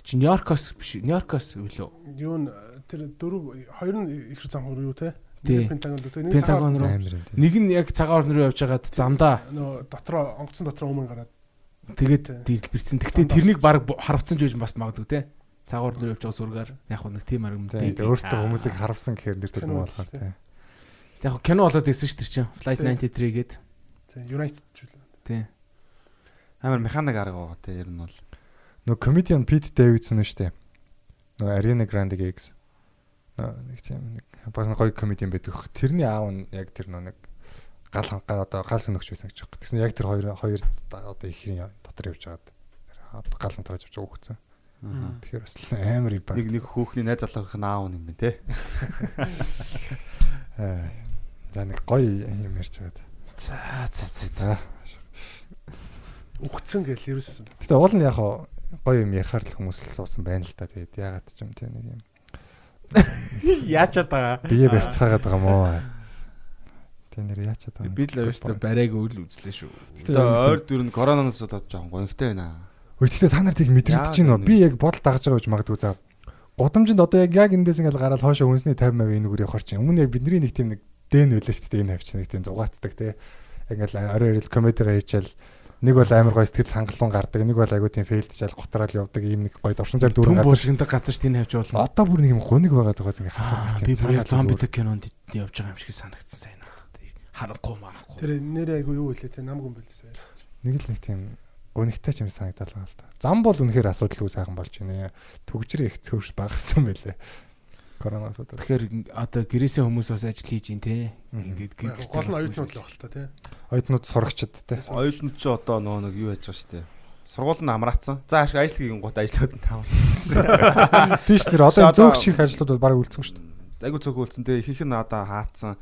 чи Нью-Йоркоос биш Нью-Йоркоос үлээ. Юу н тэр дөрөв хоёр нь их зам юу те? Пентагон дүү те. Пентагон руу. Нэг нь яг цагаан орн руу явж хагаад замдаа нөө дотроо онгоцсон дотроо өмнө гараад тэгээд дэлбэрсэн. Гэхдээ тэрнийг баг харавцсан ч байж бас магадгүй те. Цагаан орн руу явж байгаа сургаар яг хөө нэг тийм арга Тий. Тэгээ өөртөө хүмүүсийг харавсан гэхээр нэр төрдөг болохоор тий. Яг хөө кино болоод ирсэн шүү дээ чинь. Flight 93 гээд. United ч үлээ. Тий. Амар механик арга байгаа те ер нь бол. Нөгөө comedian Pete Davidson шүү дээ. Нөгөө Ariana Grande Gigs. Нэг тийм нэг бас гоё comedian байдаг. Тэрний аав нь яг тэр нөгөө нэг гал хангаа одоо гал сөнөгч байсан гэж байна. Тэгсэн яг тэр хоёр хоёр одоо ихрийн дотор явж байгаад гал хантараж авч өгсөн. Тэгэхээр бас амар юм байна. Нэг нэг хүүхний найз залгах нь аав юм бэ те. Аа. За нэг гоё юм ярьж байгаад. За за за. За. Үхцэн гэл ерөөс Гэтэ уул нь яг хоо гоё юм ярихаар л хүмүүс л суусан байна л да. Тэгээд ягаад ч юм те нэг юм. Яачаад байгаа. Бие барьцаагаад байгаа мó. Тэ нэр яачаад байгаа. Би л өөртөө барайг өвл үзлээ шүү. Тэгээ ойр дүр нь коронавирус болоод жоохон гонхтой байна. Өө тэгтээ та нар тийг мэдрэгдэж байна уу? Би яг бодол дагаж байгаа гэж магадгүй за. Гудамжинд одоо яг яг эндээс ингээл гараад хоошо хүнсний 50% энэгээр явахар чинь өмнө яг бидний нэг тийм нэг дэн байлаа шүү дээ. Энэ хавч нэг тийм зугаацдаг те. Ингээл орой орой комедигаа хийчихэл нэг бол амар гоё сэтгэл хангалуун гардаг, нэг бол айгуу тийм фейлдчаал гутраал явдаг ийм нэг гоё дуршинзаар Дүрэн дүүрэн газар. булшиндаг газар дээ хавч болно. Одоо бүр нэг юм гуник байгаад байгаа зүг хаа. Би бүр яг зомбидаг кинонд явж байгаа юм шиг санагдсан сайн надад. Харанхуй марахгүй. тэр нэр айгу юу вэ те нам гүн байлсаа. нэг л нэг тийм гуниктай ч юм санагдал байгаа л та. Зам бол үнэхээр асуудалгүй сайхан болж байна. Төгжрээ их цөөрс багассан байлээ. Коронавирус удаа. Тэгэхээр одоо гэрээсээ хүмүүс бас ажил хийж ин тээ. Ингээд гэр Гол нь оюутнууд л баг та те. Оюутнууд сурагчд те. Оюутнууд ч одоо нөгөө нэг юу яаж байгаа штэ. Сургууль нь амраацсан. За ашиг ажил хийгэн гут ажлууд нь таамарсан. Тийш нэр одоо Одоо- зөөгч их ажлууд бол баг үлдсэн шүү дээ. Айгу цөөхөлцөн те ихэнх нь одоо хаацсан.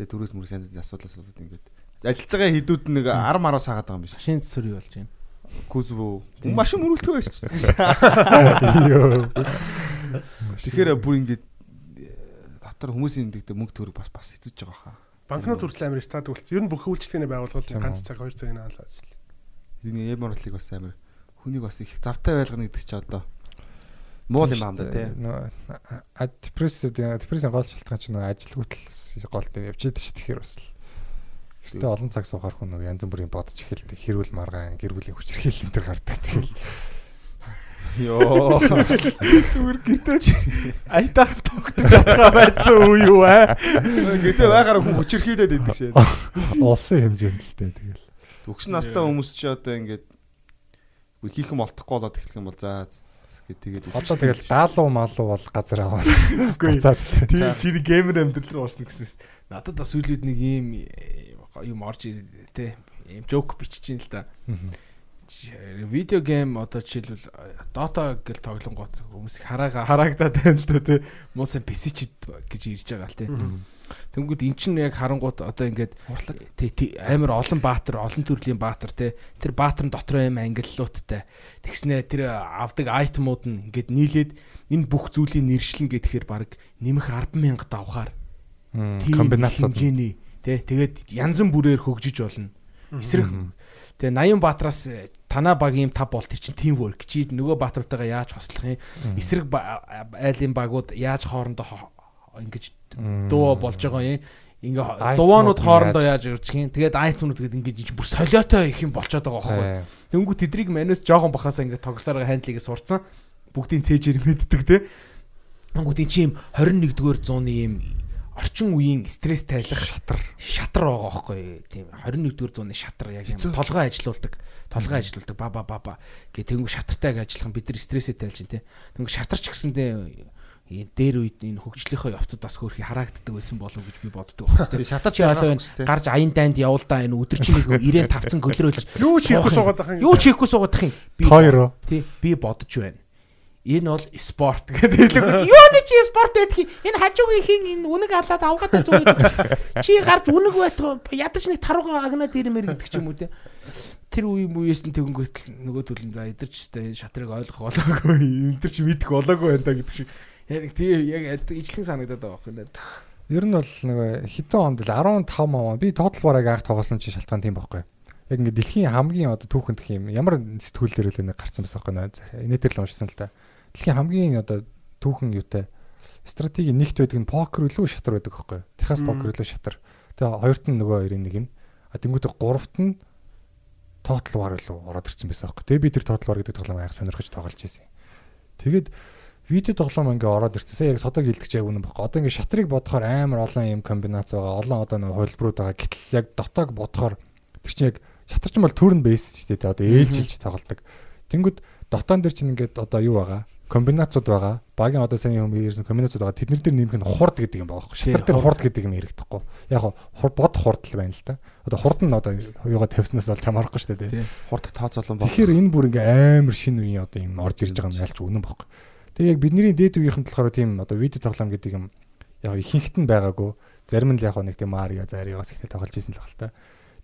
Тэгээ төрөөс мөрөс янз янзын асуудал асуудал ингээд. Ажиллаж байгаа хідүүд нэг 10 10 саагаад байгаа юм биш. машин цэсүр болж байна. Кузбу. Машин мөрөлтөө байж. Йоо. Тэгэхээр бүр ингээд дотор хүмүүсийн дэгдэ мөнгө төрөг бас бас хэцүүж байгаа хаа. Банкнууд хүртэл амар стад үлдсэн. Ер нь бүх үйлчлэгээний байгууллагууд ганц цаг 2 цагийн хаалаа ажил. Энийг эм орлыг бас амар хүнийг бас их завтай байлгана гэдэг чи одоо муул юм аам да тий. А депрессив депрессийн гол шалтгаан чинь ажилгүйтэл гол дээр явж идэв шүү тэгэхээр бас л. Гэхдээ олон цаг суугаар хүн янз бүрийн бодож эхэлдэг. Хэрүүл маргаан, гэр бүлийн хүчирхийлэл энэ төр гардаг. Тэгэл Йоо. Зүгээр гэртээ айтах тогтож чадгаа байсан уу юу аа? Гэтэ байгараа хүн хүчирхийлээд байдаг шээ. улсын хэмжээнд л дээ тэгэл. Төгс настай хүмүүс чи одоо ингээд хийх юм олдохгүй болоод эхлэх юм бол за гэ тэгээд Одоо тэгэл даалуу малуу бол газар аваа. Буцаад Тий чиний геймер амьдрал руу орсон гэсэн. Надад бас сүүлүүд нэг ийм э, юм орж ир- тэ ийм жоок бичиж ин л да. Видео гейм одоо жишээлбэл Dota гэл тоглонгууд хүмүүс хараага хараагдаад байна л да тий. Муусан PC ч гэж ирж байгаа л тий. Тэнгүүд эн чинь яг харангууд одоо ингээд тий амар олон баатар, олон төрлийн баатар тий. Тэр баатар нь дотор аим ангиллуудтай. Тэгснэ тэр авдаг айтемууд нь ингээд нийлээд энэ бүх зүйлийн нэршлэн гэхээр баг нэмэх 100000 давхаар тийм комбинацууд хэмжээний тий тэгээд янз бүрээр хөгжиж болно. Эсрэг тэгээ 80 баатараас э, танаа багийн 5 бол тэр чинь team work чи нөгөө баатаруудтайгаа яаж хослох юм? Эсрэг айлын багууд яаж хоорондоо хо- ингэж дуу болж байгаа юм? Ингээ дуунууд хоорондоо яаж- ирж гин? Тэгээд айтмууд тэгээд ингэж ич бүр солиотой их юм болчиход байгаа байхгүй Тэнгүү тэдрийг манус жоохон бахасаа ингээд тогсоор хандлыг сурцсан. Бүгдийн цээжээр мэддэг те. Тэнгүүд эн чинь 21-р зууны юм орчин үеийн стресс тайлах шатар шатар байгаа байхгүй тийм 21-р зууны шатар яг юм толгой ажилуулдаг толгой ажилуулдаг ба ба ба ба гэ тэнгүү шатартайг ажиллах бид нар стрессээ тайлж тийм тэнгүү шатарч гэсэндээ дээр үед энэ хөгжлийнхөө явцад бас хөөрхи хараагддаг байсан болов гэж би боддог. Тэгээ шатарч гарч аян дайнд явуулдаа энэ өдөржинийг 90 тавцсан гөлрөөлж Юу хийхгүй суугаад байх юм. Юу хийхгүй суугаад ах юм. Би. Тий, би бодож байна. Энэ бол спорт гэдэг хэлэв. Юу нэг чи спорт гэдэг юм. Энэ хажуугийн хин энэ үнэг алаад авгаадаа зүг гэдэг. Чи гарч үнэг байтгаа ядаж нэг тарууга агнаад ирмээр гэдэг ч юм уу те. Тэр үе мууяс нь тэгөнгөт нөгөө төлн за эдэрч өстэй шатрыг ойлгох болоогүй. Эдэр чи мэдэх болоогүй байна гэдэг шиг. Яг тий яг ижлэн санагдаад байгаа байхгүй нэ. Ер нь бол нэг хитэн онд л 15 маа би тоотал бараг анх тоглосон чи шалтгаан тийм байхгүй. Яг ингээд дэлхийн хамгийн одоо түүхэнд гэх юм ямар сэтгүүлээр л нэг гарсан байсан байхгүй. Инээдэр л уншсан л та. Дэлхийн хамгийн одоо түүхэн юутай стратеги нэгт байдаг нь покер үлээ шатар байдаг байхгүй. Техас покер үлээ шатар. Тэгээ хоёрт нь нөгөө хоёрын нэг нь. А тэнгуүтэ гуравт нь тоотал бар илүү ороод ирсэн байсан байхгүй. Тэгээ би тэр тоотал бар гэдэг тоглоом аяг сонирхож тоглож ирсэн. Тэгээд видео тоглоом ингээ ороод ирсэн. Яг содог хилдэгч яг үнэн баггүй. Одоо ингээ шатрыг бодохоор амар олон юм комбинац байгаа. Олон одоо нэг хувилбарууд байгаа. Гэтэл яг дотоог бодохоор тэр чинь яг шатар чинь бол turn based шүү дээ. Одоо ээлжилж тоглодог. Тэнгүүд дотоон дээр чинь ингээд одоо юу байгаа? Комбинацууд байгаа. Багийн одоо сайн юм ирсэн комбинацууд байгаа. Тэднэр дээр нэмэх нь хурд гэдэг юм байгаа байхгүй. Шатар дээр хурд гэдэг юм хэрэгдэхгүй. Яг хурд бод хурдл байна л та. Одоо хурд нь одоо юугаа тавьснаас бол чамаарахгүй шүү дээ. Хурд тооцоолон баг. Тэгэхээр энэ бүр ингээ амар шинэ үеийн одоо юм орж ирж байгаа юм ялч үнэн баггүй. Тэгээ яг бидний дээд үеийнхэн болохоор тийм одоо видео тоглоом гэдэг юм яг ихэнхт нь байгаагүй. Зарим нь л яг нэг тийм Марио Зариогоос ихтэй тоглож ирсэн л баг л та.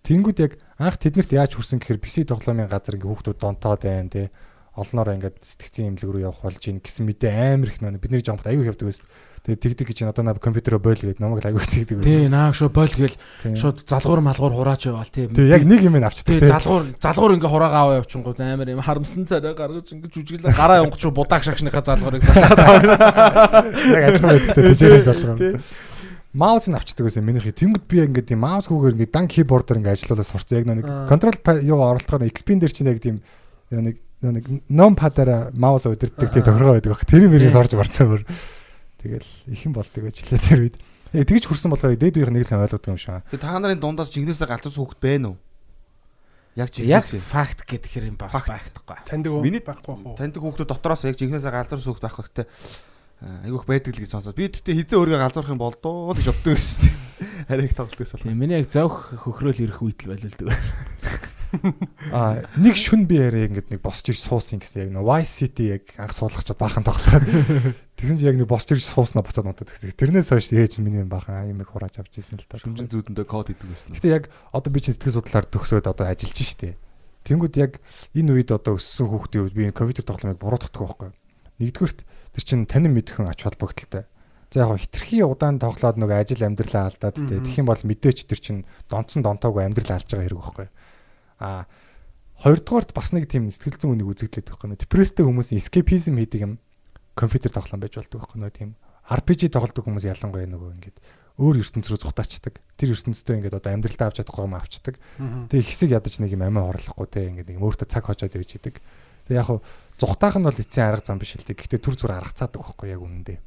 Тэнгүүд яг анх тэднэрт яаж хүрсэн гэхээр PC тоглоомын газар ингээ хүүхдүүд донтоод байна тий олноор ингээд сэтгцэн имлэг рүү явах болж ийн гэсэн мэдээ амар их нөө бидний жоомт аюу явдаг байсан. Тэгээ тэгдэг гэж одоо наа компьютероо бойл гэдэг намайг аюу тэгдэг. Тий, наа шо бойл гээл шууд залгуур малгуур хураач яваал тий. Тэгээ яг нэг юм авчдаг. Тий, залгуур залгуур ингээ хураагаа аваа явчихгоо амар юм харамсан царай гаргаж ингээ жүжиглээ гараа явахгүй будак шагшныхаа залгуурыг залгаад аваа. Яг адилхан байдаг тий жишээ залгаа. Маус нь авчдаг гэсэн минийхий. Тэнгүүд би ингээд тийм маус хүүгээр ингээд дан кибордоор ингээд ажиллуулаад сурцсан. Яг нэг контрол юугаа оролцохоор XP-н дээр чинь яг тийм нэг нэг ном падаараа маус удирддаг тийм тохиргоо байдаг баг. Тэр мөрийг орж марцсан мөр. Тэгэл ихэн болдог ажиллаа тэр үед. Яг тэгж хүрсэн болохоор дээд үеийнх нэг сайн ойлгодог юм шиг. Тэгээ та нарын дундаас жигнэсээ галзуус хүүхэд байна уу? Яг яг жигнэсээ. факт гэдэг хэр юм бас байхгүй. Таньдаг уу? Миний байхгүй уу? Таньдаг хүүхдүүд дотроос яг жигнэсээ галзуус хүүхэд байх хэрэгтэй. Айгүйх байдаг л гэж сонсоод. Би тэгтээ хизээ өөрийгөө галзуурах юм болдоо л гэж боддог байсан тийм. Харийг тоглолтгоос бол. Тийм миний яг зовх хөхрөөл ирэх үйтэл байлуулдаг Аа нэг шүн би яриа ингээд нэг босч ирж суусан гэсэн яг нэг Y City яг анх суулгах чад баахан тоглоод. Тэгсэн чи яг нэг босч ирж сууснаа буцаад унтаад гэсэн. Тэрнээс хойш ээж минь баахан юм их хурааж авч ирсэн л та. Шүмжин зүүдэндээ код хийдэг байсан. Гэтэ яг одоо би чинь сэтгэл судлаар төгсөөд одоо ажиллаж штэ. Тэнгүүд яг энэ үед одоо өссөн хүүхдийн үед би компьютер тоглоомыг буруутгадаг байхгүй. Нэгдүгürt тэр чинь танин мэдхэн ач холбогдолтой. За яг хитрхи удаан тоглоод нөгөө ажил амьдралаа алдаад тэ тэгэх юм бол мэдээч тэр чинь донцсон донтоогүй амьдрал алж байгаа хэрэг байхгүй. А хоёрдугаарт бас нэг тийм сэтгэл зүйн үнийг үзэгдлээд байхгүй. Депресстэй хүмүүсийн escapism хийдэг юм компьютер тоглоом байж болдог байхгүй нөө тийм RPG тоглодог хүмүүс ялангуяа нөгөө ингээд өөр ертөнц рүү зүхтаачдаг. Тэр ертөнцтэй ингээд одоо амьдралдаа авч чадахгүй юм авчдаг. Тэгээ хэсэг ядаж нэг юм амиа орлохгүй те ингээд нэг өөртөө цаг хожоод явж идэг. Тэгээ яг хуу зүхтаах нь бол эцсийн арга зам биш л те. Гэхдээ түр зүр аргацаадаг байхгүй яг үнэндээ.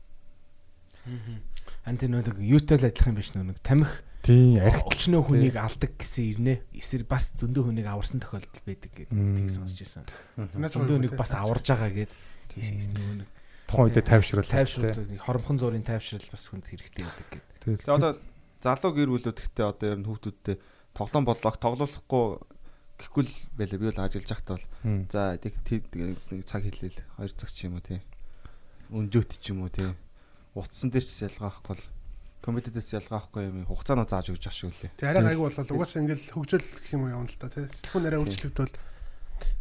Ан тэр нэг юутай л адилхан биш нэг тамхи Тийм архит олчноо хүнийг алдаг гэсэн ирнэ. Эсэр бас зөндөө хүнийг аварсан тохиолдол байдаг гэдэг сонсч ирсэн. Зөндөө нэг бас аварж байгаа гэд нэг тухайн үедээ тайвшруул тайвшруул хоромхон зургийн тайвшрал бас хүнд хэрэгтэй байдаг гэд. Тэгээ одоо залуу гэр бүлүүд ихтэй одоо ер нь хүүхдүүдтэй тоглоом бодлого тоглоулахгүй гэхгүй л байлаа. Би бол ажиллаж байхдаа бол за нэг цаг хэлээл 2 цаг ч юм уу тий. Өнжөөт ч юм уу тий. Утсан дээр ч ялгаахгүй л компьютерээс ялгаахгүй юм хугацаанаа зааж өгч ах шүү лээ. Тэг арай гайгүй болол угаасаа ингээл хөгжөөл гэх юм явна л да тий. Сэтгүүн арай өөрчлөгдвөл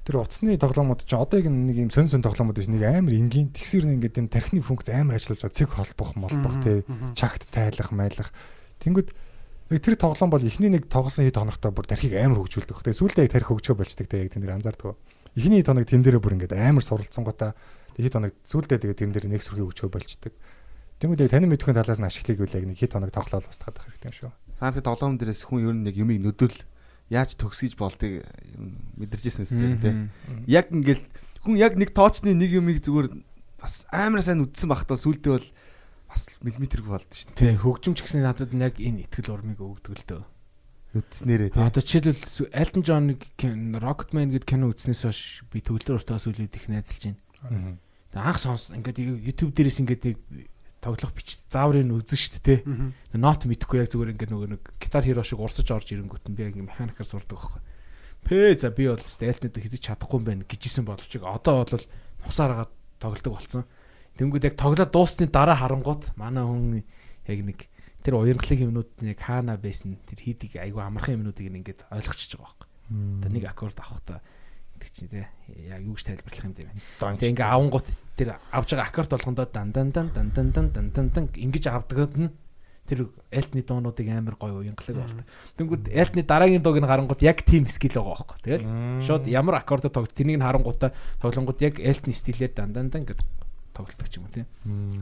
тэр утасны тоглоомууд чинь одоо яг нэг юм сон сон тоглоомууд биш нэг амар энгийн тэгсэр нэг ингээд юм тархины функц амар ажиллаж байгаа цэг холбох молбох тий чагт тайлах майлах тэнгүүд яг тэр тоглоом бол эхний нэг тоглосон хэд хоногтой бүр тархийг амар хөгжүүлдэг. Тэгээ сүүлдээ яг тарих хөгжөө болчдаг тий яг тэн дээр анзаардаг. Эхний хэд хоног тэн дээрээ бүр ингээд амар суралцсан гоо та хэд хоног сүүлдээ тэгээ тэн дээр нэг сүрхий хөгжөө болчдаг. Тэнгүүд яг таны мэдхийн талаас нь ашиглыг үл яг нэг хэд хоног тоглоод устгах хэрэгтэй юм шүү. Цаанах тоглоом дээрээс хүн ер нь яг юмыг нүдэл яаж төгсөж болдгийг мэдэрчээсэн мэт тийм. Яг ингээл хүн яг нэг тоочны нэг юмыг зүгээр бас амар сайн үдсэн багтаа сүултээ бол бас миллиметргүй болд шүү дээ. Тий, хөгжимч гэсэн надад яг энэ ихтгэл урмыг өгдөг л дөө. Үтснээрээ тий. Одоо жишээлбэл Elton John-ыг Rocketman гэдэг кино үзснээс хойш би төгөлдөр уртаас үлээд их найзалж байна. Тэгээ анх сонс ингээд YouTube дээрээс ингээд нэг тоглох бич зааврын үзэн шүү дээ. Нот мэдхгүй яг зүгээр ингээд нөгөө нэг гитар хиро шиг урсаж орж ирэнгүүт нь би ингээд механикаар сурдаг байхгүй. Пэ за би бол стелтнэд хийж чадахгүй юм байна гэжсэн боловч одоо бол нусаараа тоглодог болсон. Тэнгүүд яг тоглоод дуусны дараа харангууд манай хүн яг нэг тэр уянгалын юмнууд яг хаана байсан тэр хийдэг айгу амархан юмнуудыг ингээд ойлгочихж байгаа байхгүй. Одоо нэг аккорд авах та гэдэг чинь тий яг юу гэж тайлбарлах юм бэ? Тэг ингээ авангууд тэр авж байгаа аккорд болгондоо дан дан дан дан дан дан дан дан дан ингэж авдагд нь тэр элтний дуунуудыг амар гоё уянгалаг болдог. Тэнгүүд элтний дараагийн дууг нь харангууд яг тийм скил байгаа байхгүй. Тэгэл шууд ямар аккордод тоглож тэрнийг нь харангуудаа тоглонгууд яг элтний стилээр дан дан дан гэж тоглолдог юм тий.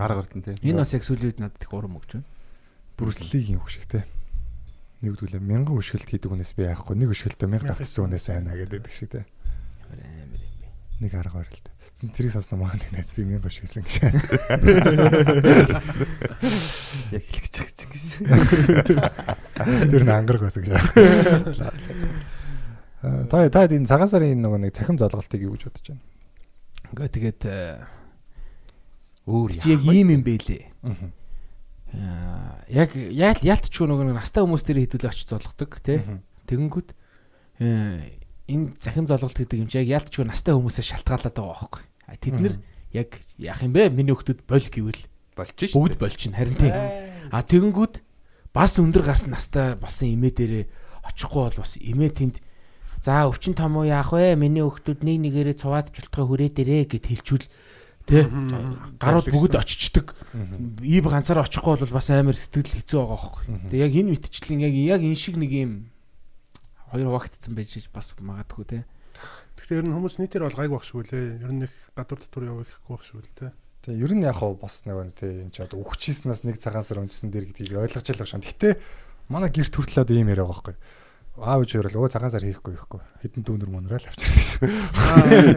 Арга бардан тий. Энэ бас яг сүүлийн үед надад их урам өгч байна. Бүрслигийн хөшиг те. Нэгдүгээр мянган хөшгөлт хийдэг хүнээс би яахгүй нэг хөшгөлтөө 1000 тавцсан хүнээс айна гэдэг шиг те. Амар юм бэ. Нэг арга барил те. Тэрийг сонсноо маань нэгээс би 1000 хөшгөлсөн гэж. Яг хэлчих гэж гэсэн. Тэр нь ангараг байсан гэж. Та та энэ цагаан сарын нөгөө нэг цахим залгалтыг юу гэж бодож байна? Ингээ тэгээд Өөр чи яг ийм юм бэлээ. Аа. Аа, яг яал яалтчгүй нөгөө нэг настай хүмүүс дээр хэдүүл очиж золгодог тий. Тэгэнгүүт э, энэ захим золголт гэдэг юм чи яг яалтчгүй настай хүмүүсээс шалтгаалаад байгаа байхгүй. Тэд нэр яг яах юм бэ? Миний хүмүүс бол гэвэл болчих шүү. бүгд болчихно харин тий. А тэгэнгүүт бас өндөр гарсан настай болсон эмээ дээрээ очихгүй бол бас эмээ тэнд за өвчин том уу яах вэ? Миний хүмүүс нэг нэгээрээ цуваад жултгай хүрээ дээрээ гэд хэлчүүл Тэ гарууд бүгд очичдаг. Ив ганцаар очихгүй бол бас амар сэтгэл хэцүү байгаа хөөхгүй. Тэгээ яг энэ мэтчлэн яг яг энэ шиг нэг юм хоёр хуваагдсан байж бас магадгүй те. Гэхдээ ер нь хүмүүс нийтээр бол гайг багш шүү лээ. Ер нь их гадуур дотор явах ихгүй багш шүү л те. Тэгээ ер нь яг хаа бас нэг тий энэ ч одоо үхчихснээс нэг цагаан сар өмчсөн дэр гэдгийг ойлгож ялах шан. Гэтэ манай гэрт хүртэл одоо ийм яриа байгаа байхгүй аав ээж өөрөө өө цагаан сар хийхгүй ихгүй хитэн дүүнэр мөнрэл авчирсан.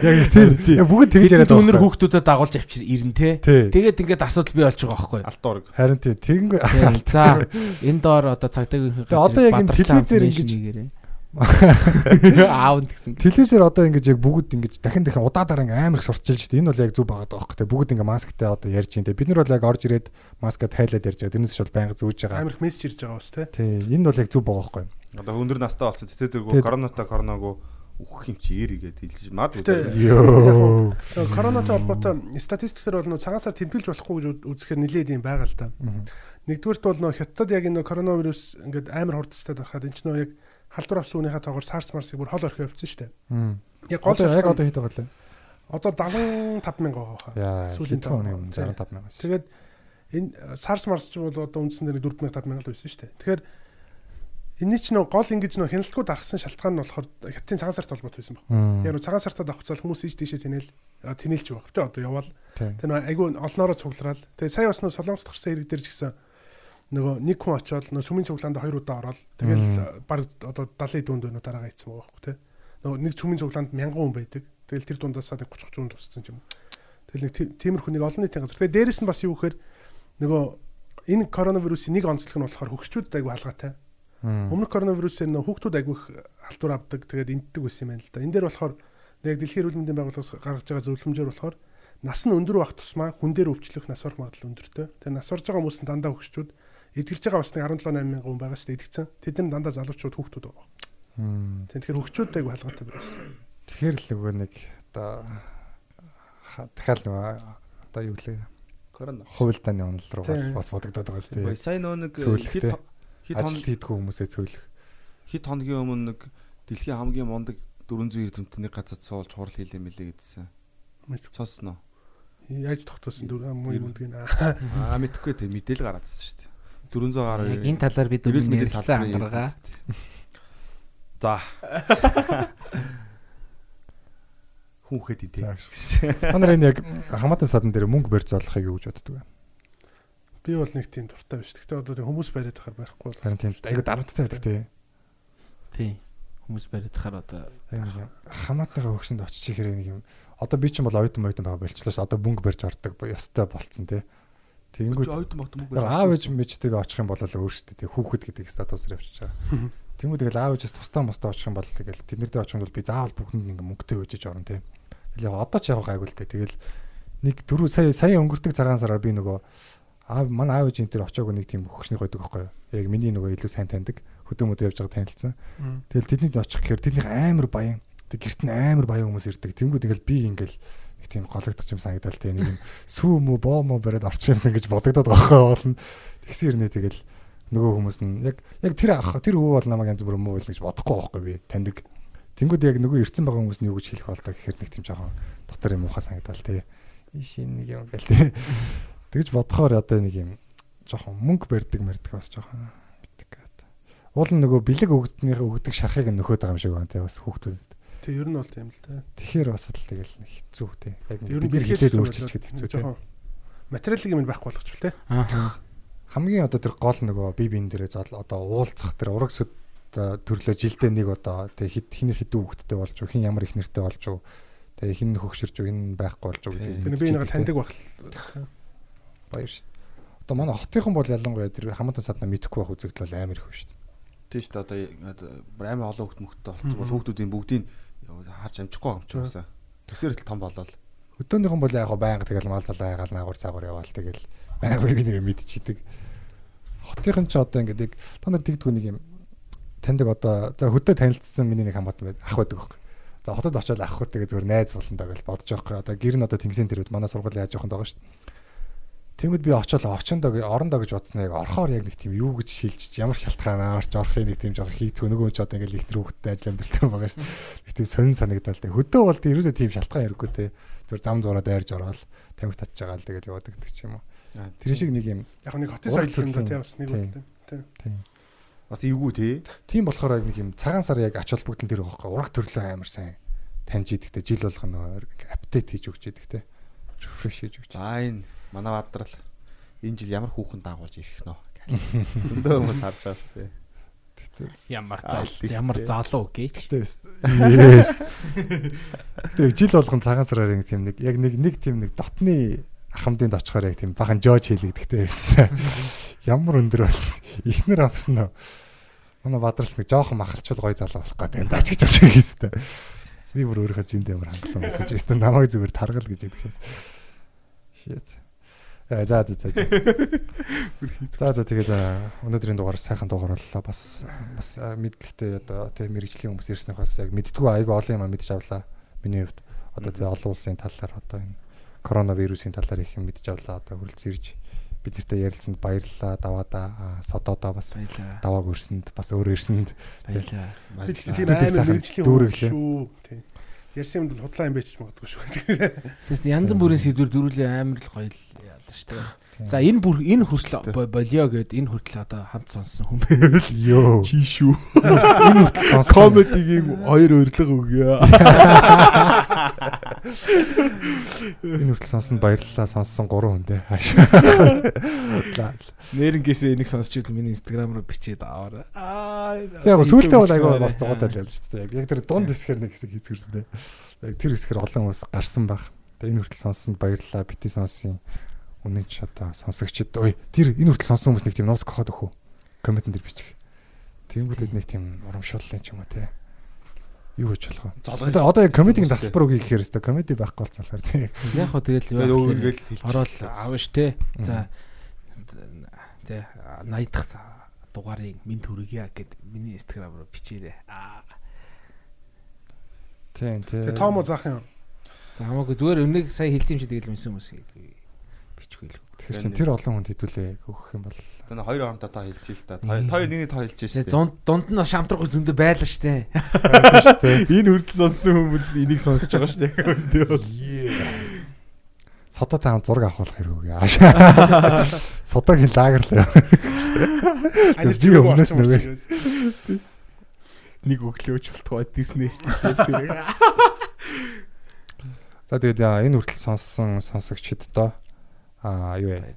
Яг тийм. Бүгд тэгж яриад байгаа. Дүүнэр хүүхдүүдэд дагуулж авчир ирэн те. Тэгээд ингээд асуудал бий болж байгаа байхгүй. Алтуург. Харин тийм. Тэгэнгүй. За энэ доор одоо цагдаагийн Тэгээ одоо яг энэ телевизээр ингэж аав гэсэн. Телевизээр одоо ингэж яг бүгд ингэж дахин дахин удаадараа амар их сурчилж штэ. Энэ бол яг зүг байгаа даахгүй те. Бүгд ингэ масктай одоо ярьж те. Бид нар бол яг орж ирээд маскад хайлаад ярьж байгаа. Тэрнээс ч бол байнга зүүж байгаа. Амар их мессеж ирж байгаа бас те. Тий. Энэ бол яг зүг байгаа байхгүй. Одоо өндөр настай болсон тэтгэдэг коронавитой коронавигоо үхэх юм чи эргээд хэлж магадгүй. Йоо. Коронавитой холбоотой статистикээр бол нөө цагаан сар тэмдэглэж болохгүй гэж үзэхээр нэлээд юм байгаа л да. Нэгдүгээрт бол нөө хятад яг энэ коронавирус ингээд амар хурдтай дарахад энэ ч нөө яг халдвар авсан үнийхээ тоогоор SARS марсыг бүр хол орхио явуулсан шүү дээ. Яг гол яг одоо хэд байгаа лээ? Одоо 75 мянга байгаа хаа. Сүүлийн тоо 65 мянга. Тэгээд энэ SARS марс ч бол одоо үндсэндээ 4500 мянга л байсан шүү дээ. Тэгэхээр Энийний ч нөө гол ингэж нөө хяналтгүй дарсан шалтгаан нь болохоор хятадын цагаан сарт холбоотой байсан баг. Яг нөө цагаан сартад авах цаал хүмүүс ийш тийшээ тэнэл тэнэлж байгаа. Тэ одоо яваал. Тэр айгүй олноороо цуглараад. Тэгээ сая бас нөө солонгост гарсан хэрэг дээр ч гэсэн нөгөө нэг хүн очиод нөө сүмийн цуглаанд хоёр удаа ороод тэгэл баг одоо 70 дүнд өнөө дараагаа ийцсэн байгаа байхгүй тэ. Нөгөө нэг сүмийн цуглаанд 1000 хүн байдаг. Тэгэл тэр дундаасаа 30 30 хүн тусцсан юм. Тэгэл нэг тиймэрхүү нэг олон нийтийн газар. Тэгээ дээрэс нь бас юу гэхээр нөгөө энэ коронавирусын нэг онцлог нь болохоор хөгшчүүдэд айгүй халгаатай. Өмнөх коронавирусээр нөө хүүхдүүд айгүйх халтур авдаг тэгээд энддэг байсан юм байна л да. Энэ дээр болохоор яг дэлхийн эрүүл мэндийн байгууллагаас гаргаж байгаа зөвлөмжөөр болохоор нас нь өндөр байх тусмаа хүн дээр өвчлөх нас орох магадлал өндөртэй. Тэгээд нас орж байгаа хүмүүс дандаа хөгшчүүд эдгэрж байгаа бас нэг 17 8 мянган хүн байгаа шүү дээ эдгцэн. Тэд нар дандаа залуучууд хүүхдүүд байгаа. Тэгэхээр хөгчүүд айгүй халгаатай байна. Тэгэхээр л нөгөө нэг одоо дахиад нөгөө одоо юу гэлээ Корона. хувилдааны онол руу бас бодогдоод байгаа шүү дээ. Сайн нөө нэг хит хит ажил хийдгүү хүмүүсээ цөөлөх. Хит хоногийн өмнө нэг дэлхийн хамгийн мундаг 400 эрдэмтний газар суулж хурал хийлээ мэлээ гэдсэн. Сонсноо. Яаж тогтоосон дөрөв муу юмдгийг аа мэдхгүй тэг мэдээл гараадсэн шүү дээ. 400 гаруй. Яг энэ талаар бид өмнө ярилцсан ангаргаа. За. Хүүхэд идэ. Та нар энэ яг хамаатан садан дээр мөнгө барьж олохыг юу гэж боддөг вэ? Би бол нэг тийм дуртай биш. Гэхдээ одоо хүмүүс бариад байхаар барихгүй бол. Харин тийм айгу дарамттай байдаг тий. Тий. Хүмүүс бариад байхаар одоо хамаатныхаа хөгшөнд очиж ихээр нэг юм. Одоо би ч юм бол оюутан оюутан байгаа болчлоо ш. Одоо мөнгө барьж ордог ёстой болцсон тий. Тэгэнгүүт Ойд яг аав ээж мэжтэйг очих юм бол өөрсдөө тэг хүүхэд гэдэг статусаар явчихж байгаа. Тэнгүү тэгэл аав ээжээс тусдаа мостоо очих юм бол тэгэл тэднэр дээр очих юм бол би заавал бүхэнд ингээ мөнгөтэй өжиж орно те. Тэгэл яг одоо ч яг гайгүй л те. Тэгэл нэг дөрөв сая сая өнгөрдөг цагаан сараар би нөгөө аав манай аав ээж энэ төр очиагүй нэг тийм хөгшнийг байдаг байхгүй юу. Яг миний нөгөө илүү сайн таньдаг хөдөө мөдөө явж байгаа танилцсан. Тэгэл тэдний очих гэхээр тэдний амар баян. Тэг гэрт нь амар баян хүмүүс ирдэг. Тэнгүү тэгэл би ингээл нэг тийм гологдох юм санагдал те нэг юм сүү мө боо мо бариад орчих юмсан гэж бодогдоод байгаа болно. Тэгсэн ирнэ тэгэл нөгөө хүмүүс нь яг яг тэр ах тэр өвөө бол намайг янз бүр муу байл гэж бодохгүй байхгүй би таньдаг. Тэнгүүд яг нөгөө ирцэн байгаа хүмүүс нь юу гэж хэлэх болтой гэхээр нэг тийм жоохон дотор юм ухаа санагдал те. Иш энэ нэг юм гэл те. Тэгж бодохоор одоо нэг юм жоохон мөнгө барьдаг мэрдэг бас жоохон мэддэг. Уул нөгөө бэлэг өгдөнийхээ өгдөг шархыг нөхөд байгаа юм шиг байна те бас хүүхдүүдэд. Тэг ер нь бол тийм л та. Тэгэхээр бас л тэгэл хэцүү те. Яг бид хэлээд бол өөрчилчихэд хэцүү те. материалын юм байхгүй болгочихвол те. Аа. хамгийн одоо тэр гол нөгөө бие биен дээрээ зол одоо уулзах тэр ураг сүд төрлөө жилдээ нэг одоо тэг хит хин хідүү хөвгттэй болж уу хин ямар их нэртэй болж уу тэг хин хөгшөрч үү хин байхгүй болж уу гэдэг Тэр би нэг таньдаг байх л. баяр шүү. Одоо манай хотынхан бол ялангуяа тэр хамаатан садна мэдэхгүй байх үзэгдэл бол амар их шүү. Тийм шүү дээ. Одоо амар олон хүүхд мөхтэй болсон бол хүүхдүүдийн бүгдийг харж амжихгүй юм чи басаа. Тэгсэр л том болол. Өдөөнийхэн бол яг байнга тэгэл мал залаа ягаал наагур цаагур яваал тэгэл байнга би нэг мэдчихийдэг. Хотынхан ч одоо ингээд та нар тэгдэггүй нэг юм таньдаг одоо за хөдөө танилцсан миний нэг байд ах байдаг байхгүй. За хотод очиод ах хөтэйгээ зөвөр найз болон даа гэж бодож байгаа байхгүй. Одоо гэр нь одоо тэнгисийн тэрүүд манай сургууль яаж явах байгаа шүү дээ. Тэнгүүд би очиод очондоо орондоо гэж бодсноо яг орохоор яг нэг тийм юу гэж шилжиж ямар шалтгаан аарч орохыг нэг тийм жоох хийцгөө нөгөө ч одоо ингээд ихнэр хөвгттэй ажил амьдралтай байгаа шүү дээ. Нэг тийм сонин санагдал тэ. Хөдөө бол тийм ерөөсөө тийм шалтгаан хэрэггүй те. Зөв зам зураа дайрж ороод тамхи татж байгаа л тэгэл яваад гэдэг ч юм уу. Тэр шиг нэг юм Яг нэг хотын соёл юм да тий бас нэг Тийм. бол тийм. Бас эвгүй те. Тийм болохоор яг нэг юм цагаан сар яг ач холбогдол тэр байхгүй ураг төрлөө амар сайн таньж идэгтэй жил болгоно апдейт хийж өгч идэгтэй рефреш хийж өгч. За энэ манай бадрал энэ жил ямар хүүхэн дагуулж ирэх нөө. Зөндөө хүмүүс харж байгаа шүү дээ. Ямар Аа, зал тийм. ямар залуу гэж. Тэгээ жил болгон цагаан сараар нэг тийм нэг яг нэг нэг тийм нэг дотны ахмадын очихоор яг тийм бахан жож хийлэгдэхтэй байсан. Ямар өндөр бол ихнэр авсан нь. Манай бадралч нэг жоохон махалчвал гоё залуу болох гэдэг юм даач гэж ашиг хийстэй. Би бүр өөрийнхөө жинд ямар хангалуун байсан ч гэсэн намайг зүгээр таргал гэж яддаг шээс. Shit. Э за за за. за. За тэгээд а, өнөөдрийн дугаар сайхан дугаар боллоо. Бас бас а, мэдлэгтэй одоо тийм мэрэгжлийн хүмүүс ирснэх бас яг мэддгүү айгүй олон юм мэдж авлаа. Миний хувьд одоо тийм олон улсын талаар одоо энэ коронавирусын талаар их юм мэдж авлаа. Одоо хүрэлцэн ирж бид нартай ярилцсанд баярлалаа. Даваада содоодоо бас давааг өрсөнд бас өөр ирсэнд Баялаа. Бид Баярлалаа. тийм амар мэрэгжлийн дүүрэглээ. шүү. Тийм. Ярьсан юмд бол худлаа юм байж магадгүй шүү. Тэс янз бүрийн сэдвэр дөрүлээ амар л гоё л яалаа шүү дээ. За энэ бүр энэ хүртэл бо- болио гэд энэ хүртэл одоо хамт сонссон хүн байвал ёо. чи шүү. Энэ хүртэл сонсон. Комедигийн хоёр өрлөг өгөө. Энэ хүртэл сонсон баярлалаа. Сонссон 3 хүн дээ. Хаашаа. Нэрнгээсээ энийг сонсч ивэл миний инстаграм руу бичээд аваарай. Аа. Яг сүүлдээ бол айгаа бас зугаатай л ялж шүү дээ. Яг тэр дунд хэсгээр нэг хэсэг хийцгэрсэн дээ. Яг тэр хэсгээр олон хүмүүс гарсан баг. Тэгээ энэ хүртэл сонссонд баярлалаа. Бити сонссон. Үнэн ч одоо сонсогчд ой тэр энэ хүртэл сонссон хүмүүс нэг тийм нууц гохоод өгөө. Комментэн дээр бичих. Тэнгүүдэд нэг тийм урамшууллын ч юм уу те. Юу гэж болох вэ? Одоо одоо яг комедиг тасалбар өгье гэхээр өстой комеди байхгүй болцоолахар тийм. Яг хоо тэгэл юу хэлчих. ороод аавш те. За тэ 80 дахь дугаарын минь төргийа гэд миний инстаграм руу бичээрэй. Аа. Тийм тийм. Тэгээ тоомо заах юм. За хамаагүй зүгээр өнөг сая хэлсэн юм шиг тэгэл юмсэн хүмүүс бичихгүй л. Тэгэхээр чин тэр олон хүнд хэдүүлээ өгөх юм бол Тэр хоёр хоорондоо тоо хэлж ил та. Хоёр нэгний тоо хэлж Тэгээ шээ. зунд дунд нь бас шамтрах зөндөө байлаа штэ. Энэ хүртэл сонссон хүмүүс энийг сонсож байгаа штэ. Өндөө бол. Содотой хамт зураг авах хэрэг үгүй. Аашаа. Содогийн лагерлаа. Тэр жиг өмнөөс нөгөө. Нэг өглөөч болтгоо Disney стилэрсэн. За тэгээд яа, энэ хүртэл сонссон сонсогчд доо аа юу вэ?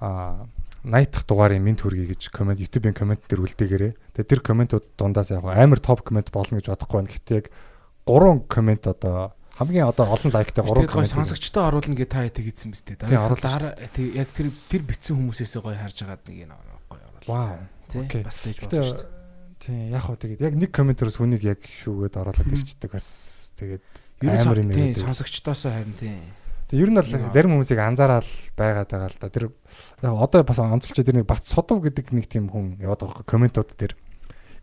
Аа 80 дахь дугаарын минт хүргэе гэж комент YouTube-ийн комент дээр үлдээгээрээ. Тэгээд тэр комментууд дундаас яг амар топ коммент болно гэж бодохгүй байна. Гэхдээ яг 3 коммент одоо хамгийн одоо олон лайктай 3 Тэгээд гой комент. сонсогчдоо оруулна гэ та яадаг хийсэн. Тийм, оруулсан Дараа тэг яг тэр тэр битсэн хүмүүсээс гой харж агаад нэг энэ гой оруулсан. Вау. Окей. Бас болно Гэтэ шүү дээ. тийм яг хөө тэгээд яг нэг комментороос хүнийг яг шүүгээд оруулаад ирчихдэг бас тэгээд амар юм тий яриад. сонсогчдоосоо харин тий. Тэг ер нь бол зарим хүмүүсийг анзаараад байгаад байгаа л да. Тэр одоо бас онцолч тэр нэг бат содов гэдэг нэг тийм хүн яваад байгаа комментууд дээр.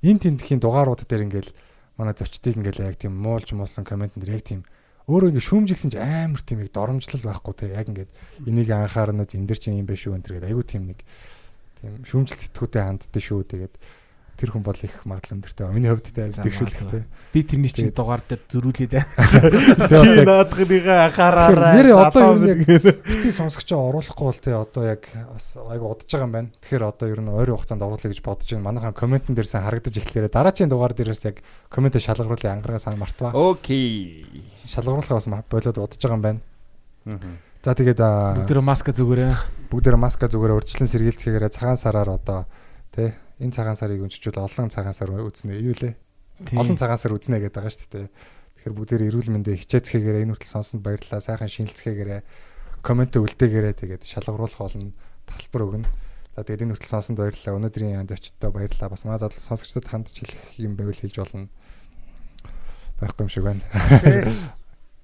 Энэ тентхийн дугаарууд дээр ингээл манай зочдыг ингээл яг тийм муулж муулсан коммент дээр яг тийм өөрөө ингээ шүүмжилсэн ч амар тийм их доромжлол байхгүй те. Яг ингээд энийг анхаарна энэ дэр чинь юм биш шүү энэ гэдэг. Айгу тийм нэг тийм шүүмжил сэтгүүтэй ханддаг шүү тэгээд тэр хүн бол их магадлал өндөртэй. Миний хувьд тэ За, дэвшүүлэх магадгүй. те. Би тэрний чинь дугаар дээр зөрүүлээд. Чи наадхныгаа Тэгэхээр нэр одоо нь яг бити сонсогчоо оруулахгүй бол те одоо яг бас айгу удаж байгаа юм байна. Тэгэхээр одоо ер нь ойрын хугацаанд оруулах гэж бодож байна. Манайхан комментэн дээрсэн харагдаж эхлэхээр дараагийн дугаар дээрээс яг комментэ шалгаруулъя ангараа сан мартва. Окей. Шалгаруулахаас ма- болоод удаж байгаа юм байна. За тэгээд аа, Бүгд маска зүгээрээ. бүгдээрээ маска зүгээр урьдчилан сэргийлцгээгээр цагаан сараар одоо те энэ цагаан сарыг өнччүүл олон цагаан сар үзнэ. Юу лээ? Олон цагаан сар үзнэ гэдэг байгаа шүү дээ. Тэгэхээр бүгдээр эрүүл мэндэ хичээцгээгээрээ энэ хүртэл сонсонд баярлалаа. Сайхан шинэлцгээгээрээ коммент үлдээгээрээ тэгээд шалгаруулах болно. Тасалбар өгнө. За тэгээд энэ хүртэл сонсонд баярлалаа. Өнөөдрийн янз очттой баярлалаа. Бас маа задлаг сонсогчдод хандж хэлэх юм байвал хэлж болно. Байхгүй юм шиг байна.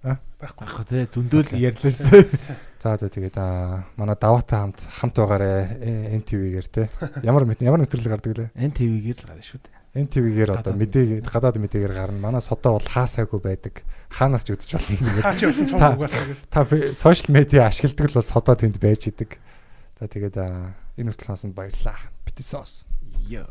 Багхгүй тий зөндөөл ярьлаасан. За за тэгээд аа манай даваатай хамт хамт байгаарэ NTV-гээр те. Ямар мэт- ямар нэвтрүүлэг гардаг лээ? Энэ ТV-гээр л гарна шүү дээ. NTV-гээр одоо мэдээ гадаад мэдээгээр гарна. Манай содоо бол хаасаагүй байдаг. Хаанаас ч үзэж болно. Хаа чи болсон цог угаасаа. Та сошиал медиа ашигладаг л бол содоо тэнд байж идэг. За тэгээд аа, энэ хүртэл сонсонд баярлалаа. Бити сос. Йоо.